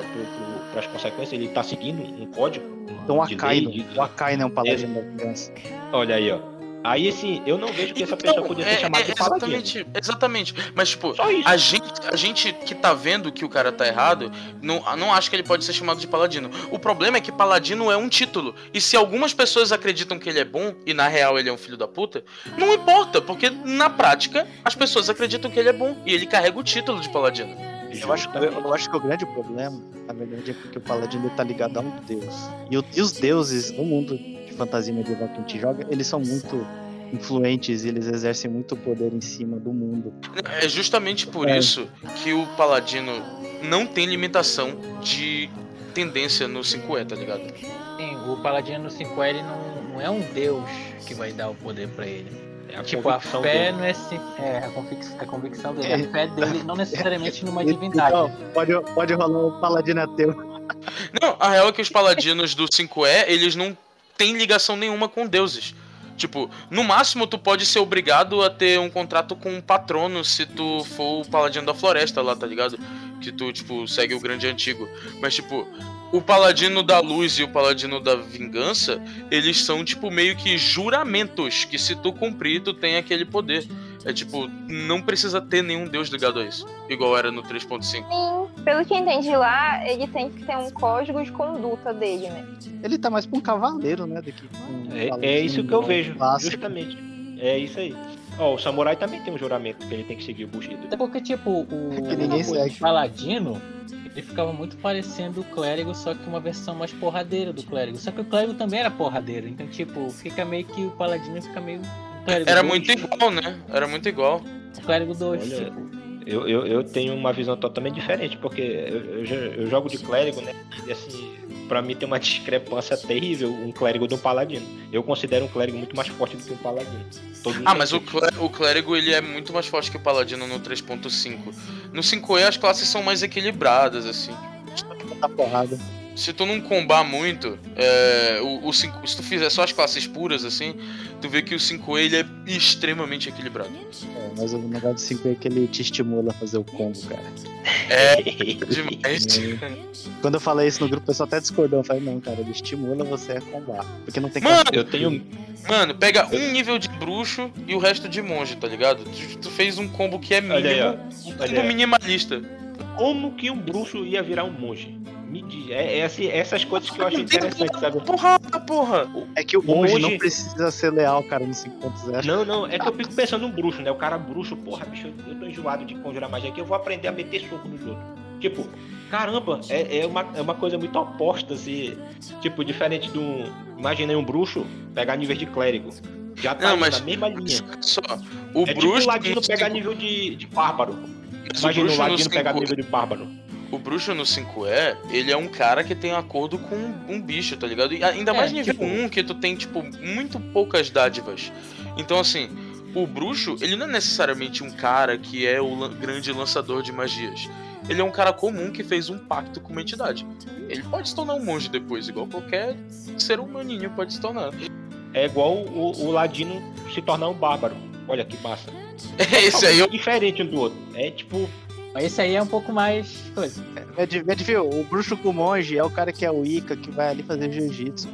S4: pra, as consequências, ele tá seguindo um código.
S3: Então o Akaino, de... o Akaino é um paladino é. da vingança.
S4: Olha aí, ó. Aí, assim, eu não vejo que essa então, pessoa podia ser é, chamada é, de
S5: exatamente, Exatamente. Mas, tipo, a gente, a gente que tá vendo que o cara tá errado, não, não acha que ele pode ser chamado de paladino. O problema é que paladino é um título. E se algumas pessoas acreditam que ele é bom, e na real ele é um filho da puta, não importa, porque na prática as pessoas acreditam que ele é bom. E ele carrega o título de paladino.
S3: Eu acho, eu, eu, acho que o grande problema, na verdade, é porque o paladino tá ligado a um deus. E, o, e os deuses no mundo fantasia medieval que a gente joga, eles são muito influentes, eles exercem muito poder em cima do mundo.
S5: É justamente por é. isso que o paladino não tem limitação de tendência no 5E, tá ligado?
S1: Sim, o paladino no 5E ele não, não é um deus que vai dar o poder para ele. É a tipo, a fé dele. não é, é a, convicção, a convicção dele. É. A fé dele não necessariamente numa divindade. Então,
S3: pode, pode rolar um paladino ateu.
S5: Não, a real é que os paladinos do 5E, eles não têm ligação nenhuma com deuses. Tipo, no máximo tu pode ser obrigado a ter um contrato com um patrono se tu for o paladino da floresta lá, tá ligado? Que tu, tipo, segue o grande antigo. Mas, tipo, o paladino da luz e o paladino da vingança, eles são tipo meio que juramentos que se tu cumprir, tu tem aquele poder. É tipo, não precisa ter nenhum deus ligado a isso, igual era no 3.5. Sim,
S2: pelo que entendi lá, ele tem que ter um código de conduta dele, né?
S3: Ele tá mais pra um cavaleiro, né? Do que
S4: um é, é isso que eu vejo, clássico. justamente. É isso aí. Ó, oh, o samurai também tem um juramento que ele tem que seguir o Bushido.
S1: Até porque, tipo, o, é ninguém o paladino, ele ficava muito parecendo o clérigo, só que uma versão mais porradeira do clérigo. Só que o clérigo também era porradeiro, então, tipo, fica meio que o paladino fica meio.
S5: Era muito igual, né? Era muito igual.
S1: O clérigo 2, tipo.
S4: Eu, eu, eu tenho uma visão totalmente diferente, porque eu, eu, eu jogo de clérigo, né? E assim, pra mim tem uma discrepância terrível um clérigo de um paladino. Eu considero um clérigo muito mais forte do que um paladino.
S5: Todo ah, mas o, o clérigo ele é muito mais forte que o paladino no 3.5. No 5E as classes são mais equilibradas, assim.
S3: Tá porrada
S5: se tu não combar muito, é, o, o cinco, se tu fizer só as classes puras, assim, tu vê que o 5E ele é extremamente equilibrado.
S3: É, mas o negócio do 5E é que ele te estimula a fazer o combo, cara.
S5: É, demais.
S3: É. Quando eu falei isso no grupo, o pessoal até discordou. Eu falei, não, cara, ele estimula você a combar. Porque não tem
S5: Mano, eu tenho. Mano, pega um nível de bruxo e o resto de monge, tá ligado? Tu, tu fez um combo que é mínimo, aí, um combo minimalista.
S4: Como que um bruxo ia virar um monge? Me diz. É, é assim, essas coisas que eu acho interessante, sabe?
S5: Porra, porra!
S3: É que o monge não precisa ser leal, cara, no 5.0.
S4: Não, não, é que eu fico pensando no bruxo, né? O cara bruxo, porra, bicho, eu tô enjoado de conjurar magia aqui, eu vou aprender a meter soco nos outros. Tipo, caramba, é, é, uma, é uma coisa muito oposta, assim. Tipo, diferente do. Imagina um bruxo pegar nível de clérigo. Já tá não, mas, na mesma linha.
S5: Só, o
S4: é
S5: bruxo.
S4: Tipo o ladino pegar nível de, de bárbaro. Imagina o, o ladino pegar nível de bárbaro
S5: o bruxo no 5E, ele é um cara que tem acordo com um bicho, tá ligado? E ainda mais é, nível tipo... 1, que tu tem, tipo, muito poucas dádivas. Então, assim, o bruxo, ele não é necessariamente um cara que é o grande lançador de magias. Ele é um cara comum que fez um pacto com uma entidade. Ele pode se tornar um monge depois, igual qualquer ser humaninho pode se tornar.
S4: É igual o, o ladino se tornar um bárbaro. Olha que massa.
S5: Esse aí é
S4: diferente um do outro. É tipo
S1: mas esse aí é um pouco mais coisa.
S3: Medivh, o bruxo com o monge é o cara que é o Ica, que vai ali fazer jiu-jitsu.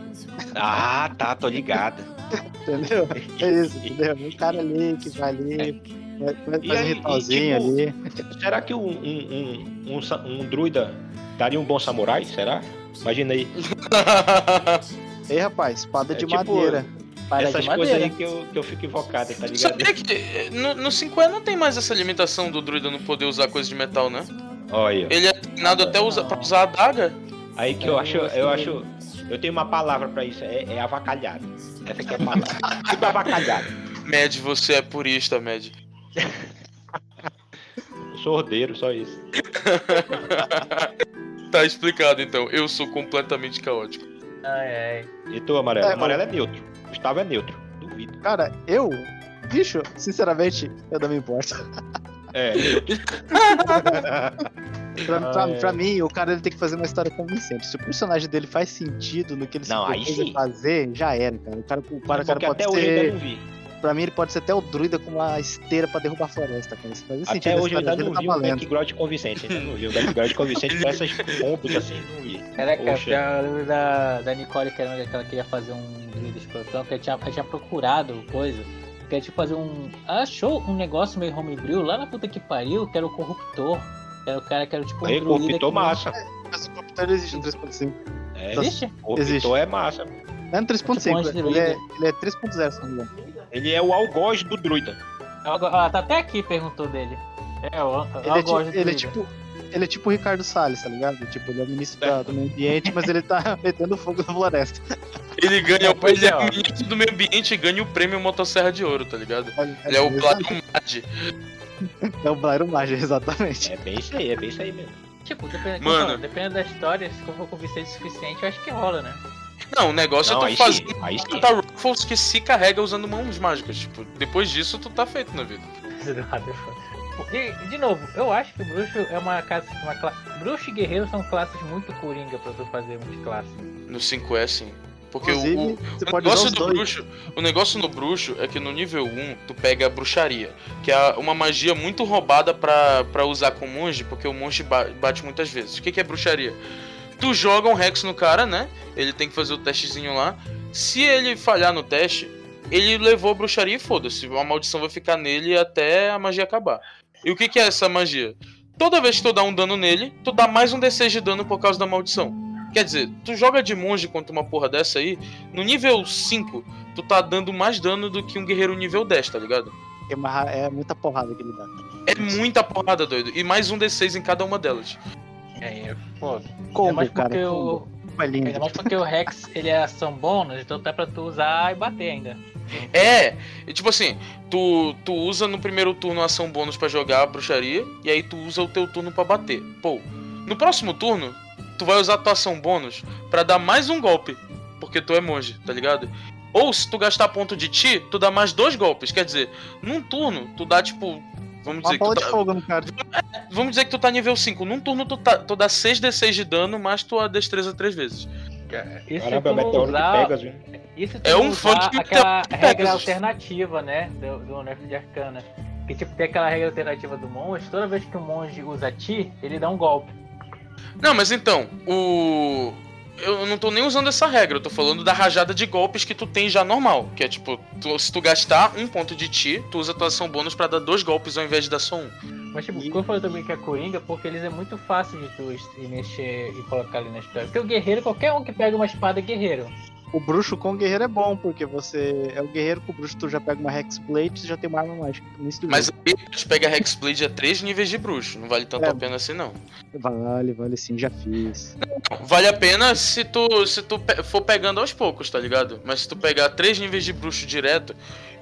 S4: Ah, tá, tô ligado.
S3: entendeu? É isso, entendeu? Um cara ali que vai ali, vai, fazer um ritualzinho tipo,
S4: ali. Será que um, um, um, um, um druida daria um bom samurai? Será? Imagina aí.
S3: Ei, rapaz, espada é de tipo, madeira.
S4: Para Essas coisas aí que eu, que eu fico invocado, tá ligado? Sabia
S5: que no, no 5E não tem mais essa limitação do druida não poder usar coisas de metal, né?
S4: Olha.
S5: Ele é treinado até usa, pra usar a daga.
S4: Aí que eu acho, eu acho. Eu tenho uma palavra pra isso, é, é avacalhado. Essa aqui é a palavra. tipo avacalhado.
S5: Med, você é purista, Med.
S4: sou ordeiro, só isso.
S5: tá explicado então. Eu sou completamente caótico.
S1: Ai, ai.
S4: E tu, amarelo? É, amarelo é neutro. Gustavo é neutro. Duvido.
S3: Cara, eu, bicho, sinceramente, eu não me importo.
S4: É,
S3: pra, pra, ah, é. pra, mim, o cara ele tem que fazer uma história convincente. Se o personagem dele faz sentido no que ele
S4: não, se propôs
S3: fazer, já era, cara. O cara, o cara, o cara pode até ser... hoje eu não vi. Pra mim, ele pode ser até o druida com uma esteira pra derrubar a floresta, cara. Isso faz
S4: até sentido. hoje eu ainda não tá vi o background convincente. Ainda não vi o background convincente com essas pontas assim, não vi.
S1: Caraca, eu lembro da, da Nicole que, era, que ela queria fazer um druida escrotão, que ela tinha, ela tinha procurado coisa. Quer tipo fazer um. Achou um negócio meio homebrew lá na puta que pariu, que era o corruptor. Era o cara que era tipo um
S4: Aí, druida. Corruptor massa.
S3: É, mas o corruptor existe no 3.5.
S4: É, existe? Corruptor existe. é massa.
S3: É no 3.5, tipo, ele, é, ele é 3.0, se não me engano.
S4: Ele é o algoz do druida.
S1: Ah, tá até aqui, perguntou dele. É, o,
S3: ele, é tipo, ele é tipo ele é tipo o Ricardo Salles, tá ligado? Tipo, ele é o ministro da, do meio ambiente, mas ele tá metendo fogo na floresta.
S5: Ele ganha, o ele é, é o ministro do meio ambiente e ganha o prêmio Motosserra de Ouro, tá ligado? Ele é o Blairo Mad.
S3: É o Blairo Mad, exatamente.
S4: É bem isso aí, é bem isso aí mesmo.
S1: Tipo, dependendo, Mano. dependendo da história, se for convincente o suficiente, eu acho que rola, né?
S5: Não, o negócio não, é tu fazer tá Ruffles que se carrega usando mãos mágicas. Tipo, depois disso tu tá feito na vida.
S1: E, de novo, eu acho que o bruxo é uma classe. Uma cla... Bruxo e guerreiro são classes muito coringa pra tu fazer multiclasse.
S5: No 5E, sim. Porque o, o, o negócio do bruxo, o negócio no bruxo é que no nível 1 tu pega a bruxaria, que é uma magia muito roubada pra, usar com o monge, porque o monge bate muitas vezes. O que, que é bruxaria? Tu joga um Rex no cara, né? Ele tem que fazer o testezinho lá. Se ele falhar no teste, ele levou a bruxaria e foda-se. A maldição vai ficar nele até a magia acabar. E o que, que é essa magia? Toda vez que tu dá um dano nele, tu dá mais um D6 de dano por causa da maldição. Quer dizer, tu joga de monge contra uma porra dessa aí, no nível 5, tu tá dando mais dano do que um guerreiro nível 10, tá ligado?
S3: É, uma, é muita porrada que ele dá.
S5: É muita porrada, doido. E mais um D6 em cada uma delas.
S1: É, é foda. Como, é mais cara, porque o... É mais porque o Rex ele é ação bônus, então tá pra tu usar e bater ainda.
S5: É, tipo assim, tu, tu usa no primeiro turno a ação bônus para jogar a bruxaria, e aí tu usa o teu turno para bater. Pô, no próximo turno, tu vai usar a tua ação bônus para dar mais um golpe, porque tu é monge, tá ligado? Ou se tu gastar ponto de ti, tu dá mais dois golpes. Quer dizer, num turno, tu dá tipo. Vamos dizer
S3: Uma
S5: que.
S3: Tu tá... fogo no cara.
S5: Vamos dizer que tu tá nível 5. Num turno tu, tá, tu dá 6d6 de dano, mais tua destreza 3 vezes.
S1: Isso Caramba, é meteoro usar... que pega, viu? Isso
S5: é um fã de
S1: aquela regra alternativa, né? Do, do Nerf de Arcana. Que tipo, tem aquela regra alternativa do monge, toda vez que o monge usa ti, ele dá um golpe.
S5: Não, mas então, o. Eu não tô nem usando essa regra, eu tô falando da rajada de golpes que tu tem já normal. Que é tipo, tu, se tu gastar um ponto de ti, tu usa tua ação bônus pra dar dois golpes ao invés de dar só um.
S1: Mas tipo, e... eu falei também que é Coringa, porque eles é muito fácil de tu mexer e colocar ali na história. Porque o guerreiro, qualquer um que pega uma espada é guerreiro
S3: o bruxo com o guerreiro é bom, porque você é o guerreiro com o bruxo, tu já pega uma Hexblade e já tem uma arma mágica.
S5: Mas aí tu pega a Hexblade a três níveis de bruxo, não vale tanto é, a pena assim não.
S3: Vale, vale sim, já fiz.
S5: Não, vale a pena se tu, se tu for pegando aos poucos, tá ligado? Mas se tu pegar três níveis de bruxo direto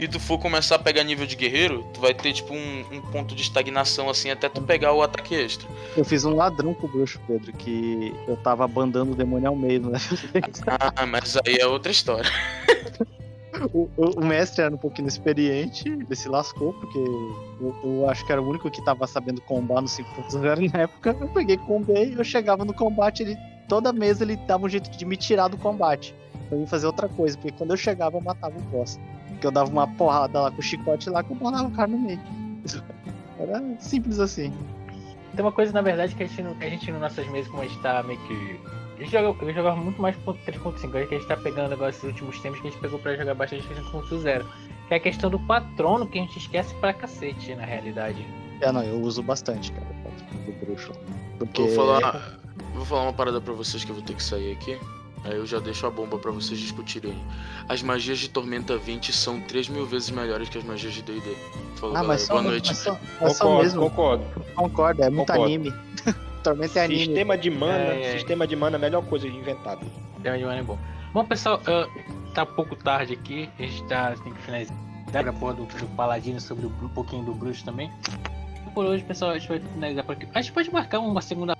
S5: e tu for começar a pegar nível de guerreiro, tu vai ter tipo um, um ponto de estagnação assim até tu pegar o ataque extra.
S3: Eu fiz um ladrão com o bruxo, Pedro, que eu tava bandando o demônio ao meio, né?
S5: ah, mas aí é outra história.
S3: o, o, o, mestre era um pouquinho experiente, ele se lascou, porque eu, eu acho que era o único que tava sabendo combar no 5.0 na época. Eu peguei combei, eu chegava no combate, ele toda mesa ele dava um jeito de me tirar do combate. Pra mim fazer outra coisa, porque quando eu chegava eu matava o boss. Porque eu dava uma porrada lá com o chicote lá que eu o cara no meio. Era simples assim.
S1: Tem uma coisa, na verdade, que a gente, a gente nas nossas mesas, como a gente tá meio que eu jogava, eu jogava muito mais 3.5, agora que a gente tá pegando agora esses últimos tempos que a gente pegou pra jogar bastante 3.0. Que é a questão do patrono que a gente esquece pra cacete, na realidade.
S3: É, não, eu uso bastante, cara, do bruxo. Porque...
S5: Vou falar, vou falar uma parada pra vocês que eu vou ter que sair aqui. Aí eu já deixo a bomba para vocês discutirem. As magias de Tormenta 20 são 3 mil vezes melhores que as magias de D&D.
S3: Falou, ah, galera. Boa noite. Mas concordo, mesmo. concordo. Concordo, é muito concordo. anime. Tormenta é anime.
S4: Sistema de mana, é, é. sistema de mana é a melhor coisa inventada.
S1: Sistema de mana é bom. Bom, pessoal, uh, tá um pouco tarde aqui. A gente tá, tem que finalizar a porra do, do Paladino sobre um pouquinho do Bruxo também. Por hoje, pessoal, a gente vai finalizar por aqui. A gente pode marcar uma segunda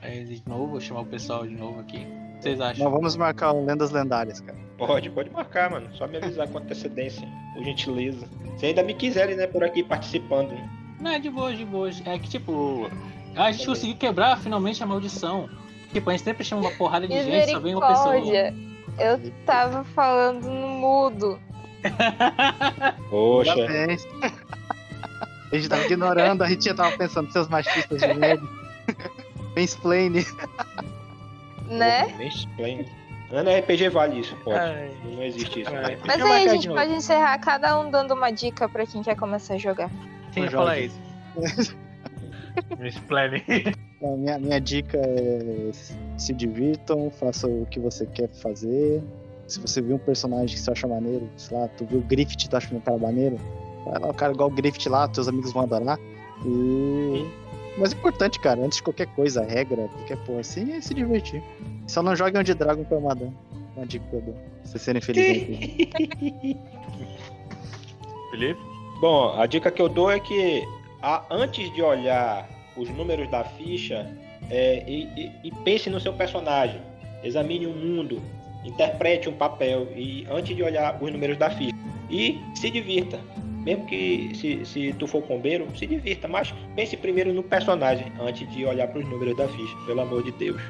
S1: é, de novo, chamar o pessoal de novo aqui. Vocês acham?
S3: Não, vamos marcar um Lendas Lendárias, cara.
S4: Pode, pode marcar, mano. Só me avisar com antecedência, por gentileza. Se ainda me quiserem, né, por aqui participando.
S1: Não, é de boa, de boa. É que, tipo, a gente conseguiu quebrar finalmente a maldição. Tipo, a gente sempre chama uma porrada de gente, só vem uma pessoa.
S2: Eu tava falando no mudo.
S4: Poxa.
S3: A gente tava ignorando, a gente já tava pensando seus machistas de medo. Mansplaining.
S2: Né?
S4: Não, no RPG vale isso, pode. Ai. Não existe isso. Ai.
S2: Mas aí a gente pode encerrar cada um dando uma dica pra quem quer começar a jogar.
S1: Sim, fala isso. Explain.
S3: minha, minha dica é se divirtam, faça o que você quer fazer. Se você viu um personagem que você acha maneiro, sei lá, tu viu o Griffith, tu acha um cara maneiro, vai lá, o cara igual o Griffith lá, teus amigos vão adorar. E mais importante, cara, antes de qualquer coisa, regra, qualquer porra assim, é se divertir. Só não jogue onde Dragon com Armadão. Uma dica que eu dou. Vocês serem felizes.
S4: Felipe? Bom, a dica que eu dou é que a, antes de olhar os números da ficha, é, e, e, e, pense no seu personagem. Examine o mundo, interprete um papel e antes de olhar os números da ficha. E se divirta. Mesmo que se, se tu for combeiro, se divirta, mas pense primeiro no personagem antes de olhar para os números da ficha, pelo amor de Deus.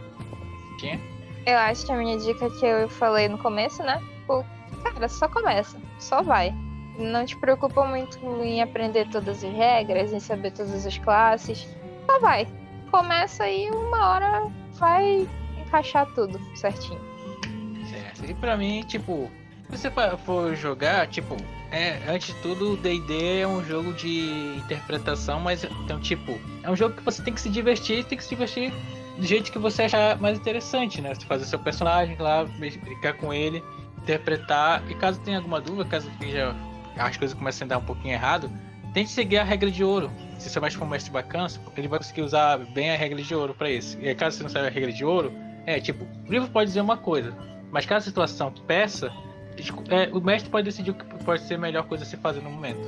S2: Quem? Eu acho que a minha dica que eu falei no começo, né? Pô, cara, só começa, só vai. Não te preocupa muito em aprender todas as regras, em saber todas as classes. Só vai. Começa e uma hora vai encaixar tudo certinho.
S1: Certo. E pra mim, tipo, você for jogar, tipo, é, antes de tudo, o D&D é um jogo de interpretação, mas então, tipo, é um jogo que você tem que se divertir, tem que se divertir do jeito que você achar mais interessante, né? Você fazer seu personagem lá, brincar com ele, interpretar. E caso tenha alguma dúvida, caso já as coisas comecem a dar um pouquinho errado, tente seguir a regra de ouro. Se seu mestre for um mestre bacana, ele vai conseguir usar bem a regra de ouro para isso. E caso você não saiba a regra de ouro, é tipo, o livro pode dizer uma coisa, mas caso a situação peça, é, o mestre pode decidir o que pode ser a melhor coisa a se fazer no momento.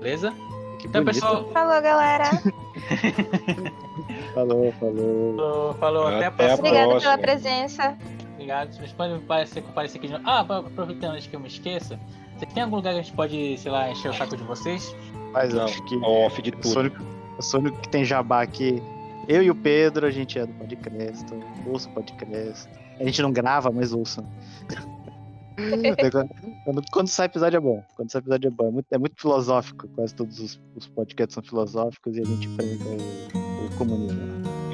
S1: Beleza?
S3: Que então, bonito. pessoal.
S2: Falou, galera.
S3: falou, falou.
S1: Falou, falou. Até,
S2: até a próxima. Obrigada pela presença.
S1: Obrigado. Vocês podem parecer, comparecer aqui de novo. Ah, aproveitando antes que eu me esqueça, você tem algum lugar que a gente pode, sei lá, encher o saco de vocês?
S3: Mas não, acho que. Off de tudo. Eu sou o único que tem jabá aqui. Eu e o Pedro, a gente é do Podcresto. Ouça o Podcresto. A gente não grava, mas ouça. Quando, quando, sai episódio é bom. Quando sai episódio é bom. É muito, é muito filosófico. Quase todos os, os, podcasts são filosóficos e a gente enfrenta o, o comunismo.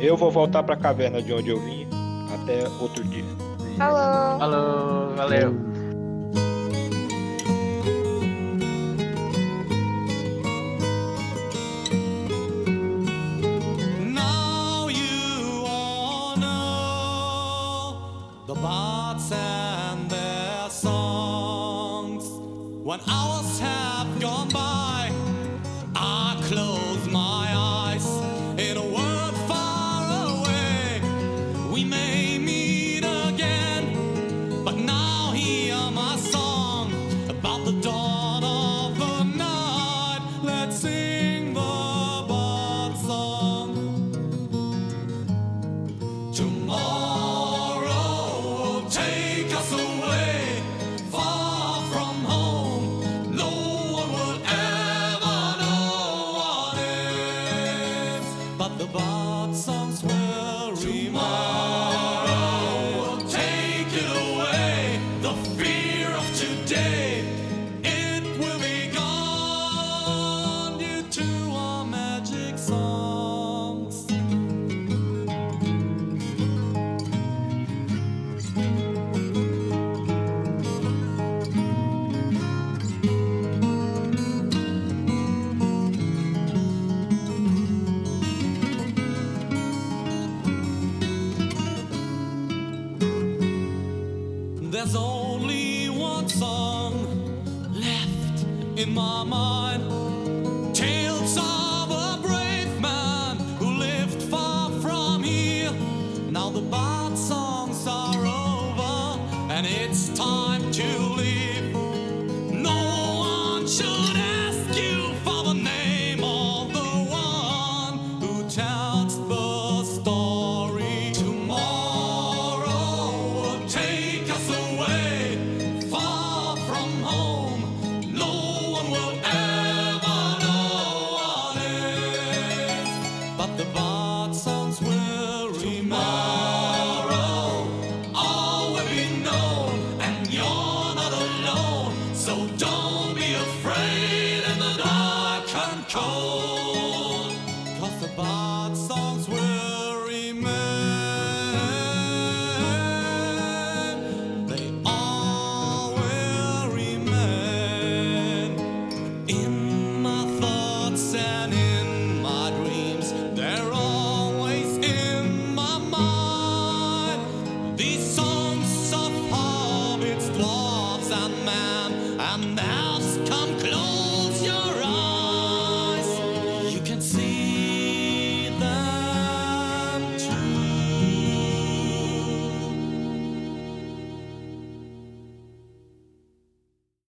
S4: Eu vou voltar pra caverna de onde eu vim. Até outro dia.
S2: Falou.
S1: Falou. Valeu.
S6: One hour's time.